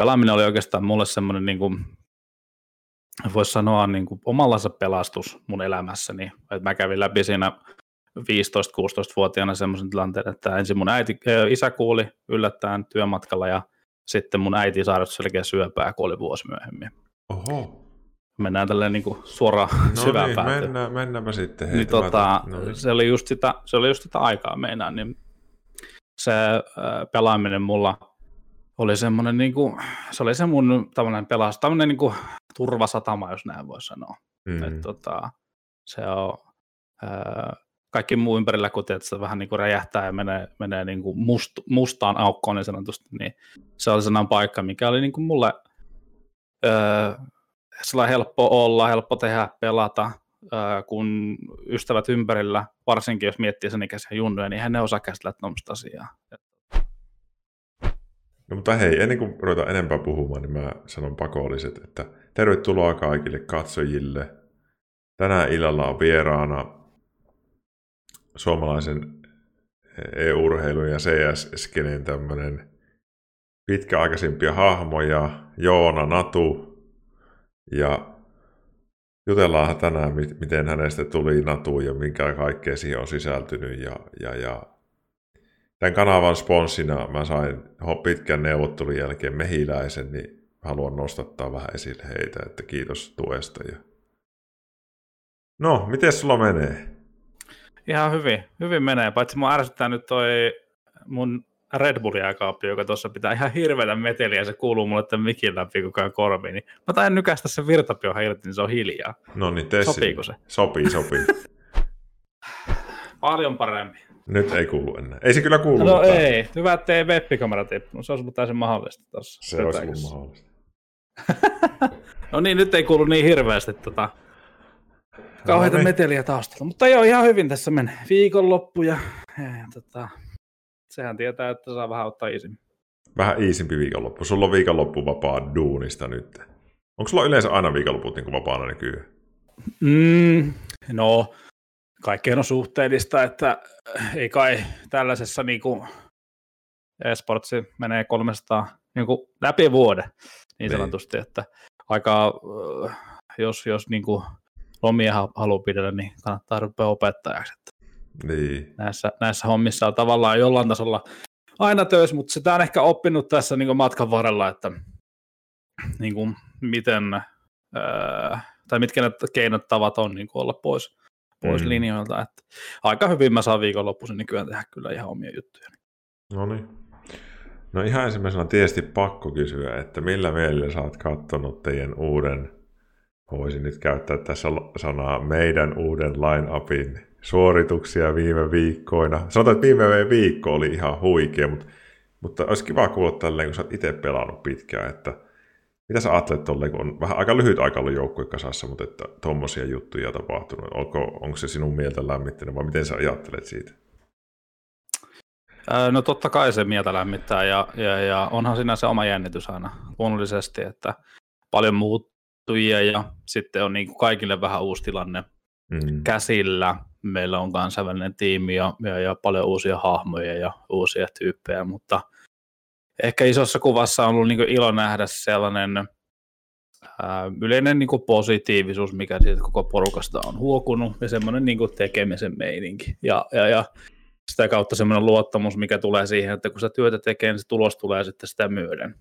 pelaaminen oli oikeastaan mulle semmoinen, niin kuin, voisi sanoa niin kuin omallansa pelastus mun elämässäni. Että mä kävin läpi siinä 15-16-vuotiaana semmoisen tilanteen, että ensin mun äiti, isä kuuli yllättäen työmatkalla ja sitten mun äiti sairastui selkeä syöpää, kuoli vuosi myöhemmin. Oho. Mennään tälleen niin kuin suoraan no syvään niin, päätyyn. Mennään, mennäänpä sitten. Hei, niin, tota, no niin. se, oli just sitä, se oli just sitä aikaa meinaan, niin se äh, pelaaminen mulla oli semmoinen, niin kuin, se oli se mun tämmöinen pelas, tämmöinen niin kuin turvasatama, jos näin voi sanoa. Mm. Et, tota, se on, äh, kaikki muu ympärillä, kun teet, se vähän niin kuin räjähtää ja menee, menee niin kuin must, mustaan aukkoon niin sanotusti, niin se oli sellainen paikka, mikä oli niin kuin mulle öö, sellainen helppo olla, helppo tehdä, pelata, öö, kun ystävät ympärillä, varsinkin jos miettii sen ikäisiä junnuja, niin hän ne osaa käsitellä tuommoista asiaa. No mutta hei, ennen kuin ruvetaan enempää puhumaan, niin mä sanon pakolliset, että tervetuloa kaikille katsojille. Tänään illalla on vieraana suomalaisen e-urheilun ja CS-skeneen tämmöinen pitkäaikaisimpia hahmoja, Joona Natu, ja jutellaan tänään, miten hänestä tuli Natu ja minkä kaikkea siihen on sisältynyt. Ja, ja, ja tämän kanavan sponssina mä sain pitkän neuvottelun jälkeen mehiläisen, niin haluan nostattaa vähän esille heitä, että kiitos tuesta. Ja... No, miten sulla menee? Ihan hyvin, hyvin menee, paitsi mun ärsyttää nyt toi mun Red Bull jääkaappi, joka tuossa pitää ihan hirveätä meteliä, ja se kuuluu mulle tämän mikin läpi koko ajan korviin, niin mä tain nykästä sen virtapiohan irti, niin se on hiljaa. No niin, Sopiiko se? Sopii, sopii. Paljon paremmin. Nyt ei kuulu enää. Ei se kyllä kuulu. No mutta... ei, hyvä, ettei webbikamera tippunut. Se olisi ollut täysin mahdollista tuossa. Se olisi ollut mahdollista. no niin, nyt ei kuulu niin hirveästi tota, kauheita no, meteliä taustalla. Mutta joo, ihan hyvin tässä menee. Viikonloppu ja, ja, ja tota, sehän tietää, että saa vähän ottaa iisimmin. Vähän iisimpi viikonloppu. Sulla on viikonloppu vapaa duunista nyt. Onko sulla yleensä aina viikonloput niin vapaana nykyään? Mm, no, kaikkeen on suhteellista, että ei kai tällaisessa niin kuin esportsi menee 300 niin kuin läpi vuoden niin, niin sanotusti, että aika, jos, jos niin kuin lomia haluaa pidellä, niin kannattaa rupea opettajaksi. Niin. Näissä, näissä hommissa on tavallaan jollain tasolla aina töissä, mutta sitä on ehkä oppinut tässä niin matkan varrella, että niin kuin, miten, ää, tai mitkä ne keinot tavat on niin kuin olla pois, pois mm. linjoilta. Että aika hyvin mä saan viikonloppuisin nykyään tehdä kyllä ihan omia juttuja. No niin. No ihan ensimmäisenä tietysti pakko kysyä, että millä mielellä sä oot katsonut teidän uuden, voisin nyt käyttää tässä sanaa, meidän uuden line-upin suorituksia viime viikkoina. Sanotaan, että viime viikko oli ihan huikea, mutta, mutta olisi kiva kuulla tälleen, kun sä oot itse pelannut pitkään, että mitä sä ajattelet tolleen, kun on vähän aika lyhyt aika ollut joukkue kasassa, mutta että tuommoisia juttuja tapahtunut. Onko, onko se sinun mieltä lämmittänyt vai miten sä ajattelet siitä? No totta kai se mieltä lämmittää ja, ja, ja onhan siinä se oma jännitys aina luonnollisesti, että paljon muuttujia ja sitten on niin kuin kaikille vähän uusi tilanne mm. käsillä meillä on kansainvälinen tiimi ja, ja, ja paljon uusia hahmoja ja uusia tyyppejä, mutta ehkä isossa kuvassa on ollut niin ilo nähdä sellainen ää, yleinen niin positiivisuus, mikä siitä koko porukasta on huokunut ja semmoinen niin tekemisen meininki. Ja, ja, ja sitä kautta semmoinen luottamus, mikä tulee siihen, että kun sä työtä tekee, niin se tulos tulee sitten sitä myöden.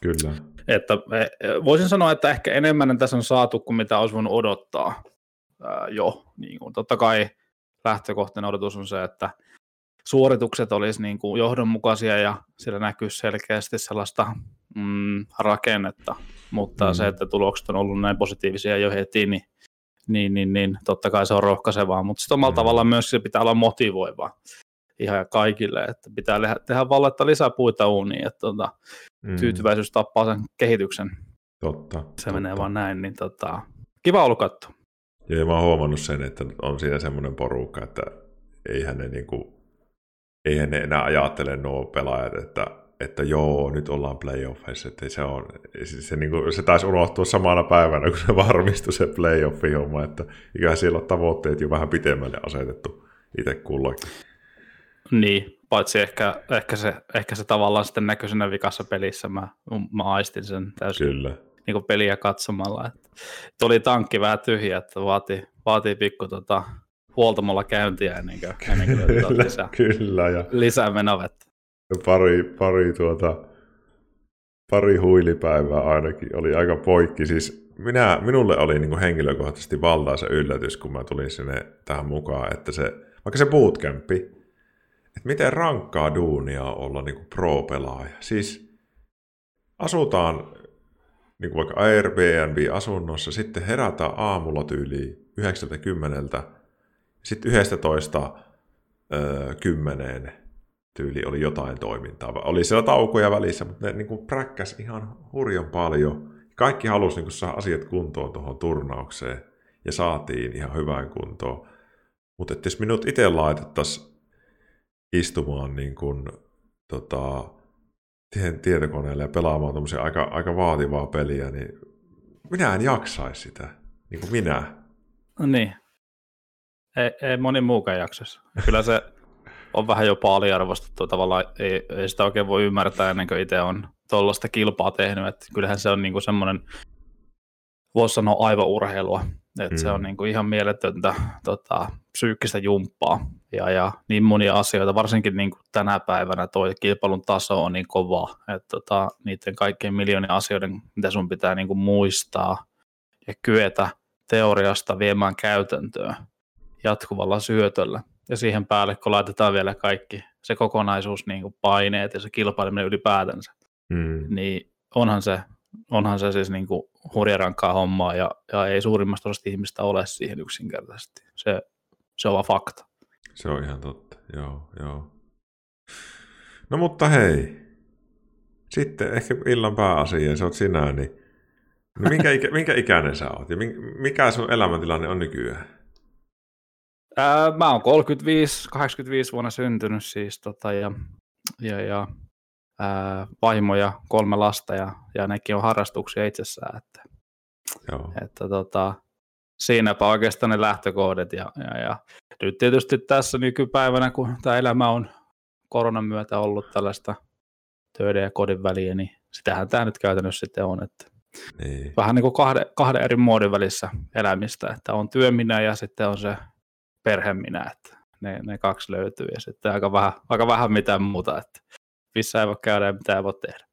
Kyllä. Että e, voisin sanoa, että ehkä enemmän tässä on saatu kuin mitä olisi voinut odottaa ää, jo. Niin kuin, totta kai lähtökohtainen odotus on se, että suoritukset olisi niin kuin johdonmukaisia ja siellä näkyy selkeästi sellaista mm, rakennetta, mutta mm. se, että tulokset on ollut näin positiivisia jo heti, niin, niin, niin, niin totta kai se on rohkaisevaa, mutta sitten omalla mm. tavalla myös se pitää olla motivoivaa ihan kaikille, että pitää tehdä valletta lisää puita uuniin, että tota, mm. tyytyväisyys tappaa sen kehityksen. Totta. Se totta. menee vaan näin, niin tota, kiva ollut katsoa. Ja mä oon huomannut sen, että on siinä semmoinen porukka, että eihän ne, niinku, eihän ne enää ajattele nuo pelaajat, että, että joo, nyt ollaan playoffeissa. Että se, on, se, se, niinku, se taisi unohtua samana päivänä, kun se varmistui se playoffi-homma, että ikään siellä on tavoitteet jo vähän pitemmälle asetettu itse kullakin. Niin, paitsi ehkä, ehkä, se, ehkä se tavallaan sitten näkyi siinä vikassa pelissä, mä, mä aistin sen täysin Kyllä. niin kuin peliä katsomalla. Että tuli tankki vähän tyhjä, että vaatii, vaatii pikku tota, huoltamolla käyntiä ennen kuin, ennen kuin Kyllä, lisää, kyllä, ja lisää menovettä. pari, pari, tuota, pari huilipäivää ainakin oli aika poikki. Siis minä, minulle oli niin kuin henkilökohtaisesti valtaisa yllätys, kun mä tulin sinne tähän mukaan, että se, vaikka se bootcampi, että miten rankkaa duunia on olla niin kuin pro-pelaaja. Siis asutaan niin kuin vaikka Airbnb-asunnossa, sitten herätään aamulla tyyliin 9.10. Sitten 11 öö, kymmeneen tyyli oli jotain toimintaa. Oli siellä taukoja välissä, mutta ne niin kuin präkkäs ihan hurjan paljon. Kaikki halusi niin kuin, saada asiat kuntoon tuohon turnaukseen ja saatiin ihan hyvään kuntoon. Mutta jos minut itse laitettaisiin istumaan niin kuin, tota, tietokoneelle ja pelaamaan aika, aika vaativaa peliä, niin minä en jaksaisi sitä. Niin kuin minä. No niin. Ei, ei moni muukaan jaksaisi. Kyllä se on vähän jopa aliarvostettu tavallaan. Ei, ei sitä oikein voi ymmärtää ennen kuin itse on tuollaista kilpaa tehnyt. Että kyllähän se on niinku semmoinen, voisi sanoa aivan urheilua. Että mm. se on niinku ihan mieletöntä tota, psyykkistä jumppaa ja, ja niin monia asioita, varsinkin niin kuin tänä päivänä tuo kilpailun taso on niin kova, että tota, niiden kaikkien miljoonien asioiden, mitä sun pitää niin kuin muistaa ja kyetä teoriasta viemään käytäntöön jatkuvalla syötöllä. Ja siihen päälle, kun laitetaan vielä kaikki se kokonaisuus, niin kuin paineet ja se kilpaileminen ylipäätänsä, mm. niin onhan se, onhan se siis niin kuin hurjarankkaa hommaa ja, ja ei suurimmasta osasta ihmistä ole siihen yksinkertaisesti. Se, se on vaan fakta. Se on ihan totta, joo, joo. No mutta hei, sitten ehkä illan pääasia, se oot sinä, niin, niin minkä, ikä, minkä ikäinen sä oot ja mikä sun elämäntilanne on nykyään? Ää, mä oon 35, 85 vuonna syntynyt siis tota, ja, ja, ja ää, vaimo ja kolme lasta ja, ja nekin on harrastuksia itsessään. Että, Joo. että tota, siinäpä oikeastaan ne lähtökohdat. Ja, ja, ja nyt tietysti tässä nykypäivänä, kun tämä elämä on koronan myötä ollut tällaista töiden ja kodin väliä, niin sitähän tämä nyt käytännössä sitten on, että niin. vähän niin kuin kahden, kahden eri muodin välissä elämistä, että on työminä ja sitten on se perheminä, että ne, ne kaksi löytyy ja sitten aika vähän, aika vähän mitään muuta, että missä ei voi käydä ja mitä ei voi tehdä.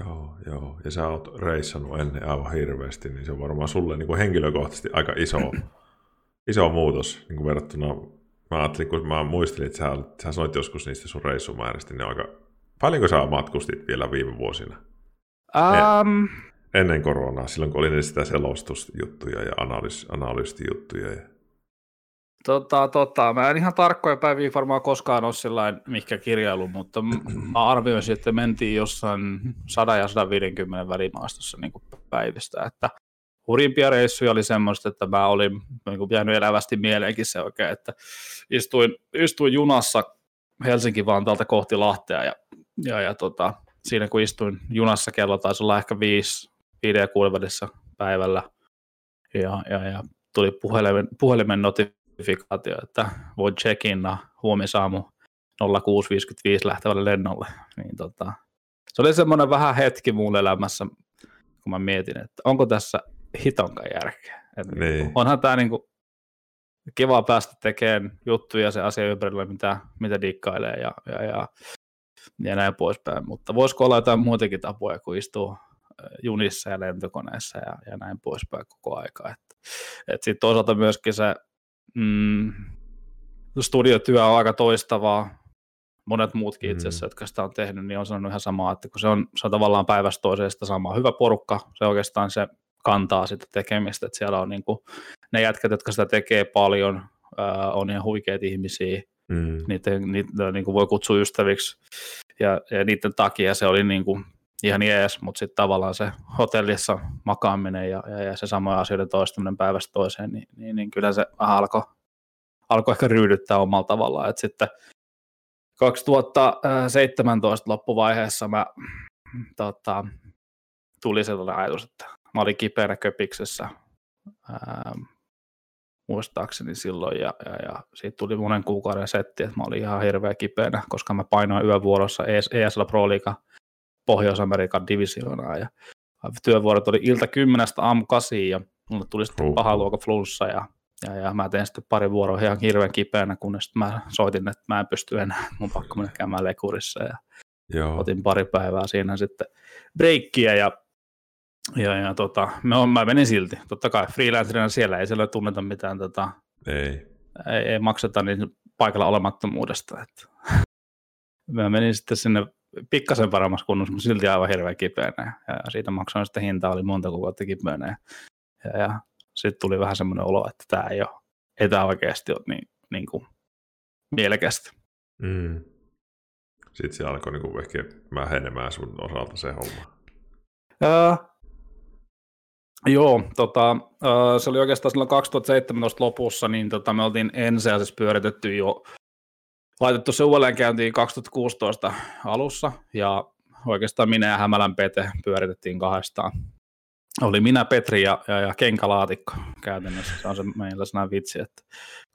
Joo, joo. Ja sä oot reissannut ennen aivan hirveästi, niin se on varmaan sulle niin kuin henkilökohtaisesti aika iso, iso muutos niin kuin verrattuna. Mä ajattelin, kun mä muistelin, että sä, sä sanoit joskus niistä sun reissumääristä, niin aika... Paljonko sä matkustit vielä viime vuosina? Um... Ennen koronaa, silloin kun oli sitä selostusjuttuja ja analyys, analyystijuttuja. Ja... Tota, tota, mä en ihan tarkkoja päiviä varmaan koskaan ole sellainen mikä kirjailu, mutta mä arvioisin, että mentiin jossain 100 ja 150 välimaastossa niin päivistä, että hurjimpia reissuja oli semmoista, että mä olin niin kuin jäänyt elävästi mieleenkin se oikein, että istuin, istuin junassa Helsinki-Vantaalta kohti Lahtea ja, ja, ja tota, siinä kun istuin junassa kello taisi olla ehkä 5, 5 ja 6 välissä päivällä. Ja, ja, ja tuli puhelimen, puhelimen notifikaatio, että voin check-in huomisaamu 06.55 lähtevälle lennolle. Niin tota, se oli semmoinen vähän hetki mun elämässä, kun mä mietin, että onko tässä hitonka järkeä. Että niin. Onhan tämä niinku kiva päästä tekemään juttuja se asia ympärillä, mitä, mitä dikkailee ja, ja, ja, ja näin poispäin. Mutta voisiko olla jotain muitakin tapoja kuin istua junissa ja lentokoneessa ja, ja näin poispäin koko aika. Että, et sitten toisaalta myöskin se mm, studiotyö on aika toistavaa. Monet muutkin itse asiassa, mm. jotka sitä on tehnyt, niin on sanonut ihan samaa, että kun se on, se on tavallaan päivästä toiseen sitä samaa hyvä porukka, se oikeastaan se kantaa sitä tekemistä, että siellä on niin kuin, ne jätkät, jotka sitä tekee paljon, ää, on ihan huikeita ihmisiä, mm. niitä, niitä niin kuin voi kutsua ystäviksi, ja, ja niiden takia se oli niin kuin, ihan jees, mutta sitten tavallaan se hotellissa makaaminen ja, ja, ja se samoja asioiden toistaminen päivästä toiseen, niin, niin, niin kyllä se alkoi alko ehkä ryydyttää omalla tavallaan, että sitten 2017 loppuvaiheessa mä tota, tuli sellainen ajatus, että mä olin kipeänä köpiksessä ää, muistaakseni silloin, ja, ja, ja siitä tuli monen kuukauden setti, että mä olin ihan hirveä kipeänä, koska mä painoin yövuorossa ESL Pro Liiga Pohjois-Amerikan divisioonaa, ja työvuorot oli ilta kymmenestä aamu kasiin, ja mulle tuli sitten uh. paha luoka flunssa, ja, ja, ja mä tein sitten pari vuoroa ihan hirveän kipeänä, kunnes mä soitin, että mä en pysty enää, mun pakko mennä käymään lekurissa, ja Joo. otin pari päivää siinä sitten breikkiä, ja ja, ja tota, no, mä menin silti. Totta kai freelancerina siellä ei siellä tunneta mitään, tota, ei. Ei, ei makseta niin paikalla olemattomuudesta. Että. mä menin sitten sinne pikkasen paremmassa kunnossa, mutta silti aivan hirveän kipeänä. Ja siitä maksoin sitten hintaa, oli monta kuukautta kipeänä. Ja, ja sitten tuli vähän semmoinen olo, että tämä ei ole, ei tämä oikeasti ole niin, niin kuin mielekästä. Mm. Sitten se alkoi niin kuin ehkä vähenemään sun osalta se homma. Uh, Joo, tota, se oli oikeastaan silloin 2017 lopussa, niin tota, me oltiin ensisijaisesti pyöritetty jo, laitettu se uudelleen käyntiin 2016 alussa, ja oikeastaan minä ja Hämälän Pete pyöritettiin kahdestaan. Oli minä, Petri ja, ja, ja kenkalaatikko käytännössä. Se on se meillä sellainen vitsi, että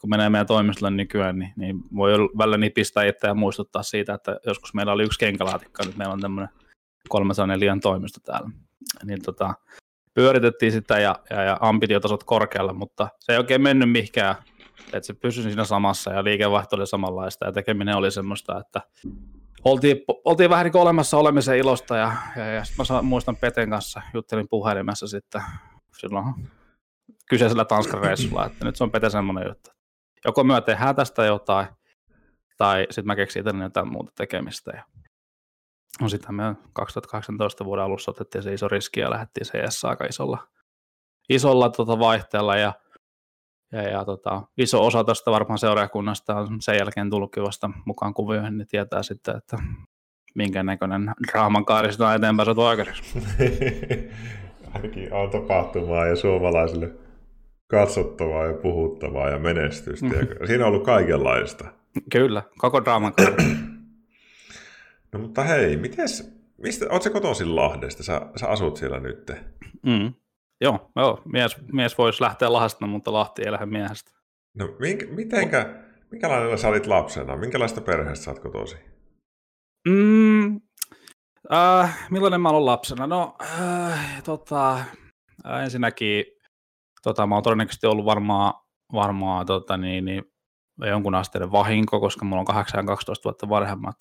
kun menee meidän toimistolle nykyään, niin, niin voi välillä nipistää itse ja muistuttaa siitä, että joskus meillä oli yksi kenkalaatikko, nyt meillä on tämmöinen 304 toimisto täällä. Niin tota, pyöritettiin sitä ja, ja, ja ambitiotasot korkealle, mutta se ei oikein mennyt mihinkään, että se pysyi siinä samassa ja liikevaihto oli samanlaista ja tekeminen oli semmoista, että oltiin, oltiin vähän niin olemassa olemisen ilosta ja, ja, ja sitten mä muistan Peten kanssa, juttelin puhelimessa sitten silloin kyseisellä Tanskan reissulla, että nyt se on Pete semmoinen juttu. Joko me tehdään tästä jotain, tai sitten mä keksin itse jotain muuta tekemistä. Ja No sitten me 2018 vuoden alussa otettiin se iso riski ja lähdettiin CS aika isolla, isolla tota vaihteella ja, ja, ja tota, iso osa tästä varmaan seuraajakunnasta on sen jälkeen tullutkin vasta mukaan kuvioihin, niin tietää sitten, että minkä näköinen draaman kaari sitä on eteenpäin saatu aikaiseksi. Ainakin on tapahtumaa ja suomalaisille katsottavaa ja puhuttavaa ja menestystä. Ja siinä on ollut kaikenlaista. Kyllä, koko draaman kaari. No mutta hei, mites, mistä, ootko kotoisin Lahdesta? Sä, sä asut siellä nyt. Mm. Joo, joo, mies, mies voisi lähteä Lahdesta, mutta Lahti ei lähde miehestä. No minkä, mitenkä, minkälainen sä olit lapsena? Minkälaista perheestä sä oot kotosi? Mm, äh, millainen mä olen lapsena? No, äh, tota, äh, ensinnäkin tota, mä oon todennäköisesti ollut varmaan, varmaan tota, niin, niin, jonkun asteinen vahinko, koska mulla on 8 ja 12 vuotta vanhemmat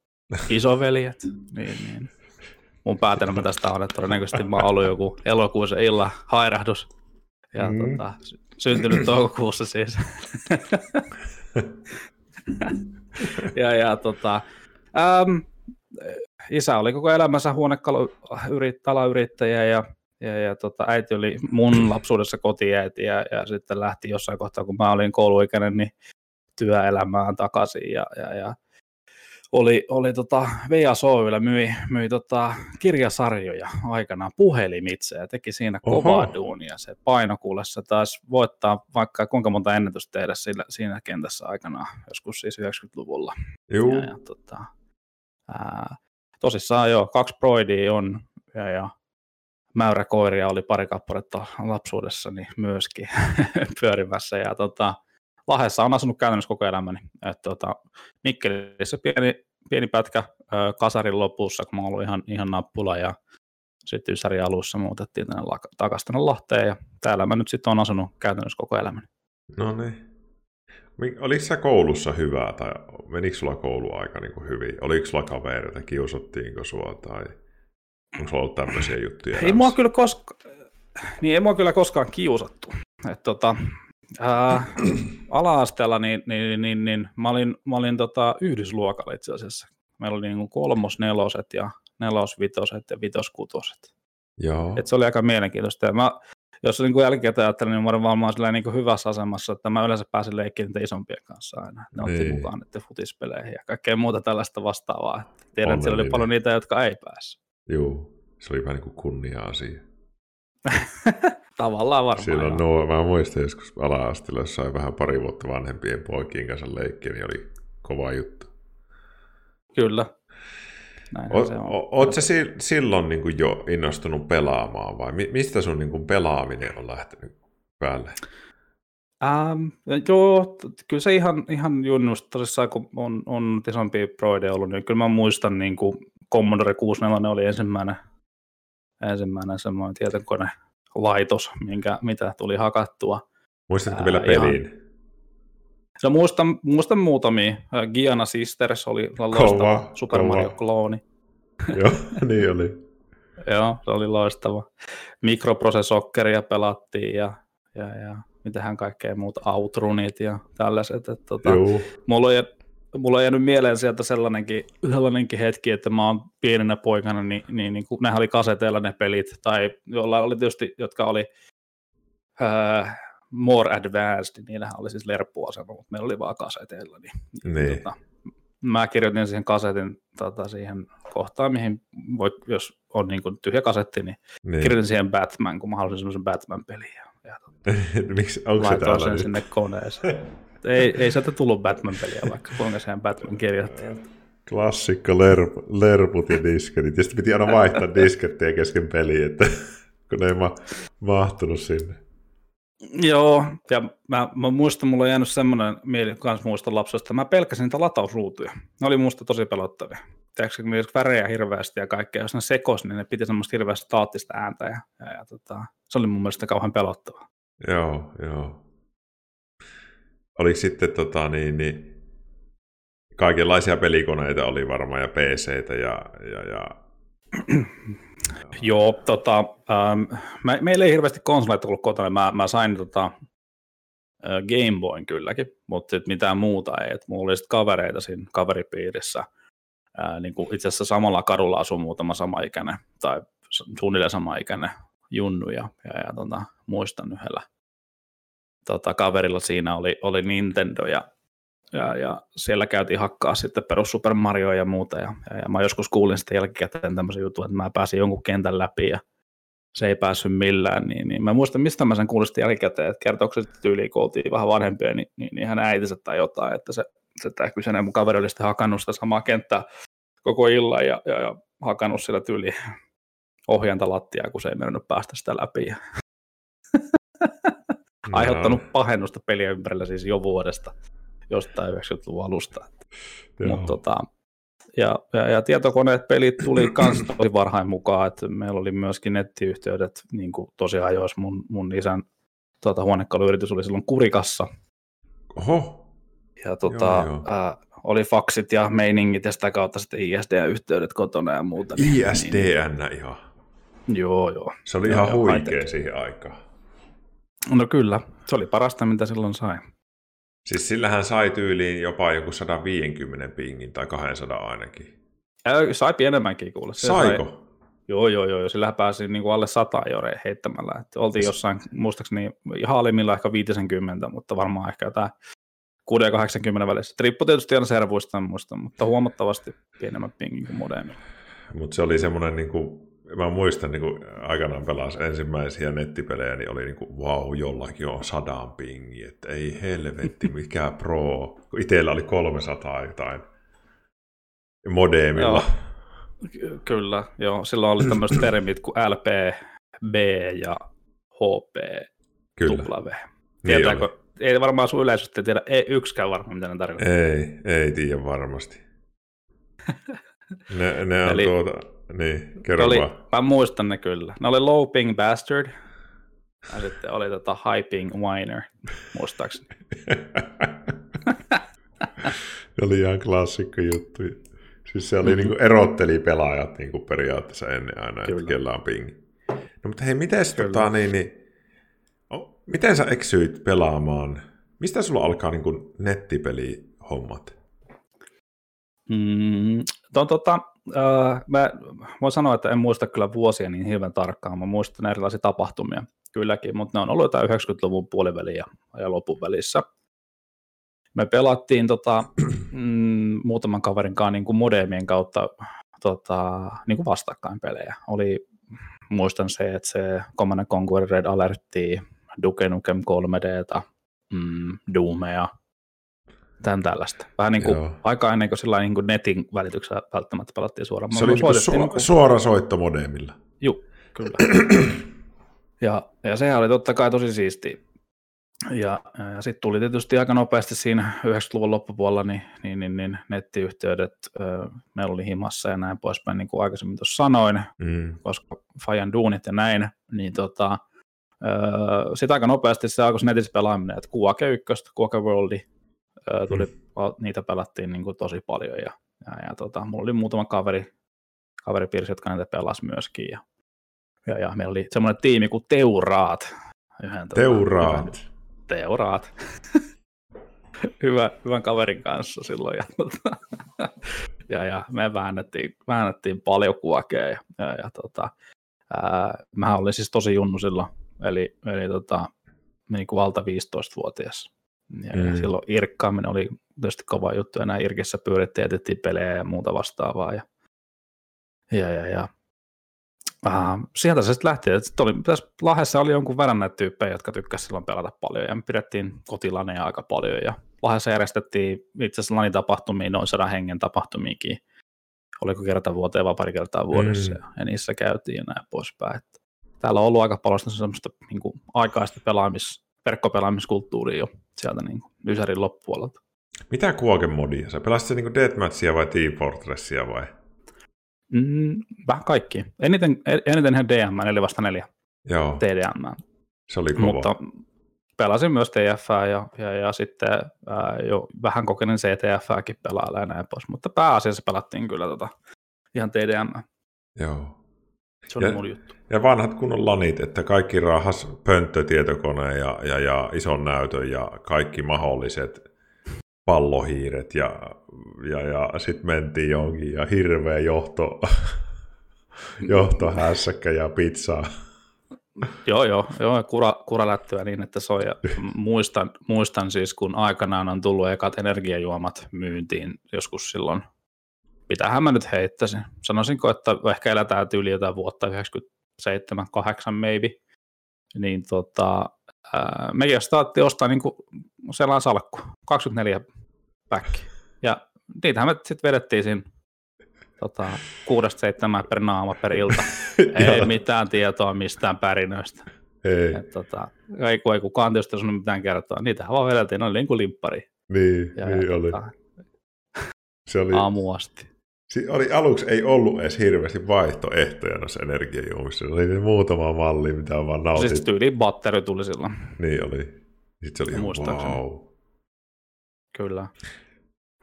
isoveljet, niin, niin. Mun päätelmä tästä on, että todennäköisesti mä oon ollut joku elokuussa illa hairahdus ja mm. tota, syntynyt toukokuussa siis. ja, ja tota, äm, isä oli koko elämänsä huonekalayrittäjä ja, ja, ja tota, äiti oli mun lapsuudessa kotiäiti ja, ja sitten lähti jossain kohtaa, kun mä olin kouluikäinen, niin työelämään takaisin ja, ja, ja oli, oli tota, VSOYllä myi, myi tota, kirjasarjoja aikanaan puhelimitse ja teki siinä Oho. kovaa duunia. Se painokuulessa taas voittaa vaikka kuinka monta ennätystä tehdä sillä, siinä kentässä aikanaan, joskus siis 90-luvulla. Joo. Ja, ja, tota, ää, tosissaan joo, kaksi Broidia on ja, ja mäyräkoiria oli pari kappaletta lapsuudessani myöskin pyörimässä. Ja tota, Lahdessa on asunut käytännössä koko elämäni. Et, tota, Mikkelissä pieni, pieni pätkä ö, kasarin lopussa, kun mä olin ihan, ihan nappula ja sitten Ysärin alussa muutettiin tänne takaisin tänne Lahteen ja täällä mä nyt sitten on asunut käytännössä koko elämäni. No niin. Oliko sä koulussa hyvää tai menikö sulla kouluaika niin kuin hyvin? Oliko sulla kavereita, kiusattiinko sua tai onko sulla ollut tämmöisiä juttuja? Ei mua kyllä, koska... niin, ei mua kyllä koskaan kiusattu. Et, tota, Ää, ala-asteella niin, niin, niin, niin, mä olin, mä olin tota, yhdysluokalla itse asiassa. Meillä oli niin kolmos, neloset ja nelosvitoset ja vitoskutoset. Joo. Et se oli aika mielenkiintoista. Ja mä, jos niin jälkikäteen ajattelin, niin mä olin varmaan niin hyvässä asemassa, että mä yleensä pääsin leikkiin niitä isompien kanssa aina. Ne otti niin. mukaan niiden futispeleihin ja kaikkea muuta tällaista vastaavaa. tiedän, että siellä oli paljon niitä, jotka ei päässyt. Joo, se oli vähän niin kuin kunnia-asia. Tavallaan varmaan. Silloin no, mä muistan joskus ala-astilla, jos sai vähän pari vuotta vanhempien poikien kanssa leikkiä, niin oli kova juttu. Kyllä. o, se on. Oletko si- silloin niin kuin jo innostunut pelaamaan vai mistä sun niin kuin pelaaminen on lähtenyt päälle? Ähm, joo, kyllä se ihan, ihan junnusta tosissaan, kun on, on isompia proideja ollut, niin kyllä mä muistan niin kuin Commodore 64 oli ensimmäinen, ensimmäinen semmoinen tietokone laitos, minkä, mitä tuli hakattua. Muistatko vielä peliin? No muistan, muistan muutamia. Giana Sisters oli loistava Super. Mario-klooni. Joo, niin oli. Joo, se oli loistava. Mikroprosessokkeria pelattiin ja, ja, ja mitähän kaikkea muuta, Outrunit ja tällaiset. Että, tota, mulla, on, mulla on jäänyt mieleen sieltä sellainenkin, sellainenkin hetki, että mä oon pienenä poikana, niin, niin, niin kun nehän oli kaseteilla ne pelit, tai jolla oli tietysti, jotka oli äh, more advanced, niillähän oli siis lerppuasema, mutta meillä oli vaan kaseteilla. Niin, niin. Tota, mä kirjoitin siihen kasetin tota, siihen kohtaan, mihin voi, jos on niin kuin tyhjä kasetti, niin, niin, kirjoitin siihen Batman, kun mä halusin semmoisen Batman-pelin. Ja, ja tota, Miksi, onko se täällä sen nyt? sinne koneeseen. ei, ei sieltä tullut Batman-peliä, vaikka kuinka siihen Batman kirjoitti. Klassikko lerp, lerput ja disketit. Ja sitten piti aina vaihtaa diskettiä kesken peliä, että kun ne ei ma- mahtunut sinne. Joo, ja mä, mä muistan, mulla on jäänyt semmoinen mieli kans muista lapsesta, että mä pelkäsin niitä latausruutuja. Ne oli muista tosi pelottavia. Tiedätkö, kun värejä hirveästi ja kaikkea, jos ne sekos, niin ne piti semmoista hirveästi staattista ääntä, ja, ja, ja tota, se oli mun mielestä kauhean pelottavaa. Joo, joo. Oliko sitten tota, niin, niin, kaikenlaisia pelikoneita oli varmaan ja PCtä ja, ja, ja Joo, tota, ähm, me, meillä ei hirveästi konsoleita ollut kotona. Mä, mä sain tota, äh, Game Boyn kylläkin, mutta sit mitään muuta ei. Et mulla oli sit kavereita siinä kaveripiirissä. Äh, niin itse asiassa samalla kadulla asui muutama samaikäinen tai suunnilleen samaikäinen junnu ja, ja, ja tota, muistan yhdellä tota, kaverilla siinä oli, oli Nintendo ja ja, ja siellä käytiin hakkaa sitten perus Super Mario ja muuta, ja, ja, ja mä joskus kuulin sitten jälkikäteen tämmöisen jutun, että mä pääsin jonkun kentän läpi, ja se ei päässyt millään, niin, niin mä muistan, mistä mä sen kuulin sitten jälkikäteen, että kertooko se tyyliin, oltiin vähän vanhempia, niin, niin, niin hän äitinsä tai jotain, että se, se tämä kyseinen mun kaveri oli sitten hakannut sitä samaa kenttää koko illan ja, ja, ja hakannut sillä tyyliin ohjantalattia, kun se ei mennyt päästä sitä läpi. Ja aiheuttanut pahennusta peliä ympärillä siis jo vuodesta jostain 90-luvun alusta. Mutta tota, ja, ja, ja, tietokoneet, pelit tuli myös tosi varhain mukaan, että meillä oli myöskin nettiyhteydet niin kuin tosi ajoissa. Mun, mun isän tuota, huonekaluyritys oli silloin Kurikassa. Oho. Ja tota, joo, joo. Ää, oli faksit ja meiningit ja sitä kautta sitten ISDN-yhteydet kotona ja muuta. ISDN niin, ihan? Joo, joo. Se oli ihan huikea siihen aikaan. No kyllä, se oli parasta, mitä silloin sai. Siis sillähän sai tyyliin jopa joku 150 pingin tai 200 ainakin. Ja sai pienemmänkin kuule. Se Saiko? Sai, joo, joo, joo. Sillähän pääsi niin kuin alle 100 jore heittämällä. Et oltiin jossain, muistaakseni ihan alimmilla ehkä 50, mutta varmaan ehkä jotain 6 ja 80 välissä. Riippuu tietysti aina servuista muista, mutta huomattavasti pienemmät pingin kuin modemilla. Mutta se oli semmoinen niin kuin mä muistan, niin kun aikanaan pelasi ensimmäisiä nettipelejä, niin oli niin kuin, wow, jollakin on sadan pingi, että ei helvetti, mikä pro. Itsellä oli 300 jotain modemilla. Joo, kyllä, joo. Silloin oli tämmöiset termit kuin LP, B ja HP, kyllä. W. Tietääkö, niin ei varmaan sun yleisöstä tiedä, ei yksikään varmaan, mitä ne tarkoittaa. Ei, ei tiedä varmasti. ne, ne on Eli, tuota, niin, kerro oli, vaan. Mä muistan ne kyllä. Ne oli Low Ping Bastard. Ja sitten oli tota High Ping Whiner, muistaakseni. ne oli ihan klassikko juttu. Siis se oli mm-hmm. niin kuin erotteli pelaajat niin kuin periaatteessa ennen aina, kyllä. että kellä on ping. No mutta hei, miten tota, niin, niin, oh, miten sä eksyit pelaamaan? Mistä sulla alkaa niin nettipelihommat? Mm, to, tota, äh, mä voin sanoa, että en muista kyllä vuosia niin hirveän tarkkaan. Mä muistan erilaisia tapahtumia kylläkin, mutta ne on ollut jotain 90-luvun puolivälin ja, ja lopun välissä. Me pelattiin tota, mm, muutaman kaverin kanssa niin kuin modemien kautta tota, niin kuin vastakkain pelejä. Oli, muistan se, että se Command Conquer Red Alertti, Duke Nukem 3D, mm, Doomea, tämän tällaista. Vähän niin kuin aika ennen kuin, sillä niin kuin netin välityksellä välttämättä pelattiin suoraan. Se oli niin su- niin kuin... suora soitto modemilla. Joo, kyllä. ja, ja sehän oli totta kai tosi siisti. ja, ja sitten tuli tietysti aika nopeasti siinä 90-luvun loppupuolella niin, niin, niin, niin nettiyhteydet, meillä oli himassa ja näin poispäin, niin kuin aikaisemmin tuossa sanoin, mm. koska Fajan duunit ja näin, niin tota, sitten aika nopeasti se alkoi netissä pelaaminen, että Kuake 1, Kuake Worldi, tuli, mm. niitä pelattiin niin kuin tosi paljon ja, ja, ja tota, mulla oli muutama kaveri, kaveripiirissä, jotka näitä pelasi myöskin ja, ja, ja meillä oli semmoinen tiimi kuin Teuraat. Yhden, tota, Teuraat. Tota, teuraat. Hyvä, hyvän kaverin kanssa silloin. Ja, tota, ja, ja me väännettiin, väännettiin paljon kuokea. Ja, ja, ja tota, ää, mä olin siis tosi junnu silloin, eli, eli tota, niin kuin valta 15-vuotias. Ja, mm. silloin irkkaaminen oli tietysti kova juttu, ja näin irkissä pyörittiin, jätettiin pelejä ja muuta vastaavaa. Ja, ja, ja, ja Uh, sieltä se sitten lähti. Sitten oli, tässä Lahdessa oli jonkun verran näitä tyyppejä, jotka tykkäsivät silloin pelata paljon, ja me pidettiin kotilaneja aika paljon, ja Lahdessa järjestettiin itse asiassa lanitapahtumia, noin sadan hengen tapahtumiakin, oliko kerta vuoteen vai pari kertaa vuodessa, mm. ja niissä käytiin ja näin poispäin. Että täällä on ollut aika paljon semmoista niin kuin, aikaista pelaamis, verkkopelaamiskulttuuria jo sieltä niin kuin, Ysärin loppupuolelta. Mitä kuokemodia? Sä pelasit niin Deathmatchia vai Team Fortressia vai? Mm, vähän kaikki. Eniten, eniten ihan DM, 4 vasta 4. Joo. TDM. Se oli kova. Mutta pelasin myös TF ja, ja, ja sitten ää, jo vähän kokeinen CTFääkin pelaa ja näin pois, mutta pääasiassa pelattiin kyllä tota, ihan TDM. Joo. Se oli ja, mun juttu. Ja vanhat kunnon lanit, että kaikki rahas pönttötietokone ja, ja, ja ison näytön ja kaikki mahdolliset pallohiiret ja, ja, ja sitten mentiin johonkin ja hirveä johto, johtohässäkkä ja pizzaa. Joo, joo, joo kura, kuralättyä niin, että soi. Ja muistan, muistan siis, kun aikanaan on tullut ekat energiajuomat myyntiin joskus silloin. Mitähän mä nyt heittäisin? Sanoisinko, että ehkä eletään tyyli jotain vuotta 97, 8 maybe. Niin tota, mekin startti ostaa niin sellainen salkku, 24 päkki. Ja niitähän me sitten vedettiin siinä tota, kuudesta seitsemän per naama per ilta. ei mitään tietoa mistään pärinöistä. Ei. Et, tota, ei, ei kukaan tietysti sanonut mitään kertoa. Niitähän vaan vedeltiin, ne oli niin kuin limppari. Niin, ja, niin ja, oli. Tota, se oli. Aamu Si- oli, aluksi ei ollut edes hirveästi vaihtoehtoja noissa energiajuomissa. Oli niin muutama malli, mitä on vaan nautit. Siis tyyli batteri tuli silloin. Niin oli. Sitten se oli ihan wow. Kyllä.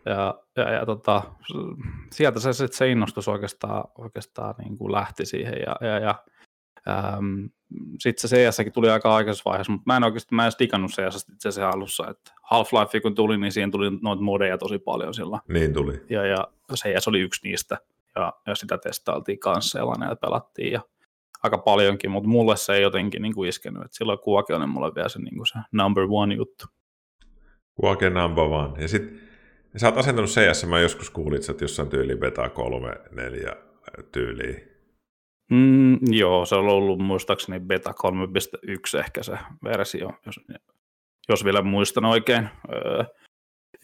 Ja, ja, ja tota, sieltä se, sit se innostus oikeastaan, oikeastaan niin kuin lähti siihen. Ja, ja, ja ähm, sitten se CS tuli aika aikaisessa vaiheessa, mutta mä en oikeasti mä en edes digannut CS itse asiassa alussa. Että Half-Life kun tuli, niin siihen tuli noita modeja tosi paljon silloin. Niin tuli. Ja, ja CS oli yksi niistä. Ja, ja sitä testailtiin kanssa ja pelattiin. Ja aika paljonkin, mutta mulle se ei jotenkin niin kuin iskenyt. Et silloin Kuake on mulle vielä se, niin kuin se number one juttu. Kuake number one. Ja sitten sä oot asentanut CS, mä joskus kuulit, että jossain tyyli beta 3, 4 tyyliin. Mm, joo, se on ollut muistaakseni beta 3.1 ehkä se versio, jos, jos vielä muistan oikein. Öö,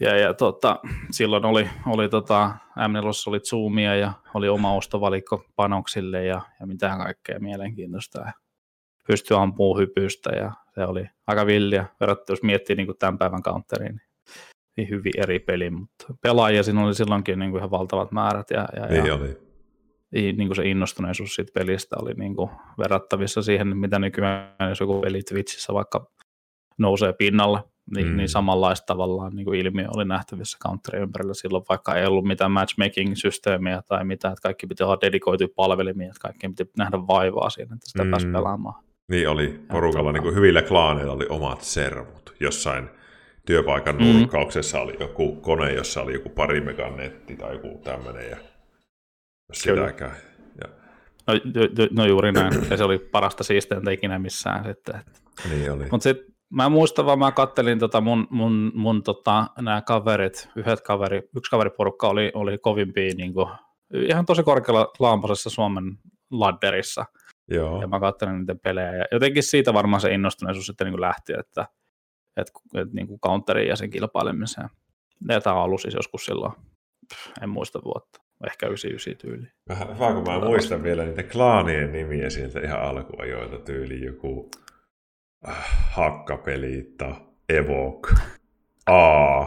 ja, ja tota, silloin oli, oli tota, M4 oli Zoomia ja oli oma ostovalikko panoksille ja, ja mitään kaikkea mielenkiintoista. Ja pystyi ampumaan hypystä ja se oli aika villiä verrattuna, jos miettii niin tämän päivän counteriin. Niin, niin hyvin eri peli, mutta pelaajia siinä oli silloinkin niin kuin ihan valtavat määrät. Ja, ja, niin ja, oli. Niin kuin se innostuneisuus siitä pelistä oli niin kuin verrattavissa siihen, mitä nykyään, jos joku peli Twitchissä vaikka nousee pinnalle, niin, mm. niin samanlaista tavallaan niin kuin ilmiö oli nähtävissä Counterin ympärillä silloin, vaikka ei ollut mitään matchmaking-systeemiä tai mitään, että kaikki piti olla dedikoituja palvelimia, että kaikki piti nähdä vaivaa siinä, että sitä mm. pääsi pelaamaan. Niin oli, porukalla niin kuin hyvillä klaaneilla oli omat servut, jossain työpaikan mm. nurkkauksessa oli joku kone, jossa oli joku pari megan netti tai joku tämmöinen, ja sitäkään. Ja... No, no, juuri näin, ja se oli parasta siisteintä ikinä missään sitten. Niin oli. Mutta sitten mä muistan vaan, mä kattelin tota mun, mun, mun tota, nämä kaverit, yhdet kaveri, yksi kaveriporukka oli, oli kovimpia niin kuin, ihan tosi korkealla lampasessa Suomen ladderissa. Joo. Ja mä katselin niiden pelejä. Ja jotenkin siitä varmaan se innostuneisuus sitten niin lähti, että, että, että niin kuin counterin ja sen kilpailemiseen. Ja tämä on ollut siis joskus silloin, en muista vuotta, ehkä 99 tyyli. Vähän, vähän kun mä muistan vielä niitä klaanien nimiä sieltä ihan alkuajoilta tyyli joku hakkapeliitta, Evoke, A,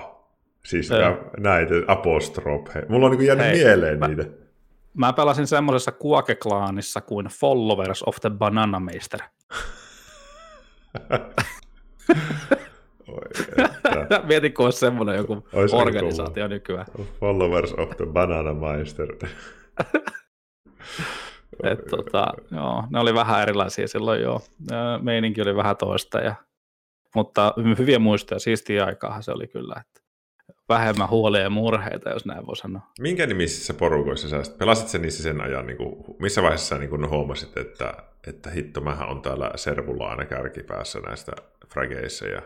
siis Joo. näitä apostrofe. Mulla on niin jäänyt Hei, mieleen mä- niitä. Mä pelasin semmoisessa Kuake-klaanissa kuin Followers of the Banana Meister. Oi, että. Mietin, kun olisi semmoinen joku Ois aika organisaatio nykyään. Followers of the Banana Meister. Et, tota, joo, ne oli vähän erilaisia silloin joo. Meininki oli vähän toista, ja, mutta hyviä muistoja, siistiä aikaahan se oli kyllä. Että vähemmän huolia ja murheita, jos näin voi sanoa. Minkä nimisissä porukoissa sä sit- pelasit sä niissä sen ajan, niin kuin, missä vaiheessa sä niin kuin huomasit, että, että hitto, mähän on täällä servulla aina kärkipäässä näistä frageissa ja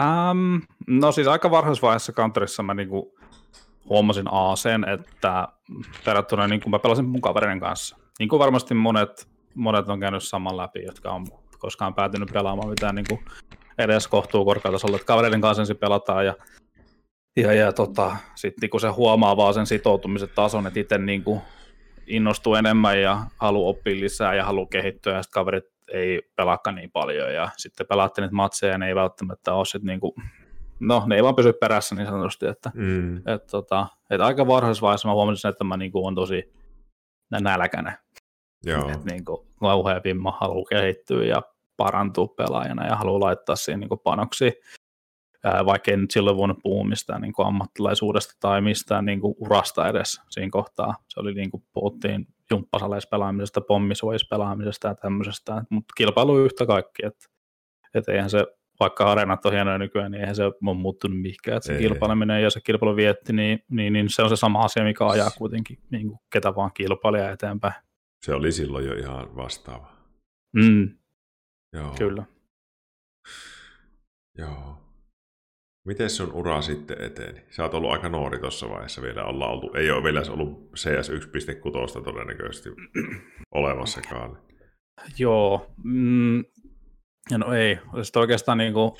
Ähm, no siis aika varhaisvaiheessa Counterissa mä niinku huomasin Aaseen, että verrattuna niin mä pelasin mun kaverinen kanssa. Niin kuin varmasti monet, monet on käynyt saman läpi, jotka on koskaan päätynyt pelaamaan mitään niin kuin edes kohtuu korkeatasolla, että kavereiden kanssa ensin pelataan ja, ja, ja tota, sitten kun se huomaa vaan sen sitoutumisen tason, että itse niin kuin innostuu enemmän ja haluaa oppia lisää ja haluaa kehittyä ja sitten kaverit ei pelaakaan niin paljon ja sitten pelaatte niitä matseja ja ne ei välttämättä ole sit niin kuin, no ne ei vaan pysy perässä niin sanotusti, että mm, et, tota, et aika varhaisessa vaiheessa mä huomasin sen, että mä niinku on tosi nälkäinen. joo, Että niinku, kauhean vimma haluaa kehittyä ja parantua pelaajana ja haluaa laittaa siihen panoksia. Ää, vaikka en nyt silloin voinut puhua mistään niinku ammattilaisuudesta tai mistään niinku urasta edes siinä kohtaa. Se oli niin kuin puhuttiin jumppasaleissa pelaamisesta, pommisuojissa pelaamisesta ja tämmöisestä, mutta kilpailu yhtä kaikki, että et eihän se, vaikka areenat on hienoja nykyään, niin eihän se ole muuttunut mihinkään, että se Ei. kilpaileminen ja se kilpailu vietti, niin, niin, niin, se on se sama asia, mikä ajaa kuitenkin niin kuin ketä vaan kilpailija eteenpäin. se oli silloin jo ihan vastaava. Mm, Joo, kyllä. Joo. Miten sun ura sitten eteni? Sä oot ollut aika nuori tuossa vaiheessa vielä. Olla oltu, ei ole vielä ollut CS 1.6 todennäköisesti olemassakaan. Joo, mm, no ei. Sitten oikeastaan niin kuin,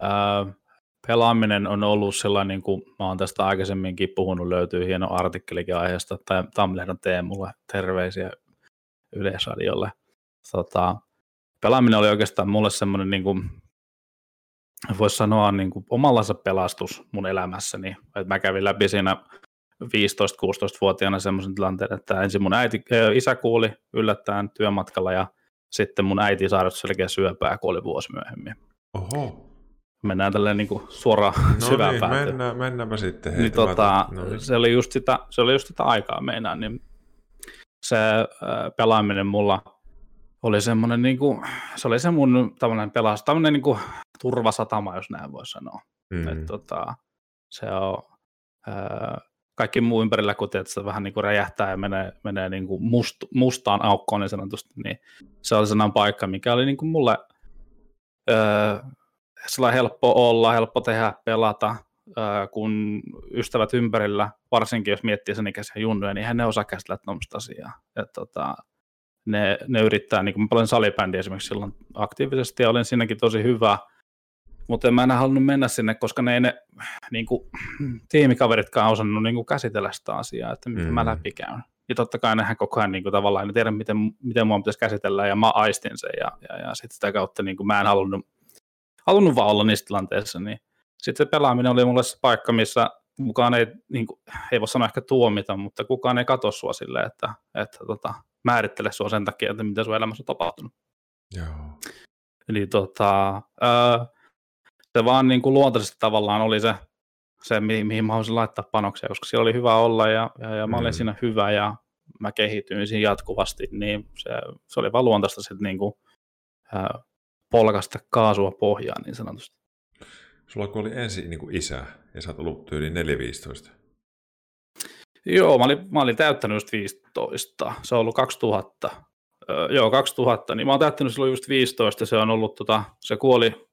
ää, pelaaminen on ollut sellainen, niin kuin mä oon tästä aikaisemminkin puhunut, löytyy hieno artikkelikin aiheesta, tai Tamlehden Teemulle terveisiä Yleisradiolle. Tota, pelaaminen oli oikeastaan mulle semmoinen, niin kuin, voisi sanoa niin kuin omallansa pelastus mun elämässäni. Et mä kävin läpi siinä 15-16-vuotiaana semmoisen tilanteen, että ensin mun äiti, äh, isä kuuli yllättäen työmatkalla ja sitten mun äiti sairastui selkeä syöpää, kuoli vuosi myöhemmin. Oho. Mennään tälleen niin kuin suoraan No syvään niin, päätyyn. mennään, mennäänpä sitten. Niin, tota, no niin. se, oli just sitä, se oli just sitä aikaa meinaan, niin se äh, pelaaminen mulla oli semmoinen, niin kuin, se oli se mun tämmöinen pelas, tämmöinen niin kuin turvasatama, jos näin voi sanoa. Mm. Et, tota, se on, ää, kaikki muu ympärillä, kun tiedät, se vähän niin kuin räjähtää ja menee, menee niin kuin must, mustaan aukkoon niin sanotusti, niin se oli sellainen paikka, mikä oli niin kuin mulle sellainen helppo olla, helppo tehdä, pelata, ää, kun ystävät ympärillä, varsinkin jos miettii sen ikäisiä junnuja, niin eihän ne osaa käsitellä tuommoista asiaa. Et, tota, ne, ne yrittää, niin kuin mä paljon salibändiä esimerkiksi silloin aktiivisesti ja olin siinäkin tosi hyvä, mutta en mä enää halunnut mennä sinne, koska ne ei ne niin kuin, tiimikaveritkaan osannut niin kuin, käsitellä sitä asiaa, että miten mm. mä läpikäyn. Ja totta kai nehän koko ajan niin kuin, tavallaan en tiedä, miten, miten mua pitäisi käsitellä, ja mä aistin sen, ja, ja, ja sitten sitä kautta niin kuin, mä en halunnut, halunnut vaan olla niissä tilanteissa, niin sitten se pelaaminen oli mulle se paikka, missä kukaan ei, niin kuin, ei voi sanoa ehkä tuomita, mutta kukaan ei katso sua silleen, että, että tota, määrittele sua sen takia, että mitä sun elämässä on tapahtunut. Joo. Eli tota, ää, se vaan niin kuin luontaisesti tavallaan oli se, se mihin, mihin mä haluaisin laittaa panoksia, koska siellä oli hyvä olla ja, ja, ja mä olin Mm. siinä hyvä ja mä kehityin siinä jatkuvasti, niin se, se oli vaan luontaista sitten niin kuin, ää, polkasta kaasua pohjaan niin sanotusti. Sulla kun oli ensin niin kuin isä, ja sä oot ollut tyyli 4-15. Joo, mä olin, mä olin täyttänyt just 15, se on ollut 2000, öö, joo 2000, niin mä oon täyttänyt silloin just 15, se on ollut, tota, se kuoli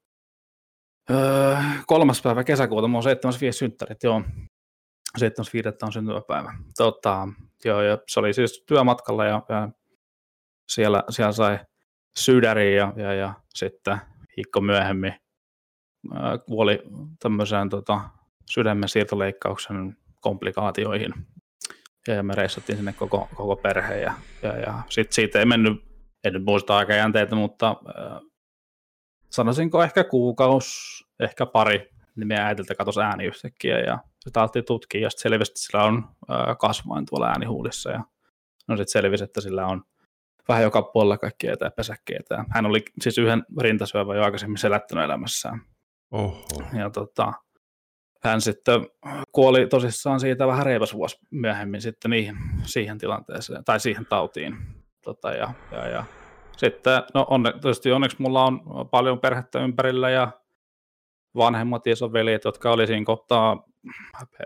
öö, kolmas päivä kesäkuuta, mä oon 75 synttärit, joo, 75 on syntymäpäivä. Tota, joo, ja se oli siis työmatkalla ja, ja siellä, siellä sai sydäriä ja, ja, ja sitten viikko myöhemmin kuoli tämmöiseen tota, sydämen siirtoleikkauksen komplikaatioihin. Ja, me reissattiin sinne koko, koko perhe ja, ja, ja sitten siitä ei mennyt en nyt muista aikajänteitä, mutta äh, sanoisinko ehkä kuukaus, ehkä pari, niin meidän äitiltä katosi ääni yhtäkkiä ja sitä alettiin tutkia ja sitten selvisi, että sillä on äh, kasvain tuolla äänihuulissa ja no sitten selvisi, että sillä on vähän joka puolella kaikkia etäpesäkkeitä. Hän oli siis yhden rintasyövän jo aikaisemmin selättänyt elämässään. Oho. Ja tota, hän sitten kuoli tosissaan siitä vähän reipas vuosi myöhemmin sitten niihin, siihen tilanteeseen, tai siihen tautiin. Tota, ja, ja, ja. Sitten, no onne, tietysti onneksi mulla on paljon perhettä ympärillä ja vanhemmat veljet, jotka oli siinä kohtaa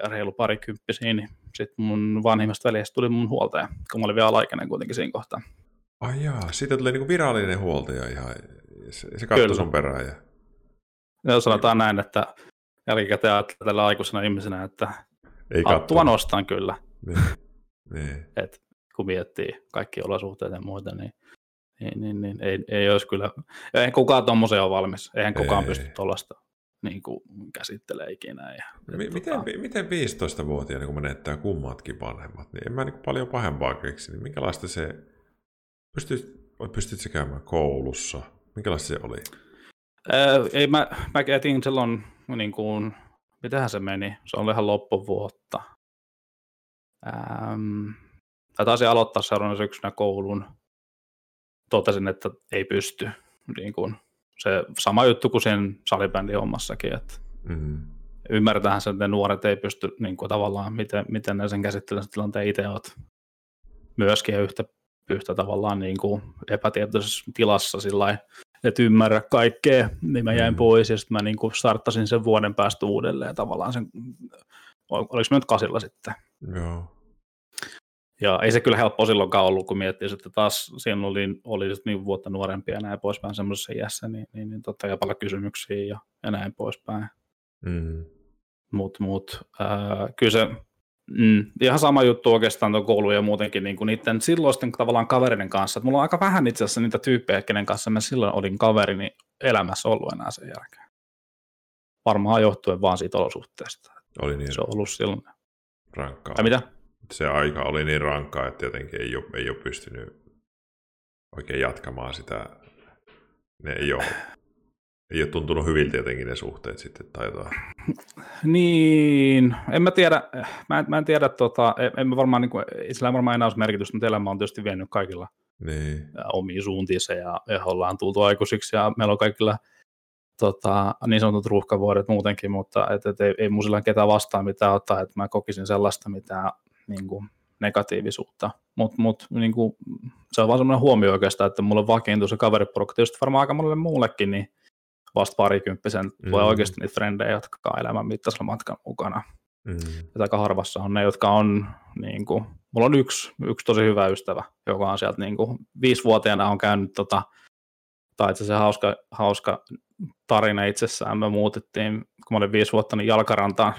reilu parikymppisiä, niin sitten mun vanhimmasta veljestä tuli mun huoltaja, kun mä olin vielä alaikäinen kuitenkin siinä kohtaa. Ai jaa, siitä tuli niinku virallinen huoltaja ihan, se, se katsoi sun perään. Ja... ja sanotaan näin, että jälkikäteen ajattelee tällä aikuisena ihmisenä, että Ei hattua nostan kyllä. Niin. niin. Et kun miettii kaikki olosuhteet ja muita, niin, niin, niin, niin ei, ei olisi kyllä, ei kukaan tuommoiseen ole valmis, eihän kukaan ei. pysty tuollaista niin kuin käsittelee ikinä. Ja, M- miten, tota... miten 15-vuotiaana, kun menettää kummatkin vanhemmat, niin en mä niin paljon pahempaa keksi, niin minkälaista se, pystyt, pystyt se käymään koulussa, minkälaista se oli? Ei, mä, mä etin silloin, niin kuin, mitähän se meni, se oli ihan loppuvuotta. Ähm, mä taisin aloittaa seuraavana syksynä koulun. Totesin, että ei pysty. Niin kuin, se sama juttu kuin sen salibändin hommassakin, että mm-hmm. ymmärtähän sen, että ne nuoret ei pysty niin kuin, tavallaan, miten, miten ne sen käsittelyn tilanteen itse olet myöskin yhtä, yhtä tavallaan niin kuin epätietoisessa tilassa sillä että ymmärrä kaikkea, niin mä jäin mm. pois ja sitten mä niin kuin starttasin sen vuoden päästä uudelleen tavallaan sen, oliko mä nyt kasilla sitten. Joo. Ja ei se kyllä helppo silloinkaan ollut, kun miettii, että taas siinä oli, oli niin vuotta nuorempia ja näin poispäin semmoisessa iässä, niin, niin, niin totta kai paljon kysymyksiä ja, ja näin poispäin. Mm. Mutta mut, äh, kyllä se mm, ihan sama juttu oikeastaan tuon kouluun ja muutenkin niin kuin niiden silloisten tavallaan kaverinen kanssa. Et mulla on aika vähän itse asiassa niitä tyyppejä, kenen kanssa mä silloin olin kaverini elämässä ollut enää sen jälkeen. Varmaan johtuen vaan siitä olosuhteesta. Oli niin. Se on ollut silloin. Rankkaa. Tai mitä? se aika oli niin rankkaa, että jotenkin ei ole, ei ole pystynyt oikein jatkamaan sitä. Ne ei ole, ei ole tuntunut hyviltä jotenkin ne suhteet sitten tai jotain. Niin, en mä tiedä, mä en, mä en tiedä, tota, en mä varmaan, niin kuin, sillä varmaan enää olisi merkitystä, mutta elämä on tietysti vienyt kaikilla niin. omiin suuntiinsa ja, ja ollaan tultu aikuisiksi ja meillä on kaikilla tota, niin sanotut ruuhkavuodet muutenkin, mutta et, et, ei, ei mun sillä ketään vastaan mitään ottaa, että mä kokisin sellaista, mitä niin kuin, negatiivisuutta. Mutta mut, niin kuin, se on vaan semmoinen huomio oikeastaan, että mulla on vakiintu se kaveriporukka, tietysti varmaan aika monelle muullekin, niin vasta parikymppisen mm. tulee oikeasti niitä frendejä, jotka on elämän mittaisella matkan mukana. Mm. Ja aika harvassa on ne, jotka on, niin kuin, mulla on yksi, yksi tosi hyvä ystävä, joka on sieltä niin kuin, viisivuotiaana on käynyt, tota, tai itse asiassa hauska, hauska tarina itsessään, me muutettiin, kun mä olin viisi vuotta, niin Jalkarantaan,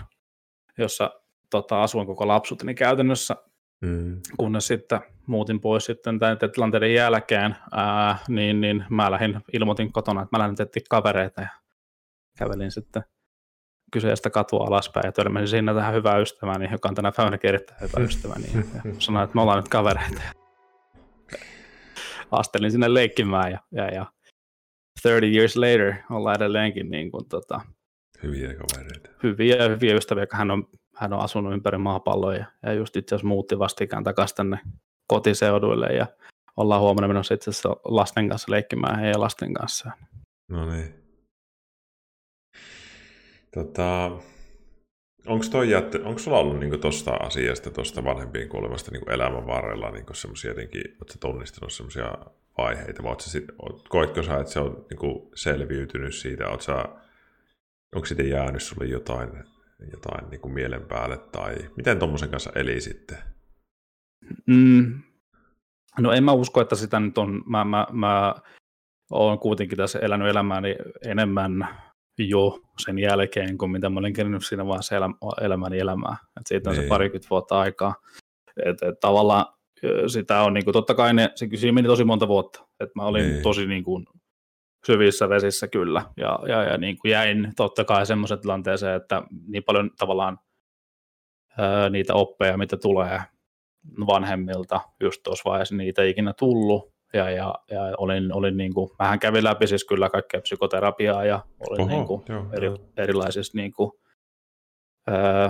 jossa tota, asuin koko lapsuuteni käytännössä, mm. kunnes sitten muutin pois sitten tämän tilanteiden jälkeen, ää, niin, niin mä lähdin, ilmoitin kotona, että mä lähdin tettiin kavereita ja kävelin sitten kyseistä katua alaspäin ja törmäsin siinä tähän hyvää ystävääni, joka on tänä päivänä erittäin hyvä ystäväni. Ja sanoin, että me ollaan nyt kavereita. Astelin sinne leikkimään ja, ja, ja 30 years later ollaan edelleenkin niin kuin, tota, hyviä kavereita. Hyviä hyviä ystäviä, hän on hän on asunut ympäri maapalloa ja, ja just itse asiassa muutti vastikään takaisin tänne kotiseuduille ja ollaan huomenna menossa itse asiassa lasten kanssa leikkimään heidän lasten kanssa. No niin. Tota, onko jätty, onko sulla ollut niinku tosta asiasta, tuosta vanhempien kuolemasta niinku elämän varrella niinku semmoisia jotenkin, tunnistanut semmoisia vaiheita, vai sit, koitko sä, että se on niinku selviytynyt siitä, sä, onko siitä jäänyt sulle jotain jotain niin kuin mielen päälle, tai miten tuommoisen kanssa eli sitten? Mm. No en mä usko, että sitä nyt on, mä, mä, mä olen kuitenkin tässä elänyt elämääni enemmän jo sen jälkeen, kuin mitä mä olin kerännyt siinä vaiheessa elä, elämäni elämää. Et siitä on niin. se parikymmentä vuotta aikaa. Et, et tavallaan sitä on, niin kuin, totta kai ne, se, siinä meni tosi monta vuotta. Et mä olin niin. tosi niin kuin, syvissä vesissä kyllä. Ja, ja, ja niin kuin jäin totta kai semmoisen tilanteeseen, että niin paljon tavallaan ää, niitä oppeja, mitä tulee vanhemmilta just tuossa vaiheessa, niitä ei ikinä tullut. ja, ja, ja olin, olin niin kuin, mähän kävin läpi siis kyllä kaikkea psykoterapiaa ja olin Oho, niin kuin, joo, eri, joo. erilaisissa niin kuin, öö,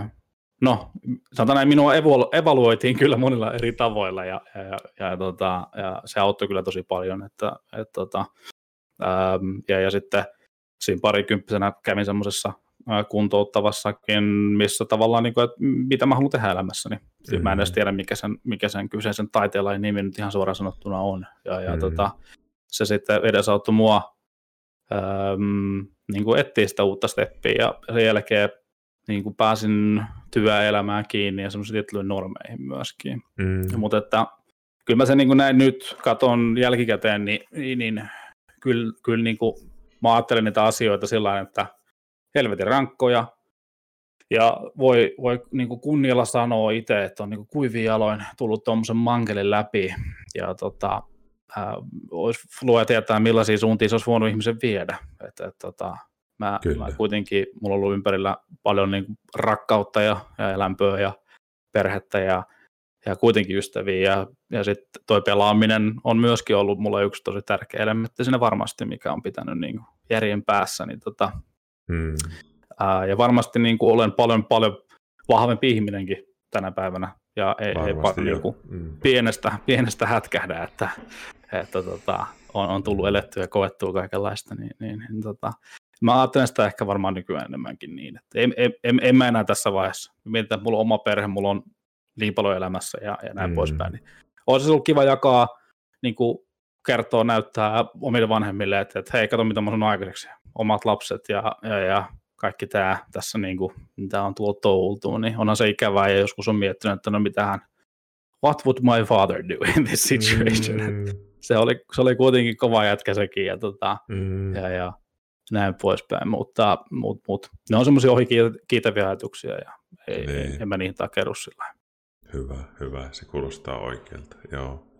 no sanotaan näin, minua evalu- evaluoitiin kyllä monilla eri tavoilla ja, ja, ja, ja, tota, ja se auttoi kyllä tosi paljon, että, et, tota, ähm, ja, ja sitten siinä parikymppisenä kävin semmoisessa kuntouttavassakin, missä tavallaan, niin kuin, että mitä mä haluan tehdä elämässäni. Mm-hmm. Mä en edes tiedä, mikä sen, mikä sen kyseisen taiteenlain nimi nyt ihan suoraan sanottuna on. Ja, ja mm-hmm. tota, se sitten edesauttoi mua äm, niin kuin etsiä sitä uutta steppiä ja sen jälkeen niin kuin pääsin työelämään kiinni ja semmoisiin tiettyihin normeihin myöskin. Mm. Mutta että kyllä mä sen niin kuin näin nyt katon jälkikäteen, niin, niin, niin kyllä, kyllä niin kuin, mä ajattelen niitä asioita sillä että helvetin rankkoja, ja voi, voi niin kuin kunnialla sanoa itse, että on niin kuin kuivin jaloin tullut tuommoisen mankelin läpi, ja tota, äh, olisi luoja tietää, millaisia suuntia se olisi voinut ihmisen viedä. Et, et, tota, mä, mä kuitenkin, mulla on ollut ympärillä paljon niin kuin rakkautta ja, ja lämpöä ja perhettä ja, ja kuitenkin ystäviä, ja, ja sitten toi pelaaminen on myöskin ollut mulle yksi tosi tärkeä elementti siinä varmasti, mikä on pitänyt niin kuin järjen päässä, niin tota, Hmm. Ää, ja varmasti niin kuin olen paljon, paljon vahvempi ihminenkin tänä päivänä, ja ei, ei paljon niin kuin hmm. pienestä, pienestä hätkähdä, että, että tota, on, on tullut elettyä ja koettua kaikenlaista, niin, niin, niin tota, mä ajattelen sitä ehkä varmaan nykyään enemmänkin niin, että en, en, en, en mä enää tässä vaiheessa. Mietitään, että mulla on oma perhe, mulla on niin paljon elämässä ja, ja näin hmm. poispäin, niin olisi ollut kiva jakaa, niin kuin kertoa, näyttää omille vanhemmille, että, että hei, kato mitä mä sanon aikaiseksi omat lapset ja, ja, ja kaikki tämä tässä, niin kuin, mitä on tullut touhultua, niin onhan se ikävää ja joskus on miettinyt, että no mitähän, what would my father do in this situation? Mm. se, oli, se oli kuitenkin kova jätkä sekin ja, tota, mm. ja, ja näin poispäin, mutta mut, mut, ne on semmoisia ohi kiitäviä ajatuksia ja ei, niin. en mä niihin takeru sillä Hyvä, hyvä. Se kuulostaa oikealta, joo.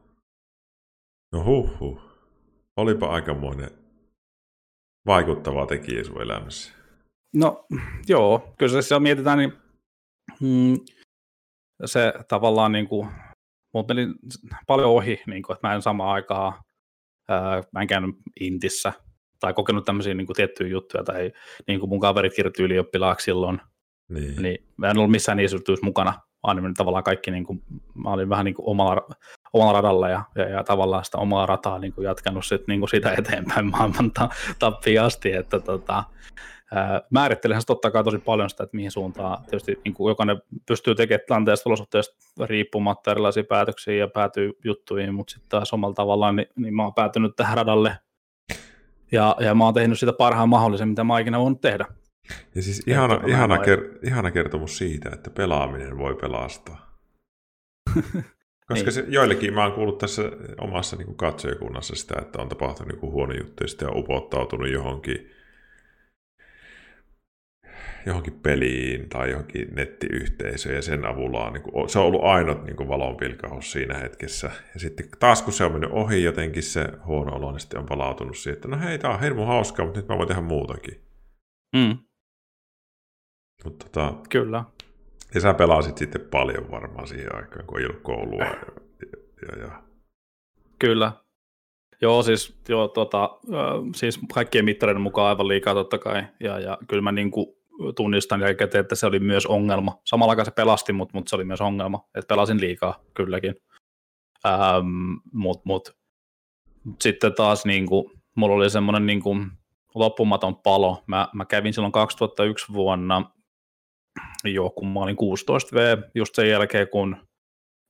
No huh, huh. Olipa aikamoinen vaikuttava tekijä sun elämässä? No joo, kyllä se mietitään, niin mm, se tavallaan niin kuin, mutta meni paljon ohi, niin kuin, että mä en samaan aikaan, ää, mä en käynyt Intissä tai kokenut tämmöisiä niin kuin, tiettyjä juttuja, tai niin kuin mun kaverit kirjoitti ylioppilaaksi silloin, niin. niin mä en ollut missään niissä mukana, vaan tavallaan kaikki, niin kuin, mä olin vähän niin kuin omalla, omalla radalla ja, ja, ja, tavallaan sitä omaa rataa niin kuin jatkanut sit, niin kuin sitä eteenpäin maailman ta, tappiin asti, että tota, määrittelen totta kai tosi paljon sitä, että mihin suuntaan tietysti niin kuin jokainen pystyy tekemään tilanteesta olosuhteista riippumatta erilaisia päätöksiä ja päätyy juttuihin, mutta sitten taas omalla tavallaan niin, niin mä oon päätynyt tähän radalle ja, ja mä oon tehnyt sitä parhaan mahdollisen, mitä mä ikinä voinut tehdä. Ja siis ihana, ihana, ker- ihana kertomus siitä, että pelaaminen voi pelastaa. Koska niin. se, joillekin mä oon kuullut tässä omassa niin kuin katsojakunnassa sitä, että on tapahtunut niin huono juttu ja sitten on upottautunut johonkin, johonkin peliin tai johonkin nettiyhteisöön ja sen avulla on, niin kuin, se on ollut ainut niin kuin valonpilkahus siinä hetkessä. Ja sitten taas kun se on mennyt ohi jotenkin se huono olo, niin sitten on palautunut siihen, että no hei, tää on hirmu hauskaa, mutta nyt mä voin tehdä muutakin. Mm. Mutta tota, Kyllä. Ja sä pelasit sitten paljon varmaan siihen aikaan, kun ei ollut koulua. Ja, ja, ja. Kyllä. Joo, siis, joo, tota, siis kaikkien mittareiden mukaan aivan liikaa totta kai. Ja, ja kyllä mä niin kuin tunnistan jälkikäteen, että se oli myös ongelma. Samalla aikaan se pelasti, mutta, mutta se oli myös ongelma. Että pelasin liikaa, kylläkin. Ähm, mutta mut, sitten taas niin kuin, mulla oli semmoinen niin kuin, loppumaton palo. Mä, mä kävin silloin 2001 vuonna Joo, kun mä olin 16V, just sen jälkeen kun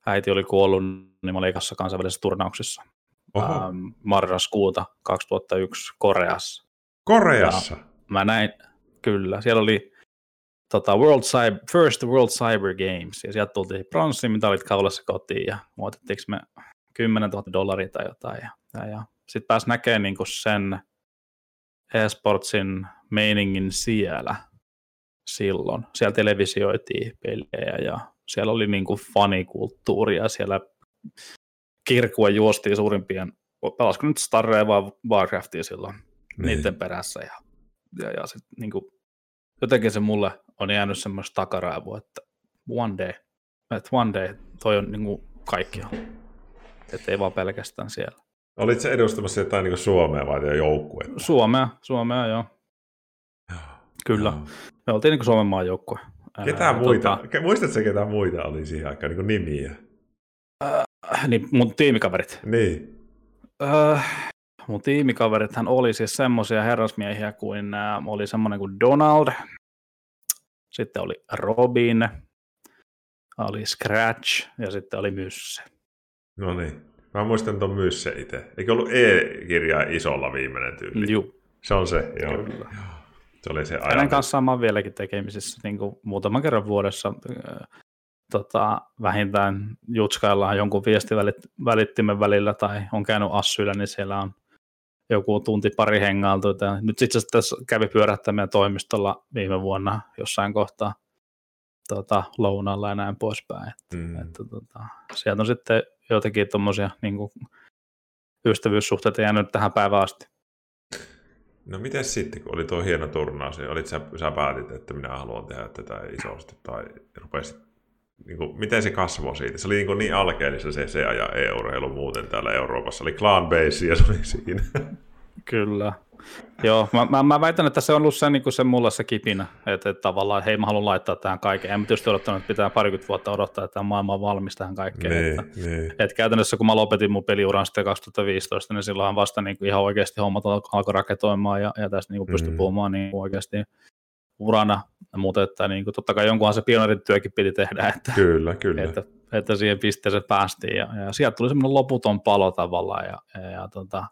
äiti oli kuollut, niin mä olin kanssa kansainvälisessä turnauksessa. Ähm, marraskuuta 2001 Koreassa. Koreassa? Ja mä näin, kyllä, siellä oli tota, World Cyber, First World Cyber Games, ja sieltä tultiin pronssimitallit kaulassa kotiin, ja muotettiinko me 10 000 dollaria tai jotain, ja, ja, ja. sitten pääsi näkemään niin sen eSportsin meiningin siellä, silloin. Siellä televisioitiin pelejä ja siellä oli niin kuin fanikulttuuria, siellä kirkua juostiin suurimpien, pelasiko nyt Starreja vai Warcraftia silloin niin. niiden perässä ja, ja, ja sit, niin kuin, jotenkin se mulle on jäänyt semmoista takaraivua, että one day, että one day toi on niin kuin kaikkia, että ei vaan pelkästään siellä. Olit se edustamassa jotain niin Suomea vai joukkuetta? Suomea, Suomea joo. Kyllä. Joo. Me oltiin niin Suomen maan joukkue. Ketä muita, tota, muistatko ketään muita oli siihen aikaan, niin nimiä? Äh, niin mun tiimikaverit. Niin. Äh, mun tiimikaverithan oli siis semmoisia herrasmiehiä kuin äh, oli semmoinen kuin Donald, sitten oli Robin, oli Scratch ja sitten oli Mysse. No niin. Mä muistan tuon Mysse itse. Eikö ollut E-kirjaa isolla viimeinen tyyli? Joo. Se on se, joo. Kyllä. Se oli se ajan. Hänen kanssaan mä oon vieläkin tekemisissä niin kuin muutaman kerran vuodessa. Äh, tota, vähintään jutskaillaan jonkun viestivälittimen välillä tai on käynyt Assyllä, niin siellä on joku tunti pari hengailtu. Nyt itse asiassa kävi pyörähtämään toimistolla viime vuonna jossain kohtaa tota, lounalla ja näin poispäin. Että, mm. että, tota, sieltä on sitten jotenkin tuommoisia niin ystävyyssuhteita jäänyt tähän päivään asti. No miten sitten, kun oli tuo hieno turnaus, niin olit sä, sä päätit, että minä haluan tehdä tätä isosti, tai rupesit, niin kuin, miten se kasvoi siitä? Se oli niin, niin alkeellista se se ja e-urheilu muuten täällä Euroopassa. Oli clan base ja se oli siinä. Kyllä. Joo, mä, mä, mä, väitän, että se on ollut se, niin kuin se mulla se kipinä, että, että tavallaan hei mä haluan laittaa tähän kaiken. En mä tietysti odottanut, että pitää parikymmentä vuotta odottaa, että tämä maailma on valmis tähän kaikkeen. Nee, että, nee. että käytännössä kun mä lopetin mun peliuran sitten 2015, niin silloin vasta niin kuin ihan oikeasti hommat alkoi raketoimaan ja, ja tästä niin kuin pystyi mm. puhumaan niin kuin oikeasti urana, mutta että niin kuin, totta kai jonkunhan se pioneerityökin piti tehdä, että, kyllä, kyllä. että, että siihen pisteeseen päästiin ja, ja sieltä tuli semmoinen loputon palo tavallaan ja, ja, ja tota,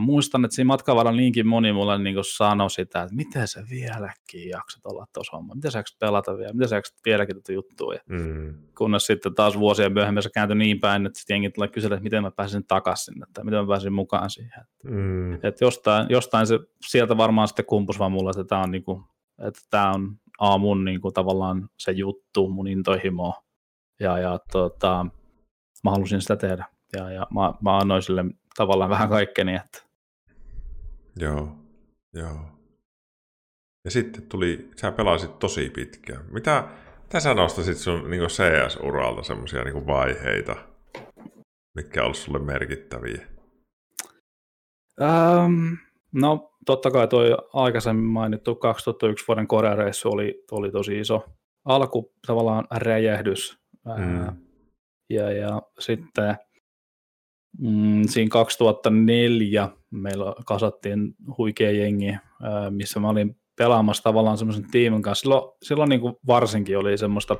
mä muistan, että siinä matkan varrella niinkin moni mulle niin sanoi sitä, että miten sä vieläkin jaksat olla tuossa hommassa, miten sä jaksat pelata vielä, miten sä jaksat vieläkin tätä juttua. Ja mm. Kunnes sitten taas vuosia myöhemmin se kääntyi niin päin, että sitten jengi tulee kysellä, että miten mä pääsin takaisin, että miten mä pääsin mukaan siihen. Mm. Että jostain, jostain se, sieltä varmaan sitten kumpus vaan mulle, että tämä on, niin kuin, että tämä on A, mun niin kuin, tavallaan se juttu, mun intohimo. Ja, ja tota, mä halusin sitä tehdä. Ja, ja mä, mä annoin sille tavallaan vähän kaikkeni, että Joo, joo. Ja sitten tuli, sä pelasit tosi pitkään. Mitä, mitä sä nostasit sun niin CS-uralta semmoisia niin vaiheita, mitkä olisi sulle merkittäviä? Um, no totta kai toi aikaisemmin mainittu 2001 vuoden Korea-reissu oli, oli tosi iso alku, tavallaan räjähdys. Mm. Ja, ja sitten mm, siinä 2004 meillä kasattiin huikea jengi, missä mä olin pelaamassa tavallaan semmoisen tiimin kanssa. Silloin, silloin niin kuin varsinkin oli semmoista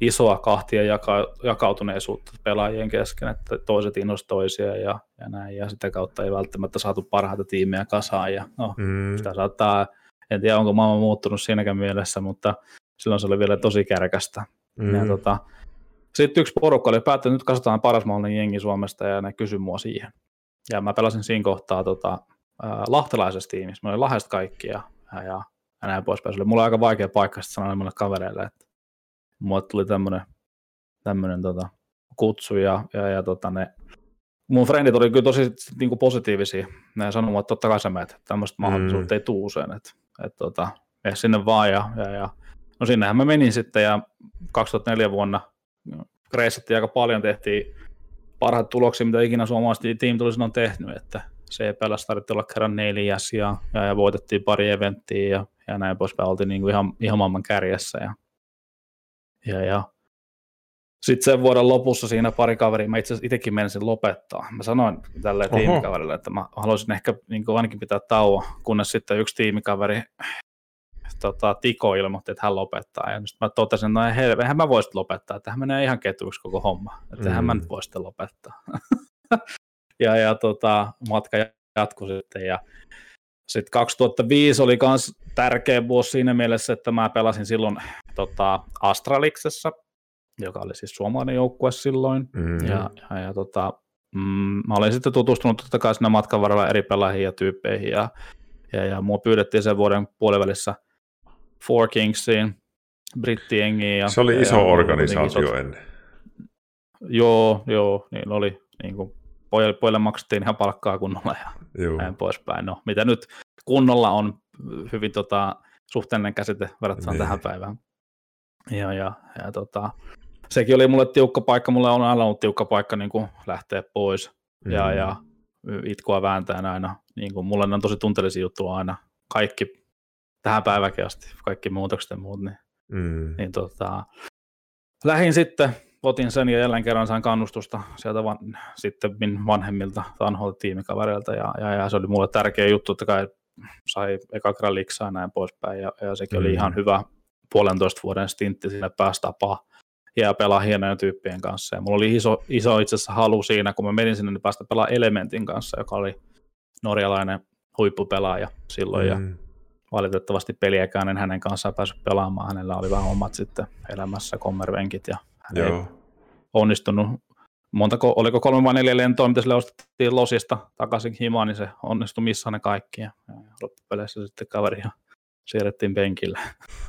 isoa kahtia jaka, jakautuneisuutta pelaajien kesken, että toiset innostivat toisia ja, ja näin, ja sitä kautta ei välttämättä saatu parhaita tiimejä kasaan, ja no, mm. sitä saattaa, en tiedä onko maailma muuttunut siinäkään mielessä, mutta silloin se oli vielä tosi kärkästä. Mm. Ja tota, sitten yksi porukka oli päättänyt, että nyt kasataan paras mahdollinen jengi Suomesta, ja ne kysyi mua siihen. Ja mä pelasin siinä kohtaa tota, äh, lahtelaisessa tiimissä. Mä olin Lahdesta kaikki ja, ja, ja näin poispäin. Se oli mulle aika vaikea paikka sitten sanoa mulle kavereille, että mulle tuli tämmöinen tämmönen, tota, kutsu ja, ja, ja tota, ne, mun frendit oli kyllä tosi niin kuin positiivisia. Ne sanoivat, että totta kai sä menet, tämmöistä mahdollisuutta mm. ei tuu usein, että, että tota, sinne vaan ja, ja, ja no sinnehän mä menin sitten ja 2004 vuonna reissattiin aika paljon, tehtiin parhaat tuloksia, mitä ikinä suomalaiset tiimit on tehnyt, että CPL tarvitsi olla kerran neljäs ja, ja, ja voitettiin pari eventtiä ja, ja näin poispäin, oltiin niin kuin ihan, ihan maailman kärjessä ja, ja, ja. sitten sen vuoden lopussa siinä pari kaveria, mä itse asiassa itsekin menisin lopettaa. Mä sanoin tälle tiimikaverille, että mä haluaisin ehkä niin kuin ainakin pitää tauon, kunnes sitten yksi tiimikaveri tota, Tiko ilmoitti, että hän lopettaa. Ja sitten mä totesin, että no hei, eihän mä voisi lopettaa, että hän menee ihan ketuiksi koko homma. Että mm. mä nyt voi sitten lopettaa. ja ja tota, matka jatkui sitten. Ja sitten 2005 oli myös tärkeä vuosi siinä mielessä, että mä pelasin silloin tota, Astraliksessa, joka oli siis suomalainen joukkue silloin. Mm. Ja, ja, ja tota, mm, mä olin sitten tutustunut totta kai siinä matkan varrella eri pelaajiin ja tyyppeihin. Ja, ja, ja mua pyydettiin sen vuoden puolivälissä Four Kingsiin, brittiengiin. Ja, se oli iso ja, organisaatio isot... ennen. Joo, joo, niin oli. Niin kuin, pojille, pojille maksettiin ihan palkkaa kunnolla ja joo. näin poispäin. No, mitä nyt kunnolla on hyvin tota, suhteellinen käsite verrattuna niin. tähän päivään. Ja, ja, ja tota, sekin oli mulle tiukka paikka, mulle on aina ollut tiukka paikka niin kuin lähteä pois. Mm. Ja, ja itkua vääntään aina. Niin kuin mulle on tosi tunteellisia juttuja aina. Kaikki tähän päiväkin asti, kaikki muutokset ja muut. Niin, mm. niin tota, lähin sitten, otin sen ja jälleen kerran sain kannustusta sieltä van, sitten min vanhemmilta Tanholta tiimikavereilta ja, ja, ja, se oli mulle tärkeä juttu, että kai sai eka kerran liksaa ja näin poispäin ja, ja sekin mm. oli ihan hyvä puolentoista vuoden stintti sinne päästä tapaa ja pelaa hienojen tyyppien kanssa. Ja mulla oli iso, iso itse asiassa halu siinä, kun mä menin sinne, niin päästä pelaa Elementin kanssa, joka oli norjalainen huippupelaaja silloin. Mm. Ja valitettavasti peliäkään en hänen kanssaan päässyt pelaamaan. Hänellä oli vähän omat sitten elämässä kommervenkit ja hän Joo. ei onnistunut. Montako, oliko kolme vai neljä lentoa, mitä sille ostettiin Losista takaisin himaan, niin se onnistui missä ne kaikki. Ja, loppupeleissä sitten kaveri siirrettiin penkille.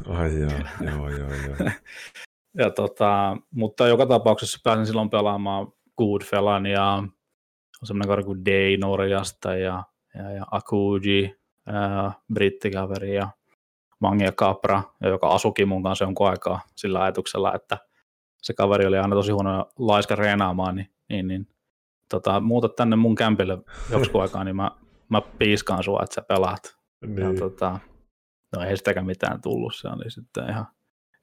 Ai joo, joo, joo. joo. ja tota, mutta joka tapauksessa pääsin silloin pelaamaan Goodfellan ja semmoinen kaveri kuin Day Norjasta ja, ja, ja Akuji, ää, brittikaveri ja Mangia Capra, joka asukin mun kanssa jonkun aikaa sillä ajatuksella, että se kaveri oli aina tosi huono laiska reenaamaan, niin, niin, niin tota, muuta tänne mun kämpille joksikin aikaa, niin mä, mä piiskaan sua, että sä pelaat. Niin. Ja, tota, no ei sitäkään mitään tullut, se oli sitten ihan,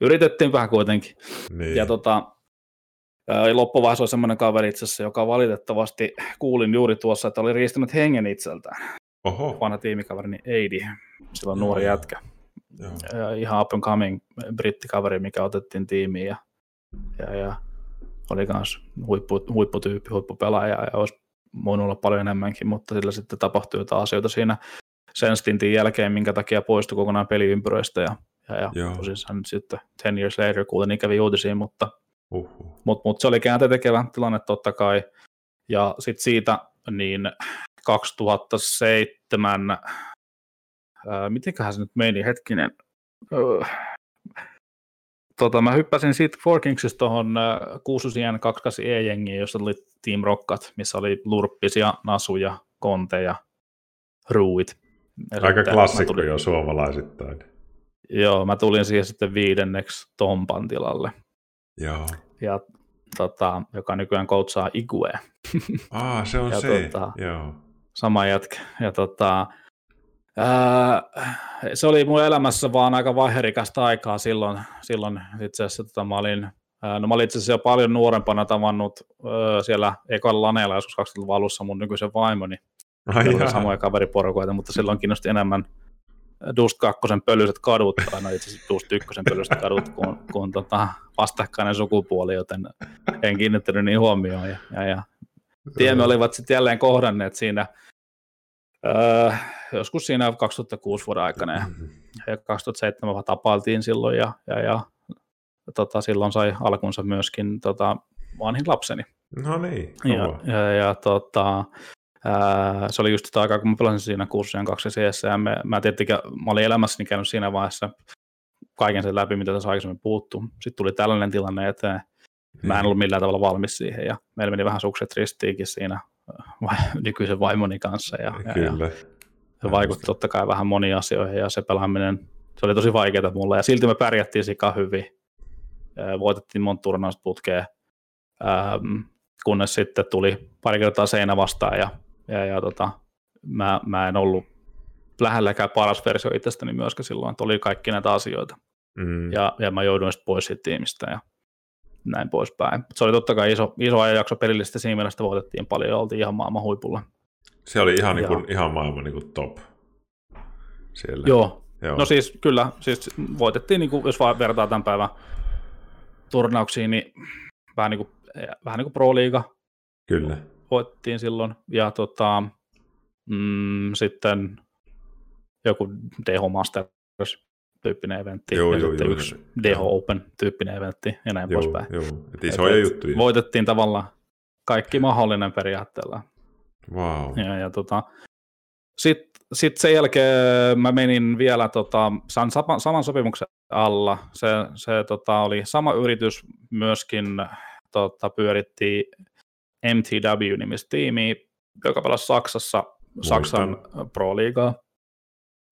yritettiin vähän kuitenkin. Niin. Ja tota, loppuvaiheessa oli semmoinen kaveri itse asiassa, joka valitettavasti kuulin juuri tuossa, että oli riistänyt hengen itseltään. Oho. Vanha tiimikaverini Eidi, silloin nuori Joo. jätkä. Joo. Ihan up and coming brittikaveri, mikä otettiin tiimiin ja, ja, ja oli myös huippu, huipputyyppi, huippupelaaja ja olisi voinut olla paljon enemmänkin, mutta sillä sitten tapahtui jotain asioita siinä sen stintin jälkeen, minkä takia poistui kokonaan peliympyröistä ja, ja, ja tosissaan nyt sitten 10 years later kuulin uutisia, mutta, uhuh. mutta, mutta se oli kääntetekevä tilanne totta kai. Ja sitten siitä niin 2007, ää, mitenköhän se nyt meni, hetkinen, öö, tota, mä hyppäsin siitä Forkingsista tuohon Kuususien 28 E-jengiin, jossa oli Team Rockat, missä oli lurppisia, nasuja, konteja, ruuit. Ja Aika klassikko tulin, jo suomalaisittain. Joo, mä tulin siihen sitten viidenneksi Tompan tilalle. Joo. Ja tota, joka nykyään koutsaa Igue. Ah, se on ja, se, tota, joo. Sama jätkä. Ja tota, ää, se oli mun elämässä vaan aika vaiherikasta aikaa silloin. silloin itse asiassa tota, mä olin No mä olin itse asiassa jo paljon nuorempana tavannut öö, siellä Ekoilla Laneella joskus 2000-luvun alussa mun nykyisen vaimoni. Ai samoja kaveriporukoita, mutta silloin kiinnosti enemmän Dust 2 pölyiset kadut, tai no itse asiassa Dust 1 pölyiset kadut, kuin, kuin tota vastakkainen sukupuoli, joten en kiinnittänyt niin huomioon. Ja, ja, ja tiemme olivat sitten jälleen kohdanneet siinä öö, joskus siinä 2006 vuoden aikana, ja, ja 2007 tapailtiin silloin, ja, ja, ja tota, silloin sai alkunsa myöskin tota, vanhin lapseni. No niin, ja, ja, ja tota, Ää, se oli just sitä aikaa, kun mä pelasin siinä kurssien kaksi CS, ja mä, mä, tietenkin, mä olin elämässäni käynyt siinä vaiheessa kaiken sen läpi, mitä tässä aikaisemmin puuttu. Sitten tuli tällainen tilanne eteen. Mä en ollut millään tavalla valmis siihen, ja meillä meni vähän sukset ristiinkin siinä nykyisen vaimoni kanssa. Ja, Kyllä. Ja, se vaikutti totta kai vähän moniin asioihin, ja se pelaaminen, se oli tosi vaikeaa mulle, ja silti me pärjättiin sika hyvin. Voitettiin monta turnausta putkeen, kunnes sitten tuli pari kertaa seinä vastaan, ja ja, ja tota, mä, mä en ollut lähelläkään paras versio itsestäni myöskään silloin, että oli kaikki näitä asioita. Mm. Ja, ja mä jouduin sitten pois siitä tiimistä ja näin poispäin. Se oli totta kai iso, iso ajanjakso pelillisesti siinä mielessä, voitettiin paljon ja oltiin ihan maailman huipulla. Se oli ihan, niin kuin, ihan maailman niin kuin top siellä. Joo. Joo. No siis kyllä, siis voitettiin, niin kuin, jos vaan vertaa tämän päivän turnauksiin, niin vähän niin kuin, vähän niin kuin Pro-liiga. Kyllä voittiin silloin, ja tota, mm, sitten joku DH Masters tyyppinen eventti, joo, ja joo, sitten joo, yksi joo. DH Open tyyppinen eventti, ja näin joo, poispäin. Joo, et isoja juttuja. Voitettiin tavallaan kaikki mahdollinen periaatteella. Wow. Ja, ja tota, sitten sit sen jälkeen mä menin vielä tota, saman, saman sopimuksen alla. Se, se tota, oli sama yritys myöskin tota, pyöritti MTW-nimistä tiimiä, joka pelasi Saksassa, Saksan Pro-liigaa.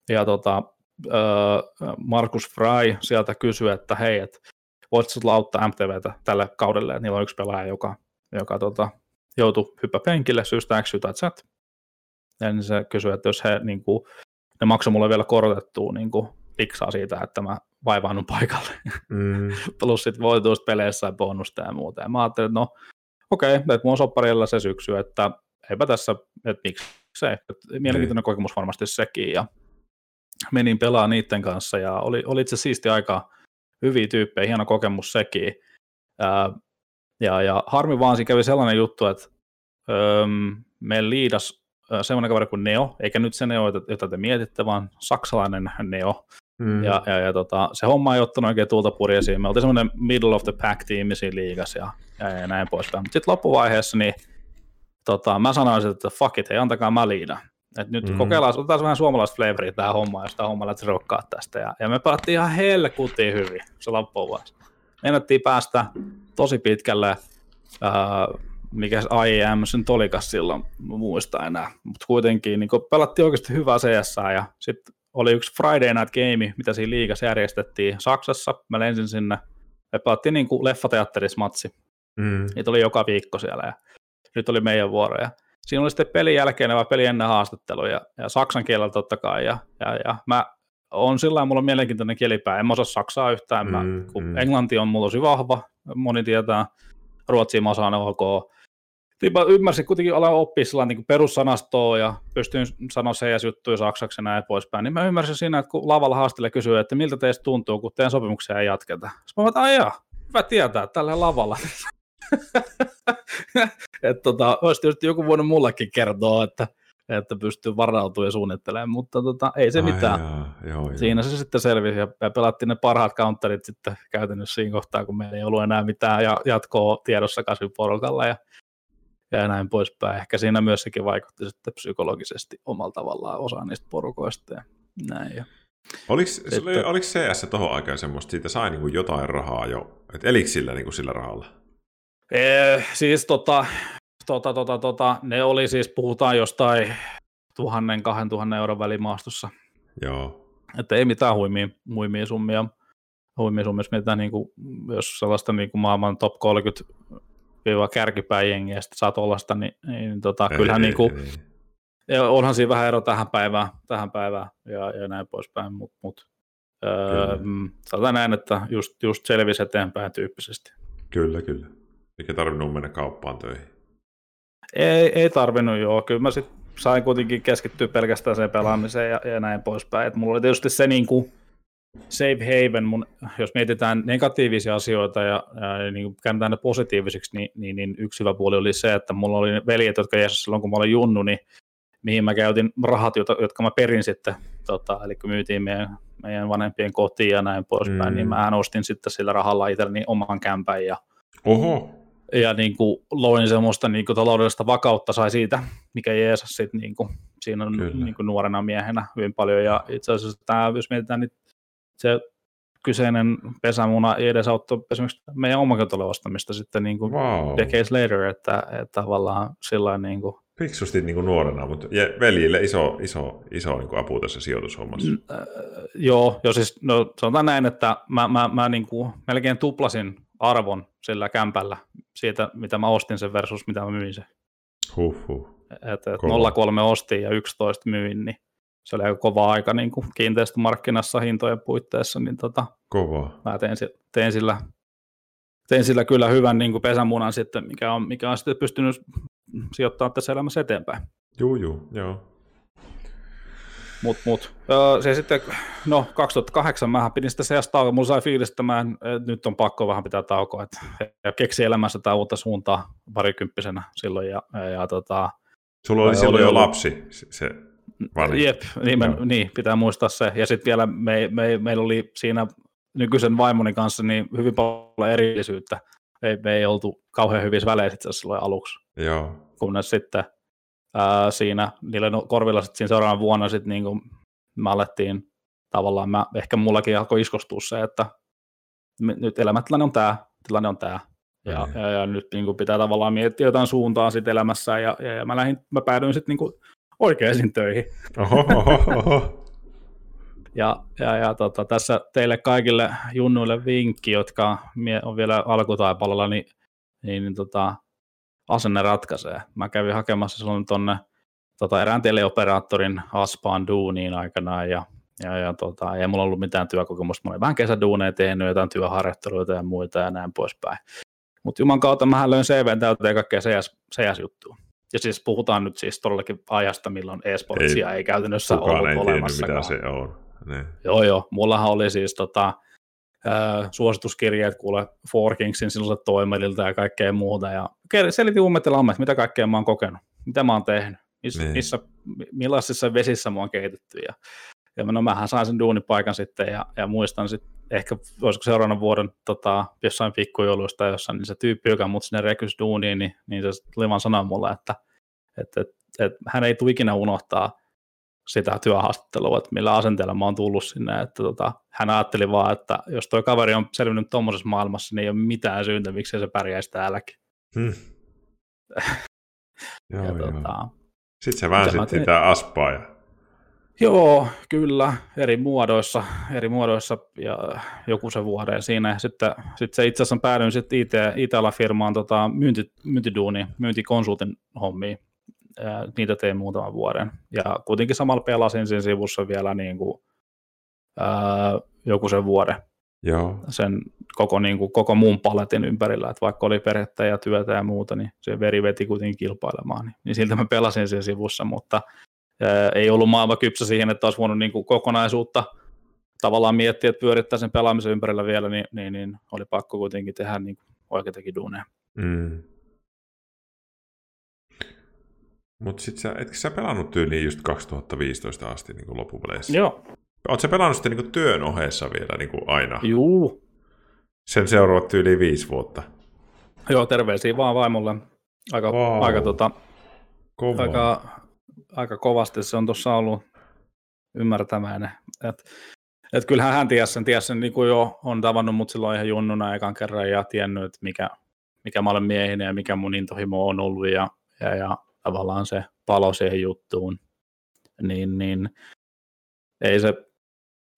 Ja tota, Markus Fry sieltä kysyi, että hei, että voisitko auttaa MTVtä tälle kaudelle, että niillä on yksi pelaaja, joka, joka tota, joutui hyppä penkille syystä X tai Z. Ja niin se kysyi, että jos he niin kuin, ne maksoi mulle vielä korotettua niin kuin, liksaa siitä, että mä vaivaannut paikalle. Mm. Plus sitten voituista peleissä ja bonusta ja muuta. Ja mä ajattelin, että no okei, okay, että mun sopparilla se syksy, että eipä tässä, että miksi se. Mielenkiintoinen mm. kokemus varmasti sekin. Ja menin pelaa niiden kanssa ja oli, oli itse siisti aika hyviä tyyppejä, hieno kokemus sekin. Ää, ja, ja harmi vaan siinä kävi sellainen juttu, että öö, meillä liidas semmoinen kaveri kuin Neo, eikä nyt se Neo, jota te mietitte, vaan saksalainen Neo. Mm. Ja, ja, ja tota, se homma ei ottanut oikein tuulta purjeisiin. Me oltiin semmoinen middle of the pack tiimi siinä liigassa ja, ja, ja näin poispäin. Mutta sitten loppuvaiheessa niin, tota, mä sanoisin, että fuck it, hei antakaa mä liidan. Et nyt mm. kokeillaan, otetaan vähän suomalaista flavoria tähän hommaan, jos tämä homma lähtee rokkaa tästä. Ja, ja me pelattiin ihan helkutiin hyvin se loppuvaiheessa. Meinattiin päästä tosi pitkälle, uh, mikä IEM sen tolikas silloin, muista enää. Mutta kuitenkin niin pelattiin oikeasti hyvää CS ja sitten oli yksi Friday Night Game, mitä siinä liigassa järjestettiin Saksassa. Mä lensin sinne. Me pelattiin niin kuin leffateatterismatsi. Mm. Niitä oli joka viikko siellä ja nyt oli meidän vuoro. Siinä oli sitten pelin jälkeen vai pelin ennen haastattelu ja, ja saksan kielellä totta kai. Ja, ja, ja mä on sillä mulla on mielenkiintoinen kielipää. En mä osaa saksaa yhtään. Mä, mm, kun mm. englanti on mulla tosi vahva, moni tietää. Ruotsia mä osaan ok. Mä ymmärsin kuitenkin ala oppia sillä niin perussanastoa ja pystyin sanoa se ja juttuja saksaksi ja näin poispäin. Niin mä ymmärsin siinä, että kun lavalla haastelle kysyy, että miltä teistä tuntuu, kun teidän sopimuksia ei jatketa. Sitten mä että aijaa, hyvä tietää, tällä lavalla. että tota, olisi tietysti joku voinut mullekin kertoa, että, että pystyy varautumaan ja suunnittelemaan, mutta tota, ei se Ai mitään. Jaa, joo, joo. Siinä se sitten selvisi ja pelattiin ne parhaat counterit sitten käytännössä siinä kohtaa, kun meillä ei ollut enää mitään ja jatkoa tiedossa kasviporukalla ja ja näin poispäin. Ehkä siinä myös sekin vaikutti sitten psykologisesti omalla tavallaan osa niistä porukoista ja näin. Ja Oliko, että, oli, oliko CS tuohon aikaan semmoista, siitä sai niin jotain rahaa jo, että elikö sillä, niin sillä rahalla? Ee, siis tota, tota, tota, tota, ne oli siis, puhutaan jostain tuhannen, kahden tuhannen euron välimaastossa. Joo. Että ei mitään huimia, huimia summia. Huimia summia, jos mietitään niin kuin, jos sellaista niin kuin maailman top 30 kärkipään jengiä, sitten saat olla sitä, niin, niin tota, ei, kyllähän ei, niin kuin, ei. onhan siinä vähän ero tähän päivään, tähän päivään ja, ja näin poispäin, mutta mut, öö, sanotaan näin, että just, just selvisi eteenpäin tyyppisesti. Kyllä, kyllä. Eikä tarvinnut mennä kauppaan töihin. Ei, ei tarvinnut, joo. Kyllä mä sitten sain kuitenkin keskittyä pelkästään sen pelaamiseen ja, ja näin poispäin. Et mulla oli tietysti se niin kuin, safe haven, mun, jos mietitään negatiivisia asioita ja, ja niin kuin käännetään ne positiivisiksi, niin, niin, niin yksi hyvä puoli oli se, että mulla oli veljet, jotka jäsivät silloin, kun mä olin junnu, niin mihin mä käytin rahat, jotka, jotka mä perin sitten, tota, eli kun myytiin meidän, meidän vanhempien kotiin ja näin poispäin, niin mm. niin mä ostin sitten sillä rahalla itselleni oman kämpän ja, Oho. Ja niin kuin, loin semmoista niin kuin, taloudellista vakautta sai siitä, mikä jeesas sitten niin kuin, siinä on niin kuin, nuorena miehenä hyvin paljon ja itse asiassa tämä, jos mietitään niin se kyseinen pesämuna edesauttoi esimerkiksi meidän omakotaloa ostamista sitten niin kuin wow. decades later, että, että tavallaan sillä niin kuin, Fiksusti niin kuin nuorena, mutta veljille iso, iso, iso niin kuin apu tässä sijoitushommassa. Mm, äh, joo, jo siis, no, sanotaan näin, että mä, mä, mä niin kuin melkein tuplasin arvon sillä kämpällä siitä, mitä mä ostin sen versus mitä mä myin sen. Huhhuh. Että et 03 ostin ja 11 myin, niin se oli aika kova aika niin kuin kiinteistömarkkinassa hintojen puitteissa, niin tota, Kova. mä tein, tein, sillä, tein sillä kyllä hyvän niin kuin pesämunan sitten, mikä on, mikä on sitten pystynyt sijoittamaan tässä elämässä eteenpäin. Juu, juu, joo. Mut, mut. Se sitten, no 2008 mä pidin sitä seasta taukoa, mulla sai fiilis, että mä en, nyt on pakko vähän pitää taukoa, että ja keksi elämässä tämä uutta suuntaa parikymppisenä silloin ja, ja, ja tota, Sulla oli silloin jo lapsi, se Vali. Jep, niin, me, niin, pitää muistaa se. Ja sitten vielä me, me, meillä oli siinä nykyisen vaimoni kanssa niin hyvin paljon erillisyyttä. Me, me ei oltu kauhean hyvissä väleissä asiassa aluksi. Joo. Kunnes sitten ää, siinä niillä korvilla sitten siinä seuraavana vuonna sitten niin kuin me alettiin tavallaan, mä, ehkä mullakin alkoi iskostua se, että nyt elämätilanne on tämä, tilanne on tämä. Ja, ja, ja, nyt niin kuin pitää tavallaan miettiä jotain suuntaa sitten elämässä, ja, ja, ja mä, lähdin, mä päädyin sitten niin oikeisiin töihin. Oho, oho, oho. Ja, ja, ja tota, tässä teille kaikille junnuille vinkki, jotka on vielä alkutaipalolla, niin, niin, niin tota, asenne ratkaisee. Mä kävin hakemassa silloin tuonne tota, erään teleoperaattorin Aspaan duuniin aikanaan ja, ja, ja tota, ei mulla ollut mitään työkokemusta. Mä olin vähän kesäduuneja tehnyt, jotain työharjoitteluita ja muita ja näin poispäin. Mutta Juman kautta mä löin CVn täyteen kaikkea CS, CS-juttua. Ja siis puhutaan nyt siis todellakin ajasta, milloin e-sportsia ei, ei käytännössä ollut ei olemassa. mitä se on. Ne. Joo, joo. Mullahan oli siis tota, äh, suosituskirjeet kuule Forkingsin silloiselle toimelilta ja kaikkea muuta. Ja selitin ummetella että mitä kaikkea mä oon kokenut, mitä mä oon tehnyt, missä, niin. missä millaisissa vesissä mä oon keitetty. Ja, ja no mähän sain sen duunipaikan sitten ja, ja muistan sitten ehkä olisiko seuraavan vuoden tota, jossain pikkujouluista jossain, niin se tyyppi, joka mut sinne rekys duuniin, niin, niin se tuli vaan sanoa mulle, että, että, että, että hän ei tule ikinä unohtaa sitä työhaastattelua, että millä asenteella mä oon tullut sinne, että tota, hän ajatteli vaan, että jos toi kaveri on selvinnyt tuommoisessa maailmassa, niin ei ole mitään syyntä, miksi se pärjäisi täälläkin. Hmm. joo, ja, joo. Tota, Sitten se väänsit sitä aspaa ja Joo, kyllä, eri muodoissa, eri muodoissa ja joku se vuoden siinä. Ja sitten, sitten se itse asiassa päädyin sitten IT, IT-alafirmaan tota, myynti, myyntiduuni, myyntikonsultin hommiin. Niitä tein muutaman vuoden. Ja kuitenkin samalla pelasin siinä sivussa vielä niin kuin, ää, joku sen vuoden. Joo. Sen koko, niin kuin, koko muun paletin ympärillä, että vaikka oli perhettä ja työtä ja muuta, niin se veri veti kuitenkin kilpailemaan. Niin, niin siltä mä pelasin siinä sivussa, mutta ei ollut maailma kypsä siihen, että olisi voinut niin kuin kokonaisuutta tavallaan miettiä, että pyörittää sen pelaamisen ympärillä vielä, niin, niin, niin oli pakko kuitenkin tehdä niin oikeitakin duuneja. Mm. Mutta sitten sä, etkö sä pelannut tyyliin just 2015 asti niin kuin loppupeleissä? Joo. Oletko sä pelannut sitten niin työn ohessa vielä niin kuin aina? Juu. Sen seuraavat tyyliin viisi vuotta? Joo, terveisiä vaan vaimolle. Aika, wow. aika, tota, aika aika kovasti se on tuossa ollut ymmärtämäinen. Et, et kyllähän hän tiesi sen, tiesi sen niin kuin jo on tavannut mut silloin ihan junnuna ekan kerran ja tiennyt, että mikä, mikä mä olen miehinen ja mikä mun intohimo on ollut ja, ja, ja tavallaan se palo siihen juttuun. Niin, niin ei se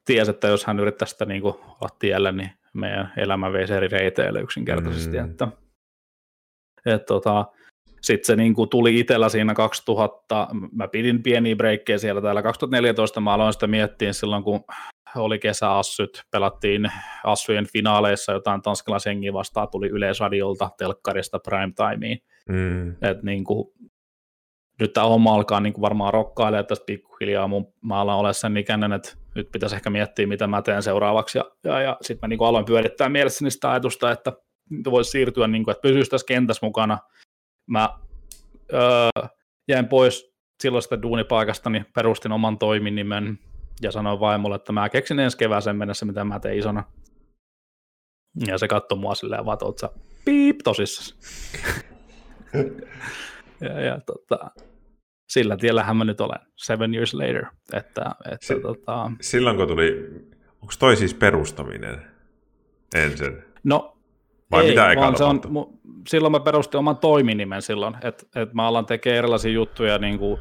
tiesi, että jos hän yrittäisi sitä niin kuin olla tiellä, niin meidän elämä veisi eri reiteille yksinkertaisesti. Mm. Että, et, tota, sitten se niin kuin tuli itsellä siinä 2000, mä pidin pieniä breikkejä siellä täällä 2014, mä aloin sitä miettiä silloin, kun oli kesäassyt, pelattiin assujen finaaleissa jotain tanskalaishengiä vastaan, tuli yleisradiolta, telkkarista primetimeen. Mm. Et niin kuin, nyt tämä homma alkaa niin kuin varmaan rokkailemaan tästä pikkuhiljaa. Mun, mä alan olla sen ikäinen, että nyt pitäisi ehkä miettiä, mitä mä teen seuraavaksi. Ja, ja, ja sitten mä niin kuin aloin pyörittää mielessäni sitä ajatusta, että voisi siirtyä, niin kuin, että pysyisi tässä kentässä mukana – mä öö, jäin pois silloista duunipaikastani, perustin oman toiminimen ja sanoin vaimolle, että mä keksin ensi kevääseen mennessä, mitä mä tein isona. Ja se katsoi mua silleen vaan, että piip tosissas. ja, ja tota, sillä tiellähän mä nyt olen, seven years later. Että, että, si- tota... Silloin kun tuli, onko toi siis perustaminen ensin? No vai Ei, mitä vaan se on, silloin mä perustin oman toiminimen silloin, että et mä alan tekemään erilaisia juttuja niin kuin,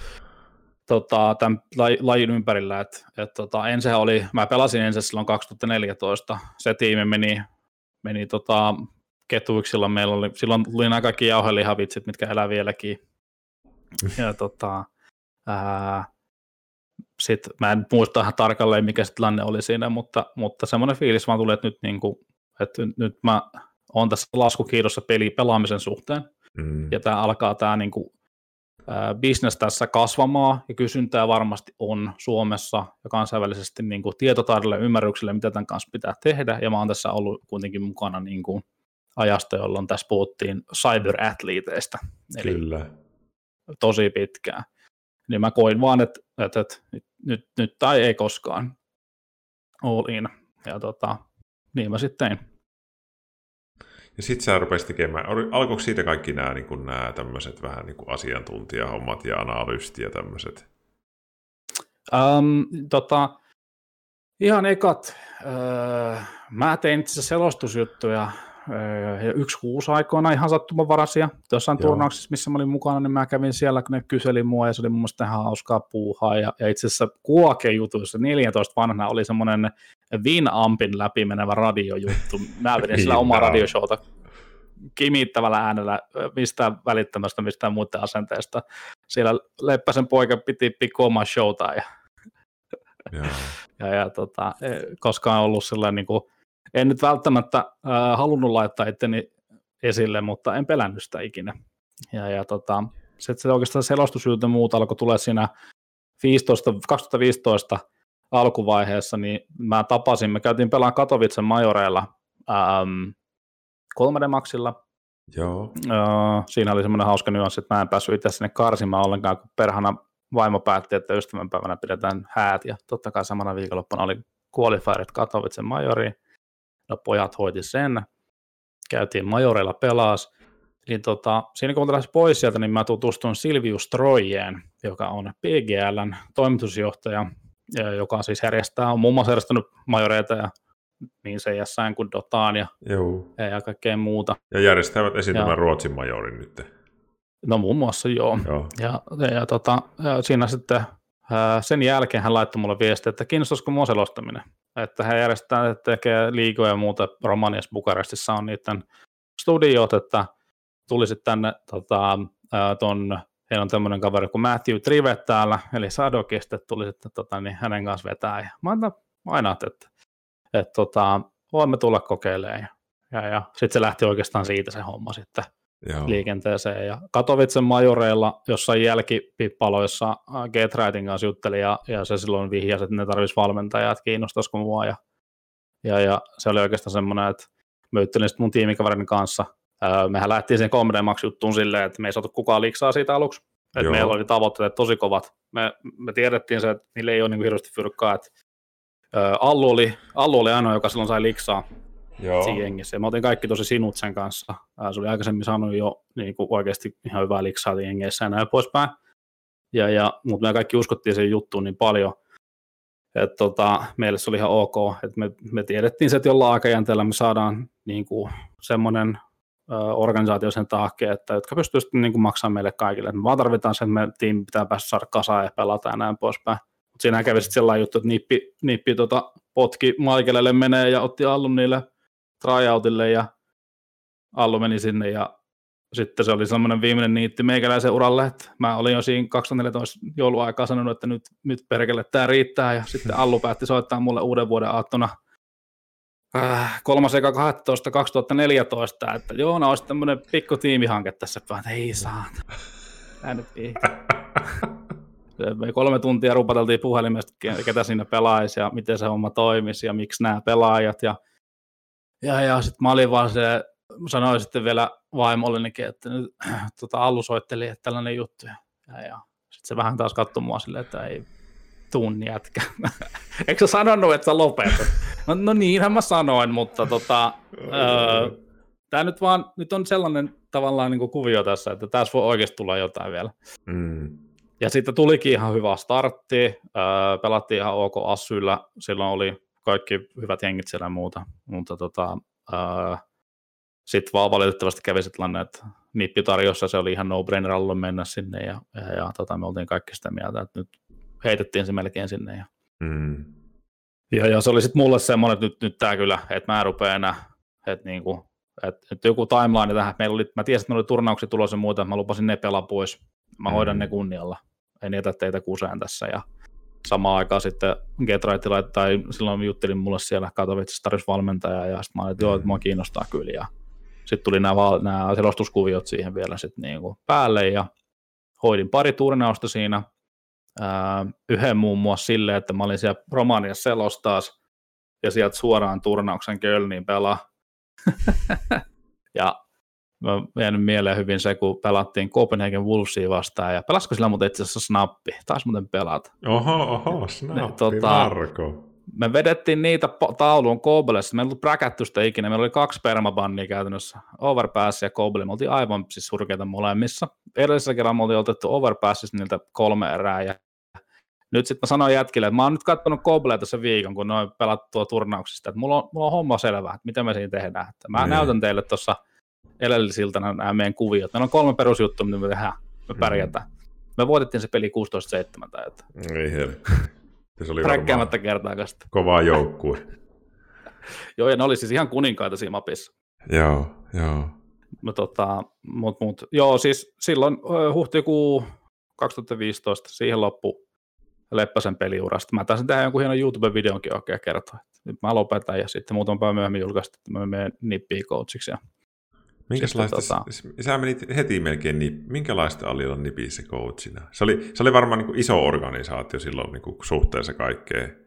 tota, tämän lajin ympärillä. Et, et, tota, ensin oli, mä pelasin ensin silloin 2014, se tiimi meni, meni tota, ketuiksi, silloin meillä oli, silloin tuli nämä kaikki jauhelihavitsit, mitkä elää vieläkin. Ja tota, ää, sit, mä en muista ihan tarkalleen, mikä se tilanne oli siinä, mutta, mutta semmoinen fiilis vaan tuli, että nyt, niin kuin, että nyt mä on tässä laskukiidossa peli pelaamisen suhteen. Mm. Ja tämä alkaa tämä niinku, äh, business tässä kasvamaan, ja kysyntää varmasti on Suomessa ja kansainvälisesti niinku, tietotaidolle ja ymmärrykselle, mitä tämän kanssa pitää tehdä, ja mä oon tässä ollut kuitenkin mukana niinku, ajasta, jolloin tässä puhuttiin cyber-athleteista, eli Kyllä. tosi pitkään. Niin mä koin vaan, että, että, että nyt, nyt, nyt tai ei koskaan all in. Ja tota, niin mä sitten tein. Ja sitten sä rupesit tekemään, alkoiko siitä kaikki nämä, niin kuin nämä tämmöiset vähän niin kuin asiantuntijahommat ja analyysti ja tämmöiset? Um, tota, ihan ekat, öö, mä tein itse selostusjuttuja yksi kuusi aikoina ihan sattumanvaraisia. Jossain Joo. turnauksessa, missä mä olin mukana, niin mä kävin siellä, kun ne kyseli mua ja se oli mun mielestä ihan hauskaa puuhaa. Ja, ja itse asiassa Kuoke-jutuissa 14 vanhana oli semmoinen Winampin läpi menevä radiojuttu. Mä vedin sillä omaa radioshowta kimittävällä äänellä mistään välittämästä mistään muiden asenteesta. Siellä Leppäsen poika piti pikku omaa showta ja, ja, ja tota, e, koskaan ollut sellainen, niin kuin, en nyt välttämättä äh, halunnut laittaa itteni esille, mutta en pelännyt sitä ikinä. Ja, ja tota, se, se oikeastaan selostusjutut ja muut alkoi tulla siinä 15, 2015 alkuvaiheessa, niin mä tapasin, me käytiin pelaan Katowicen majoreilla ähm, 3D Maxilla. Joo. Äh, siinä oli semmoinen hauska nyanssi, että mä en päässyt itse sinne karsimaan ollenkaan, kun perhana vaimo päätti, että ystävänpäivänä pidetään häät, ja totta kai samana viikonloppuna oli qualifierit Katowicen majoriin. No pojat hoiti sen, käytiin majoreilla pelaas, niin tota, siinä kun pois sieltä, niin mä tutustuin Silvius Troijeen, joka on PGLn toimitusjohtaja, joka siis järjestää, on muun muassa järjestänyt majoreita ja niin CSN kuin Dotaan ja, Joo. ja kaikkea muuta. Ja järjestävät esiin tämän Ruotsin majorin nyt. No muun muassa joo. joo. Ja, ja, ja, tota, ja siinä sitten ää, sen jälkeen hän laittoi mulle viestiä, että kiinnostaisiko mua selostaminen. Että hän järjestää, että tekee liikoja ja muuta. Romaniassa Bukarestissa on niiden studiot, että tulisit tänne tota, ton, heillä on tämmöinen kaveri kuin Matthew Trivet täällä, eli Sadokista, tuli sitten tota, niin hänen kanssa vetää. Ja mä aina että, että, että tota, voimme tulla kokeilemaan. Ja, ja, ja sitten se lähti oikeastaan siitä se homma sitten Joo. liikenteeseen. Ja Katowicen majoreilla jossain jälkipippaloissa Getrightin kanssa jutteli ja, ja se silloin vihjasi, että ne tarvitsisi valmentajaa, että kiinnostaisiko mua. Ja, ja, ja se oli oikeastaan semmoinen, että mä sitten mun tiimikaverin kanssa mehän lähtiin sen 3 juttuun silleen, että me ei saatu kukaan liksaa siitä aluksi. Että meillä oli tavoitteet tosi kovat. Me, me tiedettiin se, että niillä ei ole niin hirveästi fyrkkaa. Että, Allu, oli, Allu oli ainoa, joka silloin sai liksaa Joo. siinä jengissä. Ja me kaikki tosi sinut sen kanssa. Se oli aikaisemmin saanut jo niin kuin oikeasti ihan hyvää liksaa jengeissä ja näin poispäin. Ja, ja, mutta me kaikki uskottiin sen juttuun niin paljon, että tota, meille se oli ihan ok. Että me, me tiedettiin se, että jollain aikajänteellä me saadaan niin kuin semmoinen organisaatio sen takia, että jotka pystyy sitten niin kuin maksamaan meille kaikille. Me vaan tarvitaan sen, että me tiimi pitää päästä saada kasaan ja pelata ja näin poispäin. Mutta siinä kävi sitten sellainen juttu, että nippi, nippi tota, potki Maikelelle menee ja otti Allun niille tryoutille ja Allu meni sinne ja sitten se oli semmoinen viimeinen niitti meikäläisen uralle, että mä olin jo siinä 2014 jouluaikaa sanonut, että nyt, nyt perkele tämä riittää ja sitten Allu päätti soittaa mulle uuden vuoden aattona äh, 2014, että Joona olisi tämmöinen pikku tiimihanke tässä, että ei saa. nyt Me kolme tuntia rupateltiin puhelimesta, ketä siinä pelaisi ja miten se homma toimisi ja miksi nämä pelaajat. Ja, ja, ja sitten mä olin vaan se, sanoin sitten vielä vaimollenikin, että nyt tota, Allu soitteli, että tällainen juttu. Ja, ja sitten se vähän taas katsoi mua silleen, että ei tunni jätkä. Eikö sä sanonut, että sä lopetat? No, no niinhän mä sanoin, mutta tota, öö, tämä nyt vaan nyt on sellainen tavallaan niin kuvio tässä, että tässä voi oikeasti tulla jotain vielä. Mm. Ja sitten tulikin ihan hyvä startti, öö, pelattiin ihan ok Assyllä, silloin oli kaikki hyvät jengit siellä ja muuta, mutta tota, sitten vaan valitettavasti kävi sellainen, että nippi tarjossa se oli ihan no-brainer alle mennä sinne ja, ja, ja tota, me oltiin kaikki sitä mieltä, että nyt heitettiin se melkein sinne. Ja, mm. ja, ja se oli sitten mulle semmoinen, että nyt, nyt tämä kyllä, että mä rupean enää, että niinku, että, että joku timeline tähän, meillä oli, mä tiesin, että meillä oli turnauksia tulossa ja muuta, mä lupasin ne pelaa pois, mä mm. hoidan ne kunnialla, en jätä teitä kuseen tässä, ja samaan aikaan sitten Getrightilla, tai silloin juttelin mulle siellä Katowicissa tarjosi valmentaja, ja sitten mä olin, että joo, että mua kiinnostaa kyllä, ja sitten tuli nämä, nämä selostuskuviot siihen vielä sitten niin kuin päälle, ja hoidin pari turnausta siinä, yhden muun muassa silleen, että mä olin siellä Romaniassa selostaas ja sieltä suoraan turnauksen Kölniin pelaa. ja mä jäänyt mieleen hyvin se, kun pelattiin Copenhagen Wolvesia vastaan, ja pelasiko sillä muuten itse asiassa snappi? Taas muuten pelata. Oho, oho, snappi, ne, tota, Marko. Me vedettiin niitä tauluun Kobelessa, me ei ollut bräkätty sitä ikinä, meillä oli kaksi permabannia käytännössä, Overpass ja Kobel, me oltiin aivan siis surkeita molemmissa. Edellisellä kerralla me oltiin otettu Overpassissa niiltä kolme erää, ja nyt sitten mä sanoin jätkille, että mä oon nyt katsonut Koblea tässä viikon, kun noin pelattua turnauksista, että mulla on, mulla on homma selvä, että mitä me siinä tehdään. Että mä mm. näytän teille tuossa edellisiltä nämä meidän kuviot. Meillä on kolme perusjuttua, mitä me tehdään. Me mm. pärjätään. Me voitettiin se peli 16-7. Että... Ei helvetti. Se oli Räkkäämättä kertaakasta. Kovaa joukkue. joo, ja ne oli siis ihan kuninkaita siinä mapissa. Joo, joo. no, tota, mut, mut, joo, siis silloin huhtikuu 2015 siihen loppu Leppäsen peliurasta. Mä taisin tehdä jonkun hienon YouTube-videonkin oikein kertoa. Nyt mä lopetan ja sitten muutaman päivän myöhemmin julkaistiin, että mä menen nippiin coachiksi. Ja Minkälaista, tota... sä menit heti melkein, niin minkälaista oli olla nipissä coachina? Se oli, se oli varmaan niin kuin iso organisaatio silloin niin kuin suhteessa kaikkeen.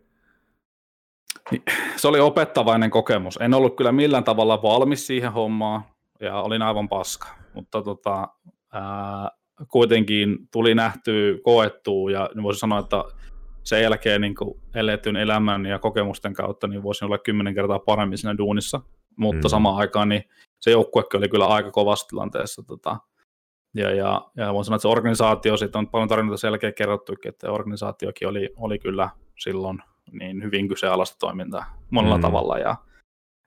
Niin, se oli opettavainen kokemus. En ollut kyllä millään tavalla valmis siihen hommaan ja olin aivan paska, mutta tota, ää, kuitenkin tuli nähtyä, koettua ja voisi sanoa, että sen jälkeen niin eletyn elämän ja kokemusten kautta niin voisin olla kymmenen kertaa paremmin siinä duunissa, mutta mm. samaan aikaan niin se joukkuekin oli kyllä aika kovassa tilanteessa. Tota, ja, ja, ja voin sanoa, että se organisaatio, siitä on paljon tarinoita selkeä kerrottu, että organisaatiokin oli, oli kyllä silloin niin hyvin kyseenalaista toimintaa monella mm. tavalla, ja,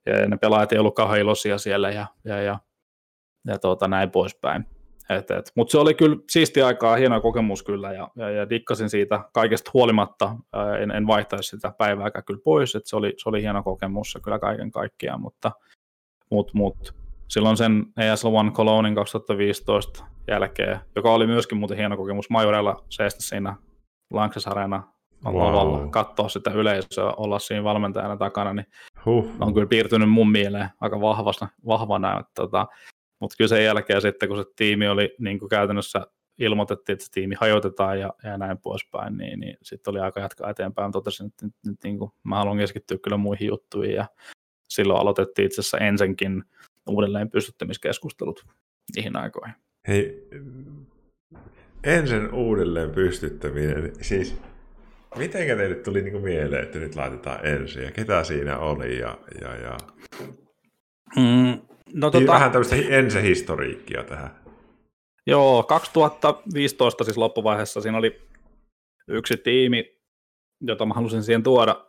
ja ne pelaajat ei ollut kauhean iloisia siellä, ja, ja, ja, ja tuota, näin poispäin. Mutta se oli kyllä siisti aikaa, hieno kokemus kyllä, ja, ja, ja dikkasin siitä kaikesta huolimatta, en, en vaihtaisi sitä päivääkään kyllä pois, että se oli, se oli hieno kokemus kyllä kaiken kaikkiaan, mutta mut, mut, silloin sen ESL One Colognein 2015 jälkeen, joka oli myöskin muuten hieno kokemus Majorella seistä siinä Lanxess Arena wow. katsoa sitä yleisöä, olla siinä valmentajana takana, niin huh. on kyllä piirtynyt mun mieleen aika vahvana, vahvana että tota, mutta kyllä sen jälkeen sitten, kun se tiimi oli niin kuin käytännössä ilmoitettiin, että se tiimi hajotetaan ja, ja näin poispäin, niin, niin sitten oli aika jatkaa eteenpäin. Mä totesin, että nyt, nyt niin kuin, mä haluan keskittyä kyllä muihin juttuihin ja silloin aloitettiin itse asiassa ensinkin uudelleen pystyttämiskeskustelut niihin aikoihin. Hei, ensin uudelleen pystyttäminen, siis miten teille tuli niin kuin mieleen, että nyt laitetaan ensin ja ketä siinä oli ja, ja, ja... Mm, no, tota... Vähän tämmöistä ensihistoriikkia tähän. Joo, 2015 siis loppuvaiheessa siinä oli yksi tiimi, jota mä halusin siihen tuoda.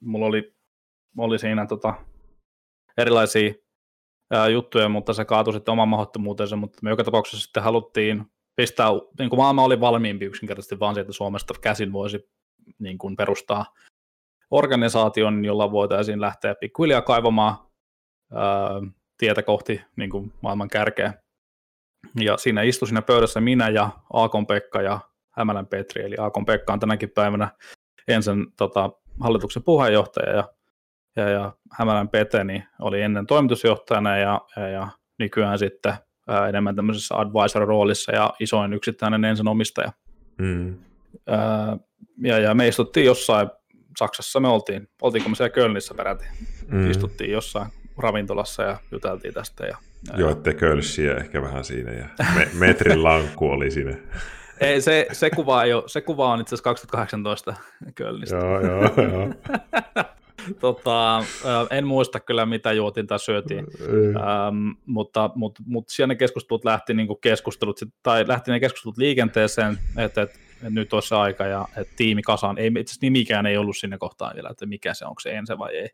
Mulla oli, oli siinä tota, erilaisia ää, juttuja, mutta se kaatui sitten oman mahdottomuutensa, mutta me joka tapauksessa sitten haluttiin pistää, niin kuin maailma oli valmiimpi yksinkertaisesti vaan sieltä Suomesta käsin voisi niin kuin perustaa organisaation, jolla voitaisiin lähteä pikkuhiljaa kaivamaan ää, tietä kohti niin kuin maailman kärkeä. Ja siinä istui siinä pöydässä minä ja Aakon Pekka ja Hämälän Petri, eli Aakon Pekka on tänäkin päivänä ensin tota, hallituksen puheenjohtaja ja ja, ja Hämälän Pete niin oli ennen toimitusjohtajana ja, ja, ja nykyään sitten ää, enemmän tämmöisessä advisor-roolissa ja isoin yksittäinen ensin omistaja. Mm. Ää, ja, ja me istuttiin jossain, Saksassa me oltiin, oltiinko me siellä Kölnissä peräti, mm. istuttiin jossain ravintolassa ja juteltiin tästä. Ja, ja Joitte kölssiä ehkä vähän siinä ja me, metrin lankku oli siinä. Ei, se, se, kuva ei ole, se kuva on itse asiassa 2018 Kölnistä. joo, joo, joo. tota, en muista kyllä, mitä juotin tai syötiin, ähm, mutta, mutta, mutta siellä ne keskustelut lähti, niin keskustelut, tai lähti ne keskustelut liikenteeseen, että, että, nyt olisi se aika ja että tiimi kasaan. Ei, itse asiassa nimikään ei ollut sinne kohtaan vielä, että mikä se, onko se ensin vai ei.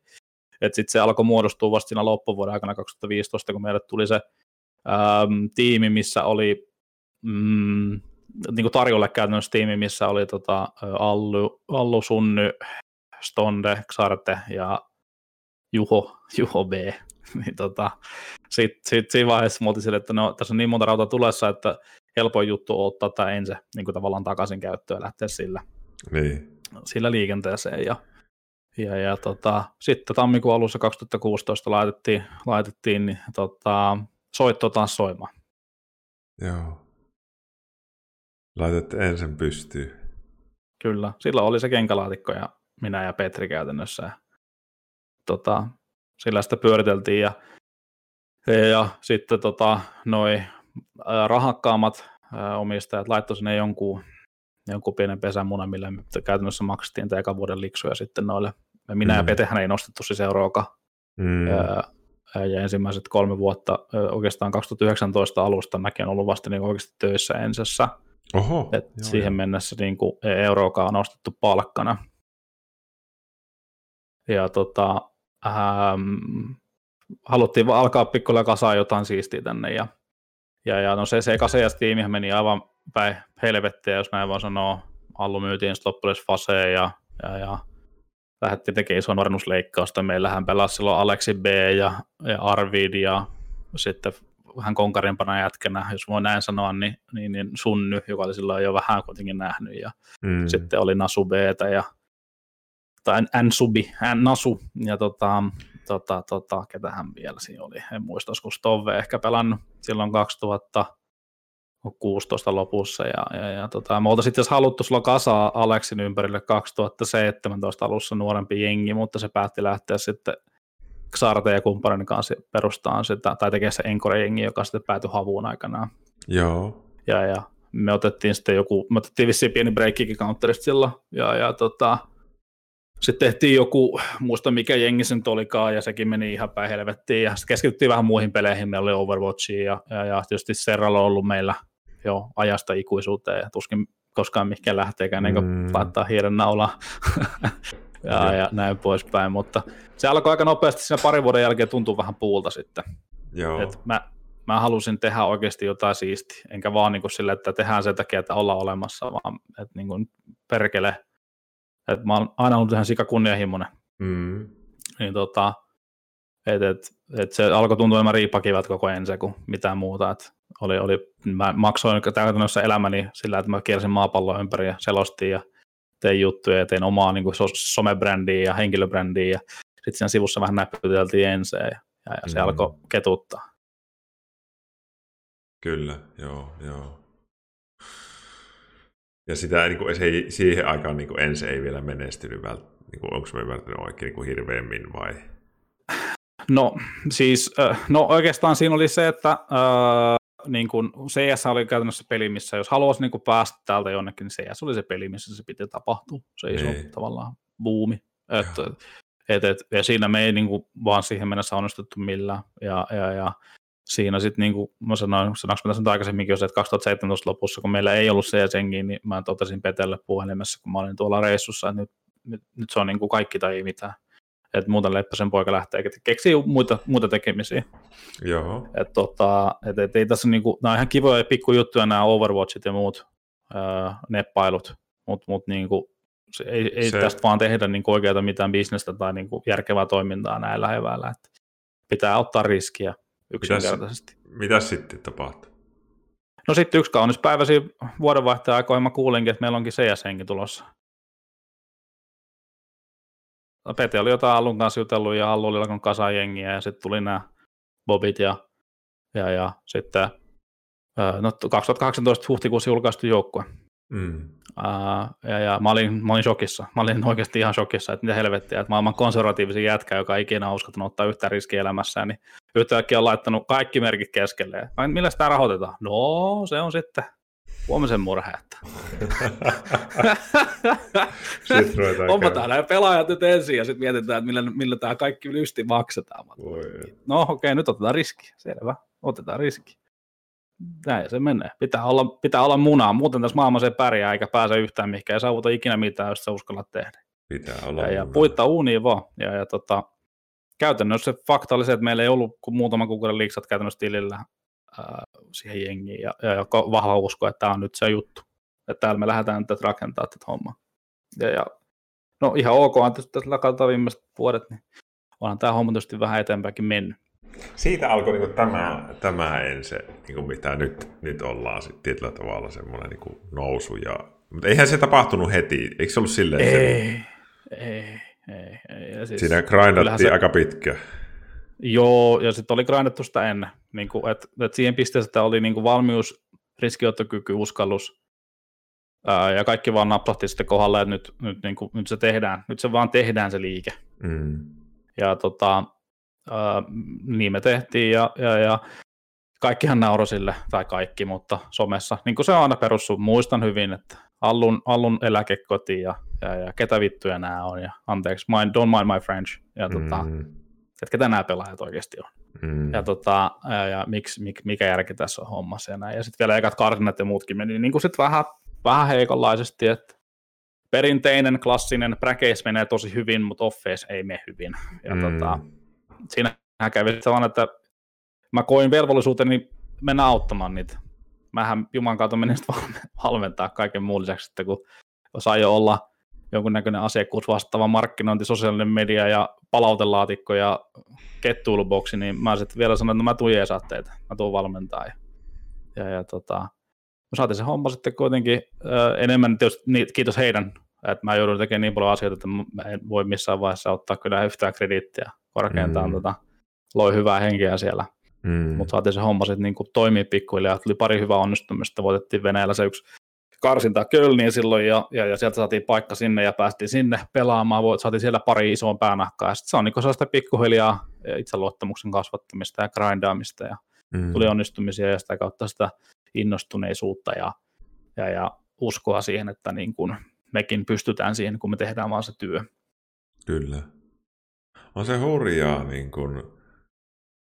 Että sitten se alkoi muodostua vasta siinä loppuvuoden aikana 2015, kun meille tuli se ähm, tiimi, missä oli mm, niin kuin tarjolle käytännössä tiimi, missä oli tota, Allu, Allu Sunny, Stonde, Xarte ja Juho, Juho B. niin tota, Sitten sit siinä vaiheessa mä sille, että no, tässä on niin monta rautaa tulessa, että helpoin juttu on ottaa tämä ensin niin kuin tavallaan takaisin käyttöön ja lähteä sillä, niin. sillä liikenteeseen. Ja, ja, ja tota, sitten tammikuun alussa 2016 laitettiin, laitettiin niin, tota, soitto taas soimaan. Joo. Laitettiin ensin pystyyn. Kyllä, silloin oli se kenkälaatikko ja minä ja Petri käytännössä. Tota, sillä sitä pyöriteltiin ja, ja, ja sitten tota, noi rahakkaammat ää, omistajat laittoi sinne jonkun, jonkun pienen pesämunan, millä käytännössä maksettiin eka vuoden liksuja sitten noille. Ja minä mm. ja Petehän ei nostettu siis euroakaan. Mm. Ja, ja ensimmäiset kolme vuotta, oikeastaan 2019 alusta mäkin olen ollut vasta niin oikeasti töissä ensessä. Oho, Et joo, siihen joo. mennessä niin kuin euroakaan on nostettu palkkana ja tota, ähm, haluttiin alkaa pikkuilla kasaa jotain siistiä tänne ja, ja, ja no se, se tiimi meni aivan päin helvettiä, jos näin vaan sanoo. Allu myytiin Stoppulis Faseen ja, ja, ja lähdettiin tekemään ison nuorennusleikkausta. Meillähän pelasi silloin Aleksi B ja, ja Arvid ja sitten vähän konkarimpana jätkänä, jos voi näin sanoa, niin, niin, niin Sunny, joka oli silloin jo vähän kuitenkin nähnyt, ja mm. sitten oli Nasu b ja tai Nsubi, Nasu, ja tota, tota, tota, ketähän vielä siinä oli, en muista, olisiko Stove ehkä pelannut silloin 2016 lopussa, ja, ja, ja tota, me oltaisiin sitten haluttu sulla kasaa Aleksin ympärille 2017 alussa nuorempi jengi, mutta se päätti lähteä sitten Xarte ja kumppanin kanssa perustaan sitä, tai tekee se Encore-jengi, joka sitten päätyi havuun aikanaan. Joo. Ja, ja me otettiin sitten joku, me otettiin vissiin pieni breikkikin counterista silloin, ja, ja tota, sitten tehtiin joku, muista mikä jengi sen olikaan, ja sekin meni ihan päin helvettiin, ja sitten keskityttiin vähän muihin peleihin, meillä oli Overwatchia, ja, ja, ja tietysti Serralla on ollut meillä jo ajasta ikuisuuteen, ja tuskin koskaan mihinkään lähteekään, niin mm. laittaa hiiren naulaa. ja, ja näin poispäin, mutta se alkoi aika nopeasti siinä parin vuoden jälkeen tuntua vähän puulta sitten. Joo. Et mä, mä halusin tehdä oikeasti jotain siistiä, enkä vaan niin kuin sille, että tehdään sen takia, että ollaan olemassa, vaan että niin kuin perkele, että mä oon aina ollut ihan sika kunnianhimoinen. Mm. Niin tota, et, et, et se alkoi tuntua enemmän riipakivät koko ensin kuin mitään muuta. Et oli, oli, mä maksoin käytännössä elämäni sillä, että mä kiersin maapalloa ympäri ja selostin ja tein juttuja ja tein omaa niin kuin somebrändiä ja henkilöbrändiä ja sitten siinä sivussa vähän näpyteltiin ensin ja, ja, ja se mm. alkoi ketuttaa. Kyllä, joo, joo. Ja sitä, niin kuin, se ei, siihen aikaan niin kuin ensin ei vielä menestynyt, vält, niin kuin, onko me ymmärtänyt oikein niin kuin hirveämmin vai? No siis, no oikeastaan siinä oli se, että äh, niin kuin CS oli käytännössä peli, missä jos haluaisi niin kuin päästä täältä jonnekin, niin CS oli se peli, missä se piti tapahtua. Se iso ei. tavallaan buumi. Et, et, et, ja siinä me ei niin kuin, vaan siihen mennessä onnistuttu millään. Ja, ja, ja siinä sitten, niin kuin mä sanoin, sanoinko mä tässä aikaisemminkin, että 2017 lopussa, kun meillä ei ollut cs niin mä totesin Petelle puhelimessa, kun mä olin tuolla reissussa, että nyt, nyt, nyt se on niin kuin kaikki tai ei mitään että muuten Leppäsen poika lähtee keksii muita, muita tekemisiä. Joo. Et, tota, et, et, ei tässä niinku, nämä on ihan kivoja pikkujuttuja nämä Overwatchit ja muut öö, neppailut, mutta mut niinku, se, ei, ei se... tästä vaan tehdä niinku oikeata mitään bisnestä tai niinku järkevää toimintaa näillä eväillä. Et pitää ottaa riskiä yksinkertaisesti. Mitäs, mitäs sitten tapahtuu? No sitten yksi kaunis päivä siinä vuodenvaihteen aikoina mä kuulinkin, että meillä onkin CS-henki tulossa. Pete oli jotain Allun kanssa jutellut ja Allu oli alkanut kasaan jengiä ja sitten tuli nämä Bobit ja, ja, ja sitten no, 2018 huhtikuussa julkaistu joukkue. Mm. Uh, ja, ja mä, olin, mä olin shokissa. Mä olin oikeasti ihan shokissa, että mitä helvettiä, että maailman konservatiivisin jätkä, joka ei ikinä uskaltanut ottaa yhtään riskiä elämässään, niin yhtäkkiä on laittanut kaikki merkit keskelle. Millä sitä rahoitetaan? No, se on sitten huomisen murhe, että Hommataan nämä pelaajat nyt ensin ja sitten mietitään, että millä, millä tämä kaikki lysti maksetaan. Voi. No okei, okay, nyt otetaan riski. Selvä, otetaan riski. Näin se menee. Pitää olla, pitää olla munaa, muuten tässä maailmassa ei pärjää eikä pääse yhtään mihinkään, ei saavuta ikinä mitään, jos sä uskallat tehdä. Pitää olla ja, ja puittaa uuniin vaan. Ja, ja tota, käytännössä fakta oli se, että meillä ei ollut kuin muutaman kuukauden liiksat käytännössä tilillä ää, siihen jengiin ja, ja, ja vahva usko, että tämä on nyt se juttu. Että täällä me lähdetään nyt rakentaa tätä hommaa. Ja, ja no ihan ok, on tässä katsotaan viimeiset vuodet, niin onhan tämä homma tietysti vähän eteenpäinkin mennyt. Siitä alkoi niin tämä, tämä ensi, niin kuin mitä nyt, nyt ollaan sit tietyllä tavalla semmoinen niin nousu. Ja... Mutta eihän se tapahtunut heti, eikö se ollut silleen? Ei, se... ei, ei. ei. Ja siis, Siinä grindattiin se... aika pitkä. Joo, ja sitten oli grindattu sitä ennen. Niin kuin, että, että siihen pisteeseen oli niin kuin valmius, riskiottokyky, uskallus, ää, ja kaikki vaan napsahti sitten kohdalle, että nyt, nyt, niin kuin, nyt se tehdään, nyt se vaan tehdään se liike. Mm. Ja tota, ää, niin me tehtiin, ja, ja, ja kaikkihan nauroi sille, tai kaikki, mutta somessa, niin kuin se on aina perussu, muistan hyvin, että Allun, Allun eläkekoti ja, ja, ja ketä vittuja nämä on, ja anteeksi, mind, don't mind my French, ja tota, mm. että ketä nämä pelaajat oikeasti on. Mm. Ja, tota, ja, ja miksi, mik, mikä järki tässä on hommassa ja näin. Ja sitten vielä ekat kardinat ja muutkin meni niin kuin sit vähän, vähän heikonlaisesti, että perinteinen, klassinen präkeis menee tosi hyvin, mutta offees ei mene hyvin. Ja mm. tota, siinä kävi sellainen, että mä koin velvollisuuteni mennä auttamaan niitä. Mähän Juman kautta menin valmentaa kaiken muun lisäksi, että kun jos jo olla jonkunnäköinen asiakkuus vastaava markkinointi, sosiaalinen media ja palautelaatikko ja kettuiluboksi, niin mä sitten vielä sanoin, että no mä tuun jeesaa teitä, mä tuun valmentaa. Ja, ja, ja tota, me saatiin se homma sitten kuitenkin ö, enemmän, tietysti, niin, kiitos heidän, että mä joudun tekemään niin paljon asioita, että mä en voi missään vaiheessa ottaa kyllä yhtään krediittiä. Korkeintaan mm. tota, loi hyvää henkeä siellä. Mm. Mutta saatiin se homma sitten niin toimii pikkuhiljaa. Tuli pari hyvää onnistumista. Voitettiin Venäjällä se yksi karsinta Kölniin silloin ja, ja, ja, sieltä saatiin paikka sinne ja päästiin sinne pelaamaan, Voit, saatiin siellä pari isoa päänahkaa ja sitten se on niin sellaista pikkuhiljaa itseluottamuksen kasvattamista ja grindaamista ja mm. tuli onnistumisia ja sitä kautta sitä innostuneisuutta ja, ja, ja uskoa siihen, että niin kuin mekin pystytään siihen, kun me tehdään vaan se työ. Kyllä. On se hurjaa, niin kun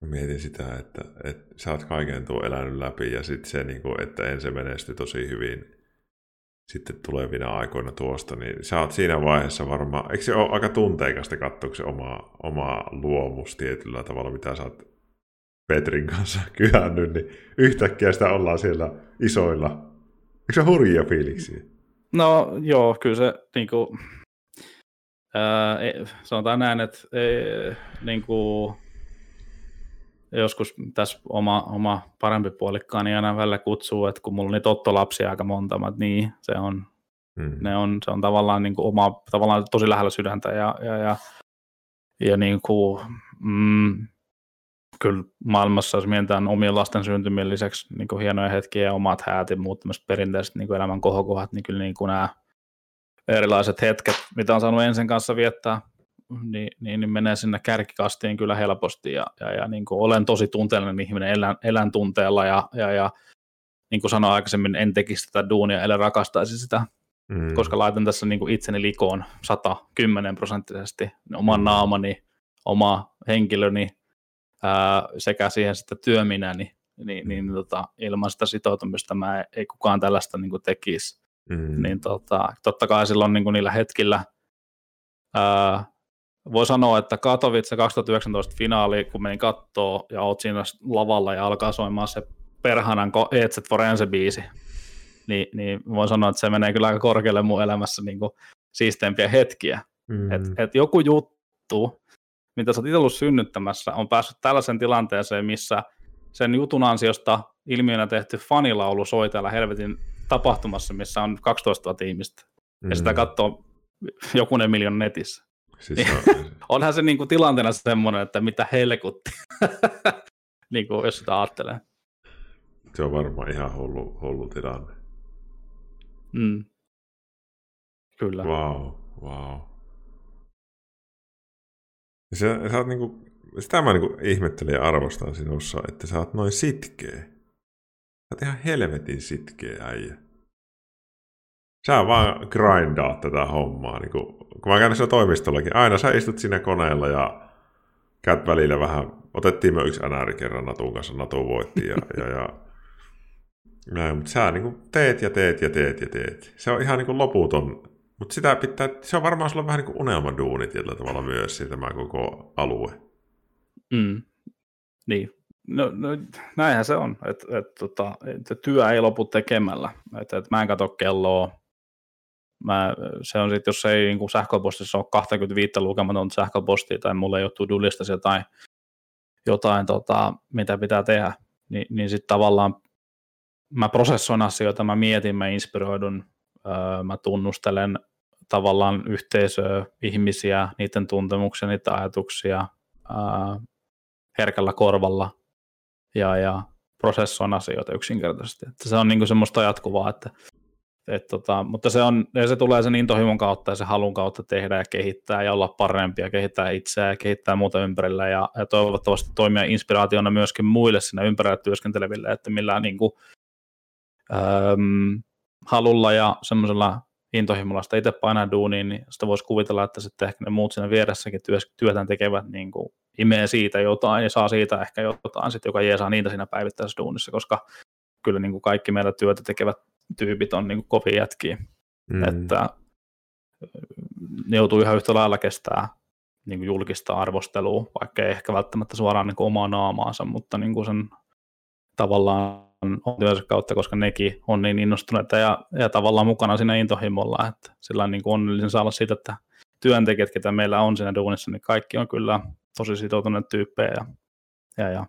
mietin sitä, että, että sä oot kaiken tuo elänyt läpi ja sitten se, niin kun, että ensin menestyi tosi hyvin sitten tulevina aikoina tuosta, niin sä oot siinä vaiheessa varmaan, eikö se ole aika tunteikasta katsoa se oma, oma luomus tietyllä tavalla, mitä sä oot Petrin kanssa kyhännyt, niin yhtäkkiä sitä ollaan siellä isoilla. Eikö se hurjia fiiliksiä? No joo, kyllä se niin kuin, ää, e, sanotaan näin, että e, niin kuin, joskus tässä oma, oma parempi puolikkaani aina välillä kutsuu, että kun mulla on niitä ottolapsia aika monta, että niin, se on, hmm. ne on, se on tavallaan, niin kuin oma, tavallaan tosi lähellä sydäntä ja, ja, ja, ja niin kuin, mm, kyllä maailmassa, jos mietitään omien lasten syntymien lisäksi niin kuin hienoja hetkiä ja omat häät ja muut perinteiset niin kuin elämän kohokohat, niin kyllä niin kuin nämä erilaiset hetket, mitä on saanut ensin kanssa viettää, niin, niin, niin menee sinne kärkikastiin kyllä helposti ja, ja, ja niin kuin olen tosi tunteellinen ihminen, elän, elän tunteella ja, ja, ja niin kuin sanoin aikaisemmin, en tekisi tätä duunia, ellei rakastaisi sitä, mm. koska laitan tässä niin kuin itseni likoon 110 prosenttisesti oman naamani, oma henkilöni, ää, sekä siihen sitten työminäni, niin, niin tota, ilman sitä sitoutumista mä ei kukaan tällaista niin kuin tekisi. Mm. Niin tota, totta kai silloin niin kuin niillä hetkillä ää, voi sanoa, että Katowice 2019 finaali, kun menin kattoo ja oot siinä lavalla ja alkaa soimaan se perhanan Etset Forense biisi, niin, niin voin sanoa, että se menee kyllä aika korkealle mun elämässä niin kuin siisteimpiä hetkiä. Mm. Et, et joku juttu, mitä sä oot itse ollut synnyttämässä, on päässyt tällaisen tilanteeseen, missä sen jutun ansiosta ilmiönä tehty fanilaulu soi täällä helvetin tapahtumassa, missä on 12 000 ihmistä. Mm. Ja sitä mm. katsoo jokunen miljoona netissä. Siis on... Onhan se niin kuin tilanteena semmoinen, että mitä helkutti, niin kuin, jos sitä ajattelee. Se on varmaan ihan hullu, hullu tilanne. Mm. Kyllä. Wow, wow. Sä, sä oot niinku, sitä mä niinku ihmettelin ja arvostan sinussa, että sä oot noin sitkeä. Sä oot ihan helvetin sitkeä äijä. Sä vaan grindaat tätä hommaa. Niin kun, kun mä käyn siellä toimistollakin, aina sä istut siinä koneella ja käyt välillä vähän, otettiin me yksi NR kerran Natun kanssa, Natu voitti ja, ja, ja näin, mutta sä niin teet ja teet ja teet ja teet. Se on ihan niin loputon mutta sitä pitää, se on varmaan sulla vähän niin kuin unelmaduuni tietyllä tavalla myös, tämä koko alue. Mm. Niin. No, no, näinhän se on, että et, tota, et työ ei lopu tekemällä. Et, et mä en katso kelloa. Mä, se on sitten, jos ei niin kuin sähköpostissa ole 25 lukematonta sähköpostia tai mulle ei ole to jotain, jotain tota, mitä pitää tehdä, niin, niin sitten tavallaan mä prosessoin asioita, mä mietin, mä inspiroidun, mä tunnustelen tavallaan yhteisöä, ihmisiä, niiden tuntemuksia, niitä ajatuksia herkällä korvalla ja, ja prosessoin asioita yksinkertaisesti. Että se on niin semmoista jatkuvaa, että, et tota, mutta se, on, ja se tulee sen intohimon kautta ja se halun kautta tehdä ja kehittää ja olla parempia, kehittää itseä ja kehittää muuta ympärillä ja, ja toivottavasti toimia inspiraationa myöskin muille sinne ympärillä työskenteleville, että millään niin kuin, äm, halulla ja semmoisella intohimolla sitä itse painaa duuniin, niin sitä voisi kuvitella, että sitten ehkä ne muut siinä vieressäkin työtään tekevät niin kuin imee siitä jotain ja saa siitä ehkä jotain, sitten, joka jeesaa niitä siinä päivittäisessä duunissa, koska kyllä niin kuin kaikki meillä työtä tekevät tyypit on niin kuin kovin jätkiä, mm. että ne joutuu ihan yhtä lailla kestää niin kuin julkista arvostelua, vaikka ei ehkä välttämättä suoraan niin kuin omaa naamaansa, mutta niin kuin sen tavallaan on työnsä kautta, koska nekin on niin innostuneita ja, ja tavallaan mukana siinä intohimolla, että sillä on niin kuin onnellisen saa olla siitä, että työntekijät, ketä meillä on siinä duunissa, niin kaikki on kyllä tosi sitoutuneet tyyppejä ja, ja, ja,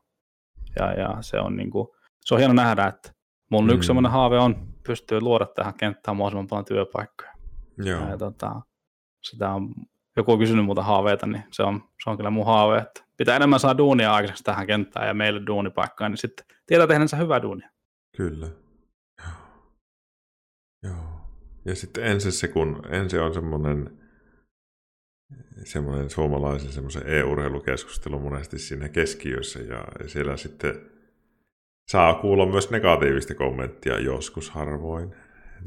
ja, ja se on niin kuin, se on hieno nähdä, että mun mm. yksi sellainen haave on pystyä luoda tähän kenttään mahdollisimman paljon työpaikkoja. Joo. Ja, ja tota, sitä on, joku on kysynyt muuta haaveita, niin se on, se on kyllä mun haave, että pitää enemmän saa duunia aikaiseksi tähän kenttään ja meille duunipaikkaan, niin sitten tietää tehdänsä hyvää duunia. Kyllä. Joo. Joo. Ja sitten ensin se, kun ensin on semmoinen semmoinen suomalaisen semmoisen e-urheilukeskustelu monesti siinä keskiössä ja siellä sitten saa kuulla myös negatiivista kommenttia joskus harvoin.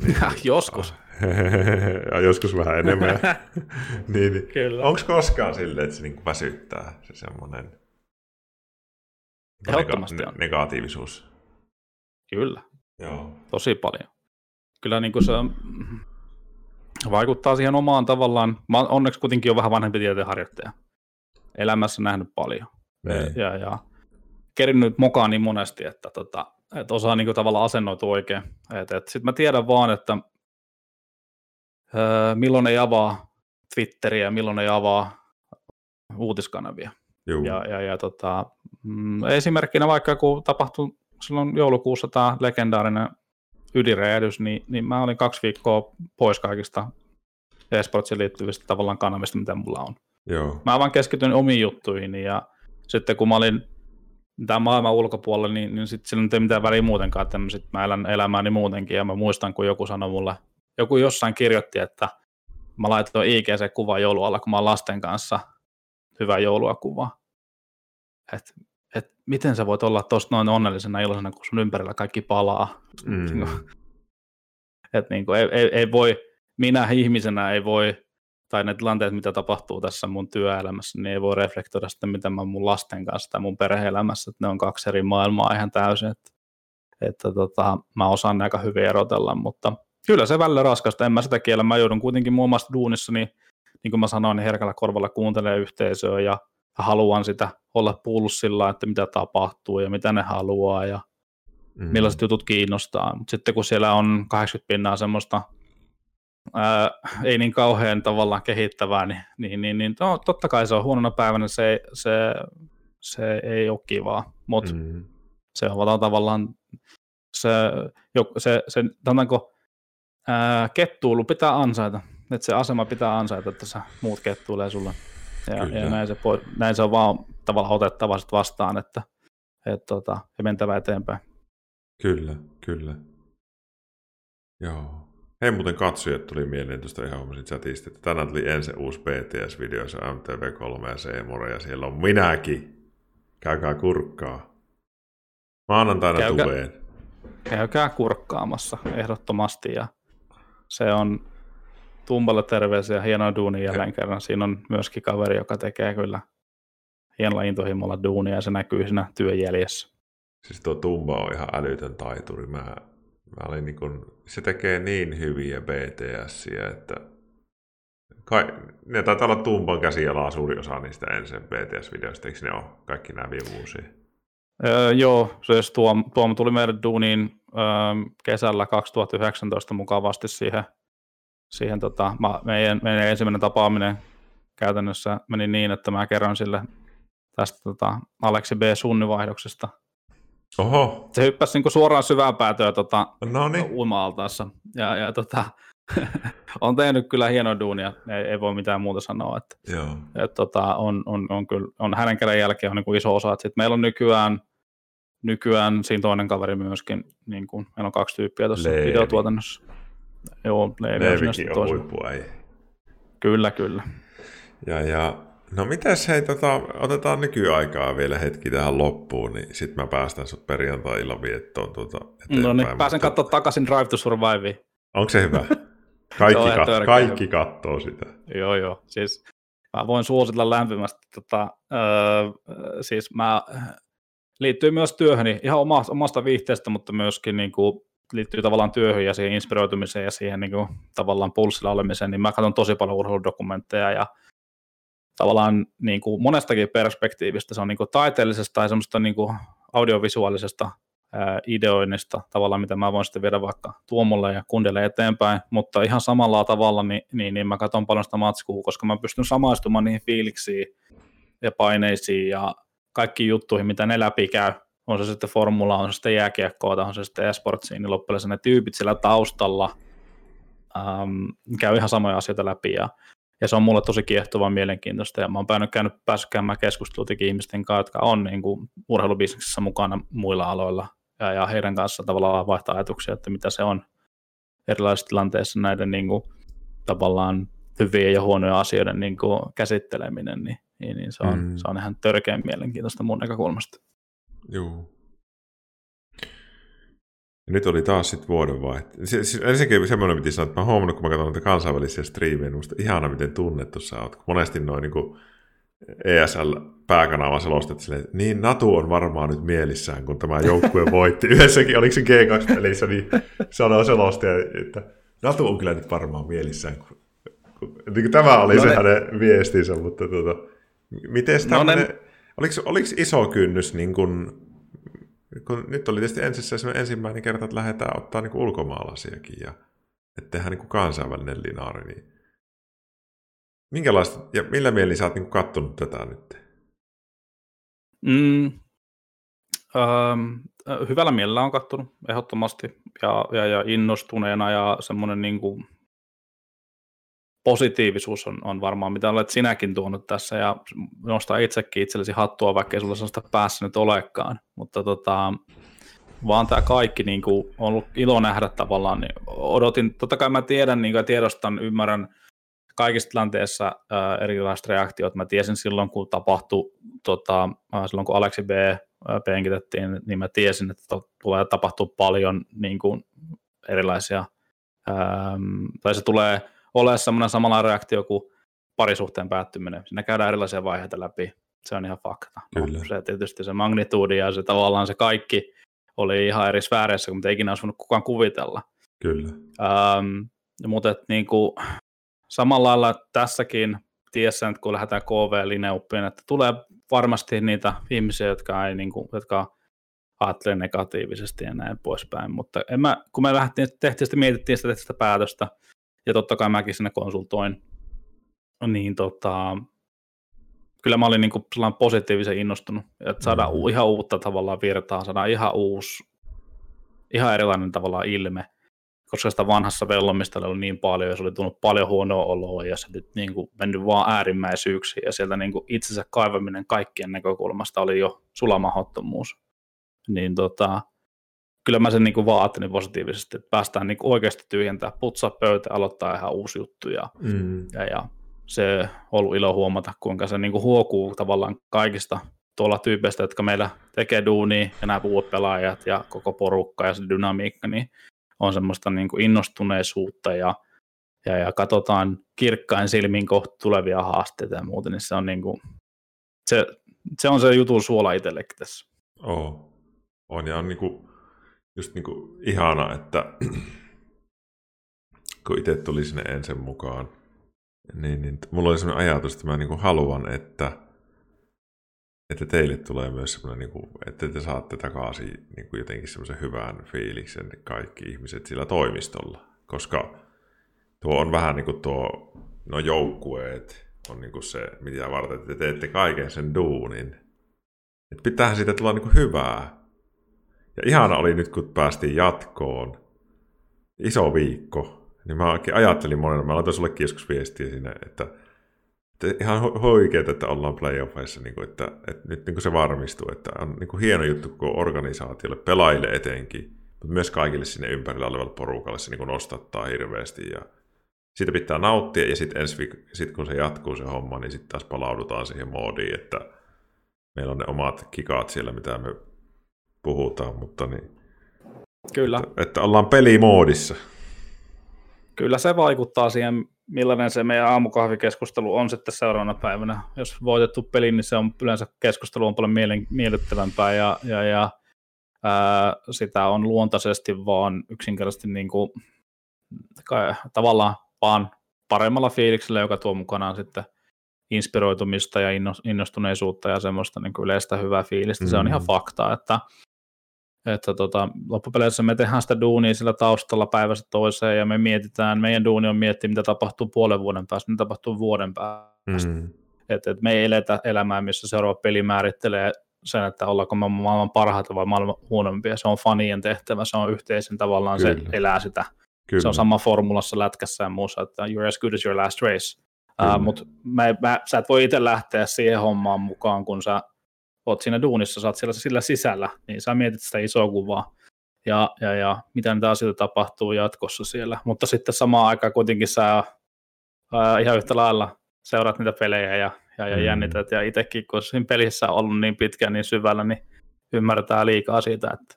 Niin, joskus. ja joskus vähän enemmän. niin, niin. Onko koskaan silleen, että se niinku väsyttää se semmoinen nega- negatiivisuus? Kyllä. Joo. Tosi paljon. Kyllä niin kuin se vaikuttaa siihen omaan tavallaan. Mä onneksi kuitenkin on vähän vanhempi tieteenharjoittaja. Elämässä nähnyt paljon. Niin. Ja, ja kerinnyt mokaan niin monesti, että, tota, että osaa niin kuin tavallaan asennoitua oikein. Sitten mä tiedän vaan, että öö, milloin ei avaa Twitteriä, milloin ei avaa uutiskanavia. Juu. Ja, ja, ja tota, mm, esimerkkinä vaikka kun tapahtui silloin joulukuussa tämä legendaarinen ydinräjähdys, niin, niin mä olin kaksi viikkoa pois kaikista esportsiin liittyvistä tavallaan kanavista, mitä mulla on. Joo. Mä vaan keskityin omiin juttuihin ja sitten kun mä olin tämän maailman ulkopuolella, niin, niin sitten sillä ei mitään väliä muutenkaan, että sit mä elän elämääni muutenkin ja mä muistan, kun joku sanoi mulle, joku jossain kirjoitti, että mä laitoin IGC kuva joulualla, kun mä oon lasten kanssa hyvä joulua kuva. Et, et miten sä voit olla tosta noin onnellisena iloisena, kun sun ympärillä kaikki palaa. Mm. Niinku, et niin kuin, ei, ei, ei, voi, minä ihmisenä ei voi tai ne tilanteet, mitä tapahtuu tässä mun työelämässä, niin ei voi reflektoida sitä, mitä mä mun lasten kanssa tai mun perheelämässä, että ne on kaksi eri maailmaa ihan täysin, että, että tota, mä osaan ne aika hyvin erotella, mutta kyllä se välillä raskasta, en mä sitä kiellä, mä joudun kuitenkin muun muassa duunissa, niin, niin kuin mä sanoin, niin herkällä korvalla kuuntelee yhteisöä ja haluan sitä olla pulssilla, että mitä tapahtuu ja mitä ne haluaa ja mm. millaiset jutut kiinnostaa, mutta sitten kun siellä on 80 pinnaa semmoista ää, ei niin kauhean tavallaan kehittävää, niin, niin, niin, niin no, totta kai se on huonona päivänä, se, se, se ei ole kivaa, mutta mm. se on tavallaan se, se, se sanotaanko, ää, kettuulu pitää ansaita, että se asema pitää ansaita, että sä muut kettuilee sulle. Ja, ja näin, se, näin se on vaan tavallaan otettava vastaan, että et, tota, ja mentävä eteenpäin. Kyllä, kyllä. Joo. Hei muuten katsojat tuli mieleen tuosta ihan huomasin chatista, että tänään tuli ensin uusi BTS-video, se MTV3 ja Seemore, ja siellä on minäkin. Käykää kurkkaa. Maanantaina Käykää, tubeen. Käykää kurkkaamassa ehdottomasti, ja se on Tumballe terveisiä, hienoa duuni jälleen kerran. Siinä on myöskin kaveri, joka tekee kyllä hienolla intohimolla duunia, ja se näkyy siinä työjäljessä. Siis tuo Tumba on ihan älytön taituri. Mä Mä olin niin kun, se tekee niin hyviä BTS, että kai, ne taitaa olla tumpan käsialaa suuri osa niistä ensin BTS-videoista, eikö ne ole kaikki nämä viime vuosia? Öö, joo, se Tuom, Tuom tuli meidän duuniin öö, kesällä 2019 mukavasti siihen, siihen tota, mä, meidän, meidän ensimmäinen tapaaminen käytännössä meni niin, että mä kerron sille tästä tota, Aleksi B. Sunnivaihdoksesta – Oho. Se hyppäsi niin suoraan syvään päätöä tota, uima-altaassa. Ja, ja tota, on tehnyt kyllä hienoa duunia, ei, ei voi mitään muuta sanoa. Että, Joo. Et, tota, on, on, on, kyllä, on hänen käden jälkeen on niin kuin iso osa. Sitten meillä on nykyään, nykyään siinä toinen kaveri myöskin, niin kuin, meillä on kaksi tyyppiä tuossa videotuotannossa. Joo, Leevi Leevikin on, ei. Kyllä, kyllä. Ja, ja No mitäs hei, tota, otetaan nykyaikaa vielä hetki tähän loppuun, niin sitten mä päästän sut perjantai-illan viettoon tuota No niin, pääsen mutta... katsoa takaisin Drive to Survive. Onko se hyvä? Kaikki, se kat- kaikki kattoo sitä. Joo, joo. Siis mä voin suositella lämpimästi. Tota, öö, siis mä liittyy myös työhöni ihan omasta, omasta viihteestä, mutta myöskin niin kuin, liittyy tavallaan työhön ja siihen inspiroitumiseen ja siihen niin kuin, tavallaan pulssilla olemiseen, niin mä katson tosi paljon urheiludokumentteja ja tavallaan niin kuin monestakin perspektiivistä. Se on niin kuin taiteellisesta tai semmoista niin kuin audiovisuaalisesta ideoinnista tavallaan, mitä mä voin sitten viedä vaikka Tuomolle ja kundille eteenpäin, mutta ihan samalla tavalla niin, niin, niin mä katson paljon sitä matskua, koska mä pystyn samaistumaan niihin fiiliksiin ja paineisiin ja kaikkiin juttuihin, mitä ne läpi käy, on se sitten formula, on se sitten jääkiekkoa, tai on se sitten esportsiin, niin loppujen ne tyypit siellä taustalla ähm, käy ihan samoja asioita läpi, ja, ja se on mulle tosi kiehtovaa mielenkiintoista, ja mä oon päänyt, käynyt, päässyt käymään keskustelua ihmisten kanssa, jotka on niin kuin, urheilubisneksessä mukana muilla aloilla, ja, ja heidän kanssa tavallaan vaihtaa ajatuksia, että mitä se on erilaisissa tilanteissa näiden niin kuin, tavallaan hyvien ja huonojen asioiden niin kuin, käsitteleminen, niin, niin, niin se, on, mm. se on ihan törkeän mielenkiintoista mun näkökulmasta. Joo. Ja nyt oli taas sitten vuodenvaihto. Siis ensinnäkin semmoinen piti sanoa, että mä huomannut, kun mä katson näitä kansainvälisiä striimejä, niin musta ihana, miten tunnettu sä oot. Monesti noin niin ESL-pääkanava selostat silleen, että niin Natu on varmaan nyt mielissään, kun tämä joukkue voitti. Yhdessäkin, oliko se G2-pelissä, niin sanoo selosti, että Natu on kyllä nyt varmaan mielissään. Kun, kun, niin tämä oli no se ne... hänen viestinsä, mutta tuota, miten tämmöinen... No ne Oliko, oliko iso kynnys, niin kun, kun nyt oli tietysti ensin ensimmäinen kerta, että lähdetään ottaa niin ulkomaalaisiakin ja että tehdään niin kansainvälinen linaari, niin minkälaista, ja millä mielin sä oot niin kattonut tätä nyt? Mm, ähm, hyvällä mielellä on kattonut ehdottomasti ja, ja, ja innostuneena ja semmoinen niin kuin positiivisuus on, on varmaan, mitä olet sinäkin tuonut tässä, ja nostaa itsekin itsellesi hattua, vaikka ei sulla sellaista päässä nyt olekaan, mutta tota, vaan tämä kaikki niin kuin, on ollut ilo nähdä tavallaan, niin odotin, totta kai mä tiedän niin kuin, tiedostan, ymmärrän kaikissa tilanteissa äh, erilaiset reaktiot, mä tiesin silloin, kun tapahtui, tota, äh, silloin kun Aleksi B äh, penkitettiin, niin mä tiesin, että to, tulee tapahtua paljon niin kuin, erilaisia, ähm, tai se tulee ole semmoinen samalla reaktio kuin parisuhteen päättyminen. Siinä käydään erilaisia vaiheita läpi. Se on ihan fakta. Kyllä. Se tietysti se magnituudi ja se tavallaan se kaikki oli ihan eri sfääreissä, kuin ikinä olisi voinut kukaan kuvitella. Kyllä. Ähm, mutta et, niin kuin, samalla lailla tässäkin tiessä, että kun lähdetään KV-lineuppiin, että tulee varmasti niitä ihmisiä, jotka, ei, niin kuin, jotka ajattelee negatiivisesti ja näin poispäin. Mutta en mä, kun me lähdettiin, tehtiin sitä, mietittiin sitä, sitä päätöstä, ja totta kai mäkin sinne konsultoin, niin tota, kyllä mä olin niin kuin positiivisen innostunut, että saadaan mm. ihan uutta tavallaan virtaa, saadaan ihan uusi, ihan erilainen tavallaan ilme, koska sitä vanhassa vellomista oli niin paljon, ja se oli tullut paljon huonoa oloa, ja se oli niin kuin mennyt vaan äärimmäisyyksiin, ja sieltä niin kuin itsensä kaivaminen kaikkien näkökulmasta oli jo sulamahottomuus. Niin tota, kyllä mä sen niin kuin vaan ajattelin positiivisesti, että päästään niin kuin oikeasti tyhjentää, putsaa pöytä, aloittaa ihan uusi juttu ja, mm. ja, ja se on ollut ilo huomata, kuinka se niin kuin huokuu tavallaan kaikista tuolla tyypeistä, jotka meillä tekee duunia ja nämä uudet pelaajat ja koko porukka ja se dynamiikka, niin on semmoista niin kuin innostuneisuutta ja, ja, ja katsotaan kirkkain silmin kohti tulevia haasteita ja muuten, niin se on, niin kuin, se, se, on se jutun suola itsellekin tässä. Oo. On ja on niin kuin just niin kuin ihana, että kun itse tuli sinne ensin mukaan, niin, niin mulla oli sellainen ajatus, että mä niin kuin haluan, että, että teille tulee myös semmoinen, niin kuin, että te saatte takaisin niin kuin jotenkin semmoisen hyvän fiiliksen kaikki ihmiset sillä toimistolla. Koska tuo on vähän niin kuin tuo, no joukkueet on niin kuin se, mitä varten te teette kaiken sen duunin. Että pitäähän siitä tulla niin kuin hyvää ja ihana oli nyt, kun päästiin jatkoon. Iso viikko. Niin mä ajattelin monena, mä laitan sullekin joskus viestiä sinne, että, että ihan oikeet, että ollaan playoffeissa, niin kuin, että, että nyt niin kuin se varmistuu, että on niin kuin hieno juttu koko organisaatiolle, pelaajille etenkin, mutta myös kaikille sinne ympärillä olevalle porukalle se niin kuin nostattaa hirveästi ja siitä pitää nauttia ja sitten sit kun se jatkuu se homma, niin sitten taas palaudutaan siihen moodiin, että meillä on ne omat kikaat siellä, mitä me puhutaan, mutta niin. Kyllä. Että, että ollaan pelimoodissa. Kyllä se vaikuttaa siihen, millainen se meidän aamukahvikeskustelu on sitten seuraavana päivänä. Jos voitettu peli, niin se on yleensä keskustelu on paljon mielen, miellyttävämpää ja, ja, ja ää, sitä on luontaisesti vaan yksinkertaisesti niin kuin, kai, tavallaan vaan paremmalla fiiliksellä, joka tuo mukanaan sitten inspiroitumista ja innostuneisuutta ja semmoista niin kuin yleistä hyvää fiilistä. Mm. Se on ihan mm. fakta, että että tota, loppupeleissä me tehdään sitä duunia sillä taustalla päivästä toiseen ja me mietitään, meidän duuni on miettiä, mitä tapahtuu puolen vuoden päästä, mitä tapahtuu vuoden päästä. Mm. Että et me ei eletä elämää, missä seuraava peli määrittelee sen, että ollaanko me maailman parhaita vai maailman huonompia. Se on fanien tehtävä, se on yhteisen tavallaan, Kyllä. se elää sitä. Kyllä. Se on sama formulassa lätkässä ja muussa, että you're as good as your last race. Uh, Mutta mä, mä, sä et voi itse lähteä siihen hommaan mukaan, kun sä oot siinä duunissa, sä oot siellä sillä sisällä, niin sä mietit sitä isoa kuvaa ja, ja, ja mitä niitä asioita tapahtuu jatkossa siellä. Mutta sitten samaan aikaan kuitenkin sä ää, ihan yhtä lailla seuraat niitä pelejä ja, ja, ja mm. jännität. Ja itsekin, kun siinä pelissä on ollut niin pitkään niin syvällä, niin ymmärtää liikaa siitä, että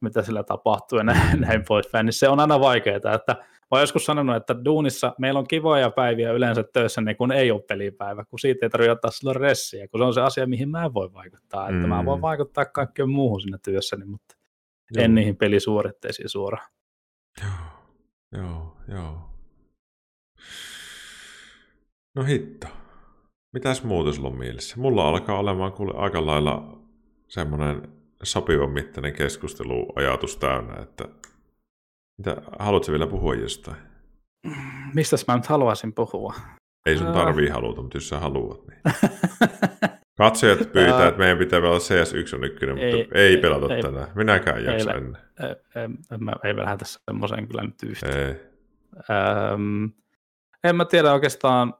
mitä sillä tapahtuu ja näin, näin poispäin. Niin se on aina vaikeaa, että olen joskus sanonut, että duunissa meillä on kivoja päiviä yleensä töissä, niin kun ei ole pelipäivä, kun siitä ei tarvitse ottaa silloin ressiä, kun se on se asia, mihin mä en voi vaikuttaa. Että mm. mä voin vaikuttaa kaikkeen muuhun siinä työssäni, mutta joo. en niihin pelisuoritteisiin suoraan. Joo, joo, joo. No hitto. Mitäs muuta sulla on mielessä? Mulla alkaa olemaan kuule aika lailla semmoinen sopivan mittainen keskusteluajatus täynnä, että mitä, haluatko vielä puhua jostain? Mistä mä nyt haluaisin puhua? Ei sun tarvii haluta, mutta jos sä haluat, niin... Katsojat pyytää, että meidän pitää pelata CS1 on ykkönen, mutta ei, ei pelata ei, tänään. Minäkään ei jaksa ennen. Ei, ei, ei, ei lähdetä semmoiseen kyllä nyt yhtään. Ei. Ähm, en mä tiedä oikeastaan,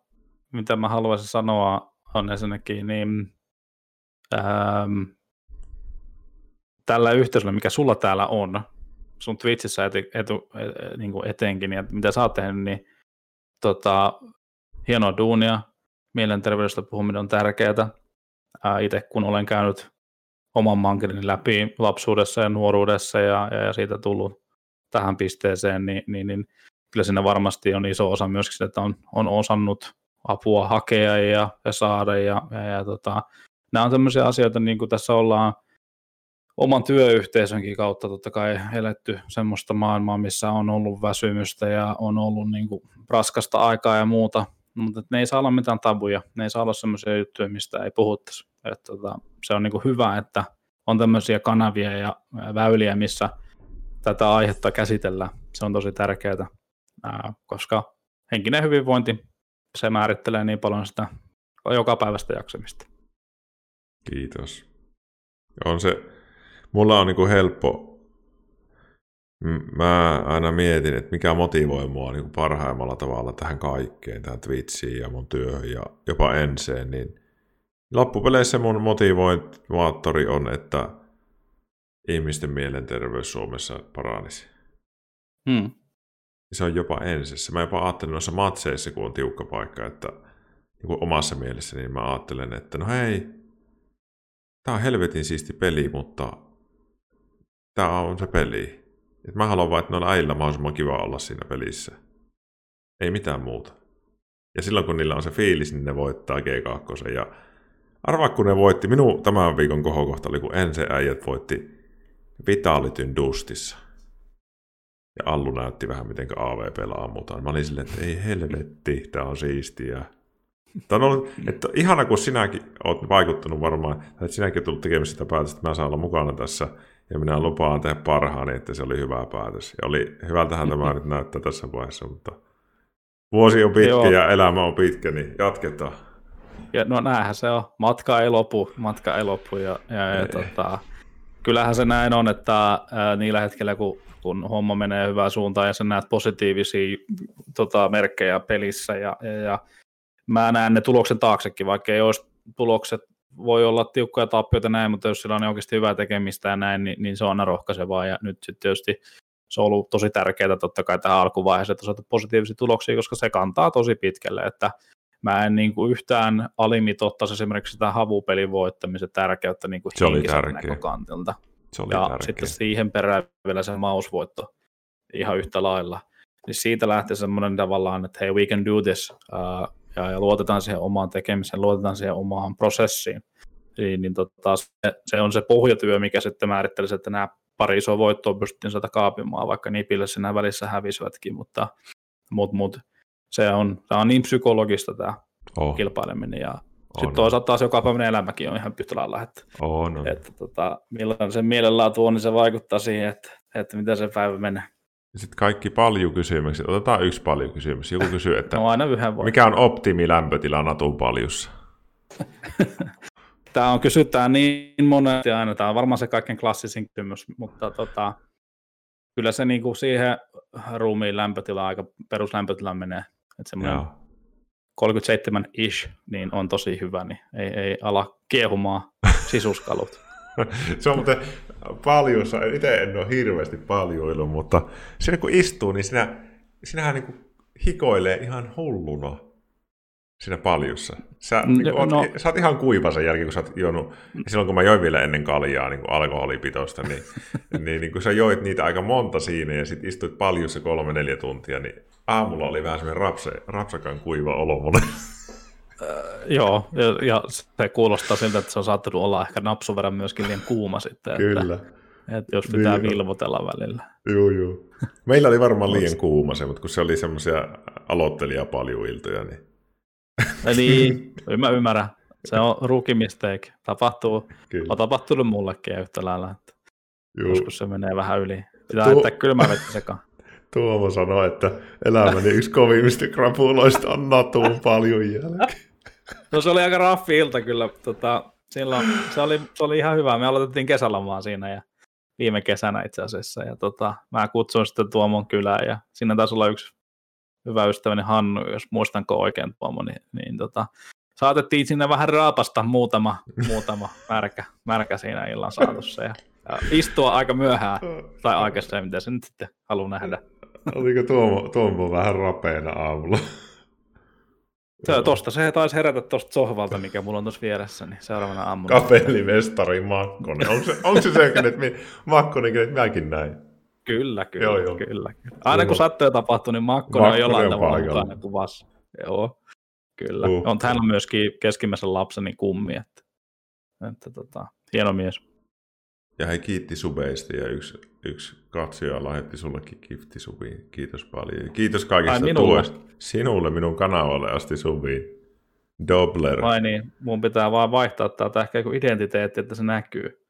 mitä mä haluaisin sanoa, on ensinnäkin, niin ähm, tällä yhteisöllä, mikä sulla täällä on, sun Twitchissä etu, etu, e, niin kuin etenkin, ja mitä sä oot tehnyt, niin tota, hienoa duunia, mielenterveydestä puhuminen on tärkeää. Itse kun olen käynyt oman mankelin läpi lapsuudessa ja nuoruudessa ja, ja, ja siitä tullut tähän pisteeseen, niin, niin, niin kyllä siinä varmasti on iso osa myöskin, että on, on osannut apua hakea ja, ja saada. Ja, ja, ja tota, nämä on tämmöisiä asioita, niin kuin tässä ollaan oman työyhteisönkin kautta totta kai eletty semmoista maailmaa, missä on ollut väsymystä ja on ollut niin kuin raskasta aikaa ja muuta, mutta ne ei saa olla mitään tabuja, ne ei saa olla semmoisia juttuja, mistä ei puhuttaisi. Että, tota, se on niin kuin hyvä, että on tämmöisiä kanavia ja väyliä, missä tätä aihetta käsitellään. Se on tosi tärkeää, koska henkinen hyvinvointi, se määrittelee niin paljon sitä joka päivästä jaksamista. Kiitos. On se, mulla on niinku helppo, mä aina mietin, että mikä motivoi mua niin parhaimmalla tavalla tähän kaikkeen, tähän Twitchiin ja mun työhön ja jopa enseen, niin loppupeleissä mun motivoimaattori on, että ihmisten mielenterveys Suomessa paranisi. Hmm. Se on jopa ensissä. Mä jopa ajattelen noissa matseissa, kun on tiukka paikka, että niin kuin omassa mielessäni niin mä ajattelen, että no hei, tää on helvetin siisti peli, mutta tämä on se peli. Et mä haluan vaan, että noilla äillä mahdollisimman kiva olla siinä pelissä. Ei mitään muuta. Ja silloin kun niillä on se fiilis, niin ne voittaa G2. Ja arvaa kun ne voitti, minun tämän viikon kohokohta oli kun ensin äijät voitti Vitalityn Dustissa. Ja Allu näytti vähän, miten AVP ammutaan. Mä olin silleen, että ei helvetti, tää on siistiä. Tämä on ollut, että ihana, kun sinäkin oot vaikuttanut varmaan, että sinäkin tullut tekemään sitä päätöstä, että mä saan olla mukana tässä ja minä lupaan tehdä parhaani, että se oli hyvä päätös. Ja oli hyvältähän tämä nyt näyttää tässä vaiheessa, mutta vuosi on pitkä Joo. ja elämä on pitkä, niin jatketaan. Ja no näinhän se on. Matka ei lopu, matka ei lopu. Ja, ja, ja tota, kyllähän se näin on, että ää, niillä hetkellä, kun, kun homma menee hyvään suuntaan ja sä näet positiivisia tota, merkkejä pelissä ja, ja, ja mä näen ne tuloksen taaksekin, vaikka ei olisi tulokset voi olla tiukkoja tappioita näin, mutta jos sillä on oikeasti hyvää tekemistä ja näin, niin, niin se on aina rohkaisevaa. Ja nyt sitten tietysti se on ollut tosi tärkeää totta kai tähän alkuvaiheeseen, että saada positiivisia tuloksia, koska se kantaa tosi pitkälle, että mä en niin kuin yhtään alimitottaisi esimerkiksi sitä havupelin voittamisen tärkeyttä niin kuin se oli tärkeä. näkökantilta. Se oli ja tärkeä. sitten siihen perään vielä se mausvoitto ihan yhtä lailla. Niin siitä lähtee semmoinen tavallaan, että hei, we can do this. Uh, ja, ja luotetaan siihen omaan tekemiseen, luotetaan siihen omaan prosessiin. Niin, niin tota, se, se, on se pohjatyö, mikä sitten määrittelisi, että nämä pari isoa voittoa pystyttiin saada kaapimaan, vaikka Nipille siinä välissä hävisivätkin, mutta mut, mut, se, on, se on niin psykologista tämä oh. kilpaileminen ja Sitten toisaalta taas joka päivän elämäkin on ihan yhtä lailla, että, on, on. että tota, millainen se mielenlaatu on, niin se vaikuttaa siihen, että, että miten se päivä menee. Sitten kaikki paljon kysymyksiä. Otetaan yksi paljon kysymys. Joku kysyy, että no aina yhden voi. mikä on optimi lämpötila natun paljussa? Tämä on kysytään niin monesti aina. Tämä on varmaan se kaikkein klassisin kysymys, mutta tota, kyllä se niinku siihen ruumiin lämpötila, aika peruslämpötila menee. Että semmoinen 37-ish, niin on tosi hyvä, niin ei, ei ala kiehumaan sisuskalut. se on muuten paljon, itse en ole hirveästi paljoillut, mutta siinä kun istuu, niin sinä, sinähän niin hikoilee ihan hulluna siinä paljussa. Sä, mm, niin oot, no, sä oot ihan kuiva sen jälkeen, kun sä oot juonut, silloin kun mä join vielä ennen kaljaa niin alkoholipitoista, niin, niin, niin kun sä joit niitä aika monta siinä ja sitten istuit paljussa kolme-neljä tuntia, niin aamulla oli vähän semmoinen rapse, rapsakan kuiva olo mulle. joo, ja, ja se kuulostaa siltä, että se on saattanut olla ehkä napsun verran myöskin liian kuuma sitten. Kyllä. Että, että jos pitää niin, vilvotella välillä. Joo, joo. Meillä oli varmaan liian kuuma se, mutta kun se oli semmoisia aloittelijapaljuiltoja, niin... Eli mä ymmärrän. Se on rookie mistake. Tapahtuu, Kyllä. on tapahtunut mullekin yhtä lailla. Että joskus se menee vähän yli. Pitää Tuo... laittaa kylmä vettä sekaan. Tuomo sanoi, että elämäni yksi kovimmista krapuloista on natuun paljon jälkeen. No se oli aika raffi ilta kyllä. Tota, silloin, se, oli, se oli ihan hyvä. Me aloitettiin kesälomaa siinä ja viime kesänä itse asiassa. Ja tota, mä kutsuin sitten Tuomon kylään ja siinä taisi olla yksi hyvä ystäväni Hannu, jos muistanko oikein Tuomo, niin, niin tota, saatettiin sinne vähän raapasta muutama, muutama märkä, märkä siinä illan saatossa ja, ja istua aika myöhään tai aikaisemmin, mitä se nyt sitten haluaa nähdä. Oliko Tuomo, Tuomo vähän rapeena aamulla? Se, tosta se taisi herätä tuosta sohvalta, mikä mulla on tuossa vieressä, niin seuraavana aamuna. Kapellimestari Makkonen. Onko se, onko se se, kenet, Makkonen, kenet minäkin näin? Kyllä, kyllä, joo, joo. kyllä. Aina kun sattuu tapahtuu, niin Makkonen, Makkonen on jollain tavalla mukana kuvassa. Joo, kyllä. Uh, on, on myöskin keskimmäisen lapseni kummi, että, että tota, hieno mies. Ja he kiitti subeista ja yksi, yksi katsoja lähetti sullekin kifti subiin. Kiitos paljon. Kiitos kaikista Ai, tuesta. Sinulle minun kanavalle asti subiin. Dobler. Vai niin, mun pitää vaan vaihtaa täältä ehkä joku identiteetti, että se näkyy.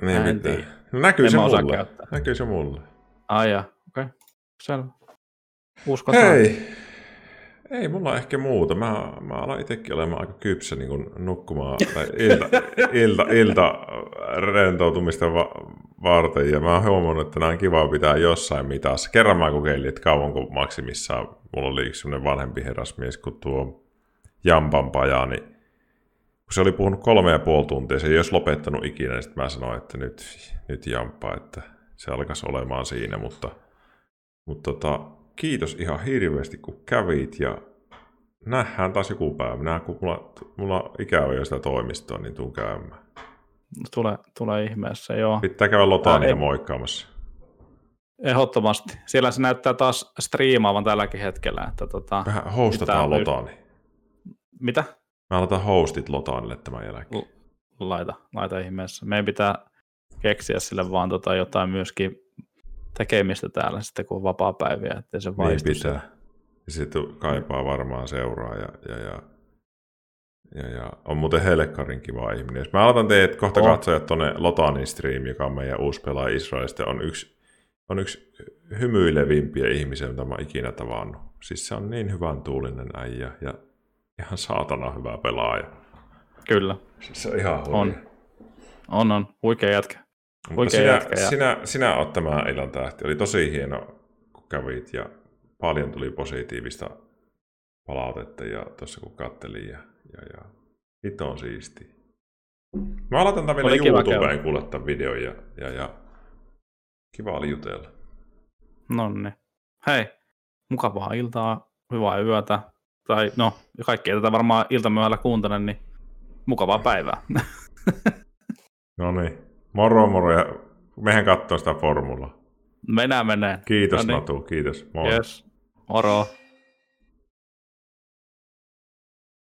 Niin pitää. No, näkyy en se mulle. Käyttää. Näkyy se mulle. Ai okei. Okay. Selvä. Uskotaan. Hei, ei mulla ehkä muuta. Mä, mä alan itsekin olemaan aika kypsä niin kuin nukkumaan tai ilta, ilta, ilta rentoutumista va- varten. Ja mä oon huomannut, että nämä on kiva pitää jossain mitassa. Kerran mä kokeilin, että kauanko maksimissaan mulla oli yksi sellainen vanhempi herrasmies kuin tuo Jampan paja, niin kun se oli puhunut kolme ja puoli tuntia, se ei olisi lopettanut ikinä, niin sitten mä sanoin, että nyt, nyt Jampa, että se alkaisi olemaan siinä, mutta, mutta tota, kiitos ihan hirveästi, kun kävit ja nähdään taas joku päivä. Nää, kun mulla, mulla ikävä jo sitä toimistoa, niin tuun käymään. Tule, tule ihmeessä, joo. Pitää käydä Lotaania moikkaamassa. Ehdottomasti. Siellä se näyttää taas striimaavan tälläkin hetkellä. Että tota, Vähän hostataan Lotani. Mitä? Mä aloitan hostit Lotanille tämän jälkeen. Laita, laita ihmeessä. Meidän pitää keksiä sille vaan tota jotain myöskin tekemistä täällä sitten, kun on vapaa-päiviä, ettei se Niin pitää. Ja sitten kaipaa varmaan seuraa ja, ja, ja, ja, ja on muuten helkkarin kiva ihminen. Jos mä aloitan teet kohta oh. katsoa tuonne Lotanin stream, joka on meidän uusi pelaaja Israelista, on yksi, on yksi hymyilevimpiä ihmisiä, mitä mä ikinä tavannut. Siis se on niin hyvän tuulinen äijä ja ihan saatana hyvä pelaaja. Kyllä. Siis se on ihan hurja. On. On, on. Huikea jätkä. Mutta sinä, jätkä ja... sinä, sinä olet tämä illan tähti. Oli tosi hieno, kun kävit ja paljon tuli positiivista palautetta ja tuossa kun kattelin ja, ja, ja hito on siisti. Mä aloitan tämän vielä YouTubeen kuulla videon ja, ja, ja kiva oli jutella. Nonni. Hei, mukavaa iltaa, hyvää yötä. Tai no, kaikki tätä varmaan iltamyöhällä kuuntelen, niin mukavaa päivää. no niin. Moro moro ja mehän katsoa sitä formulaa. Mennään menee. Kiitos no niin. Natu, kiitos. Moi. Yes. Moro.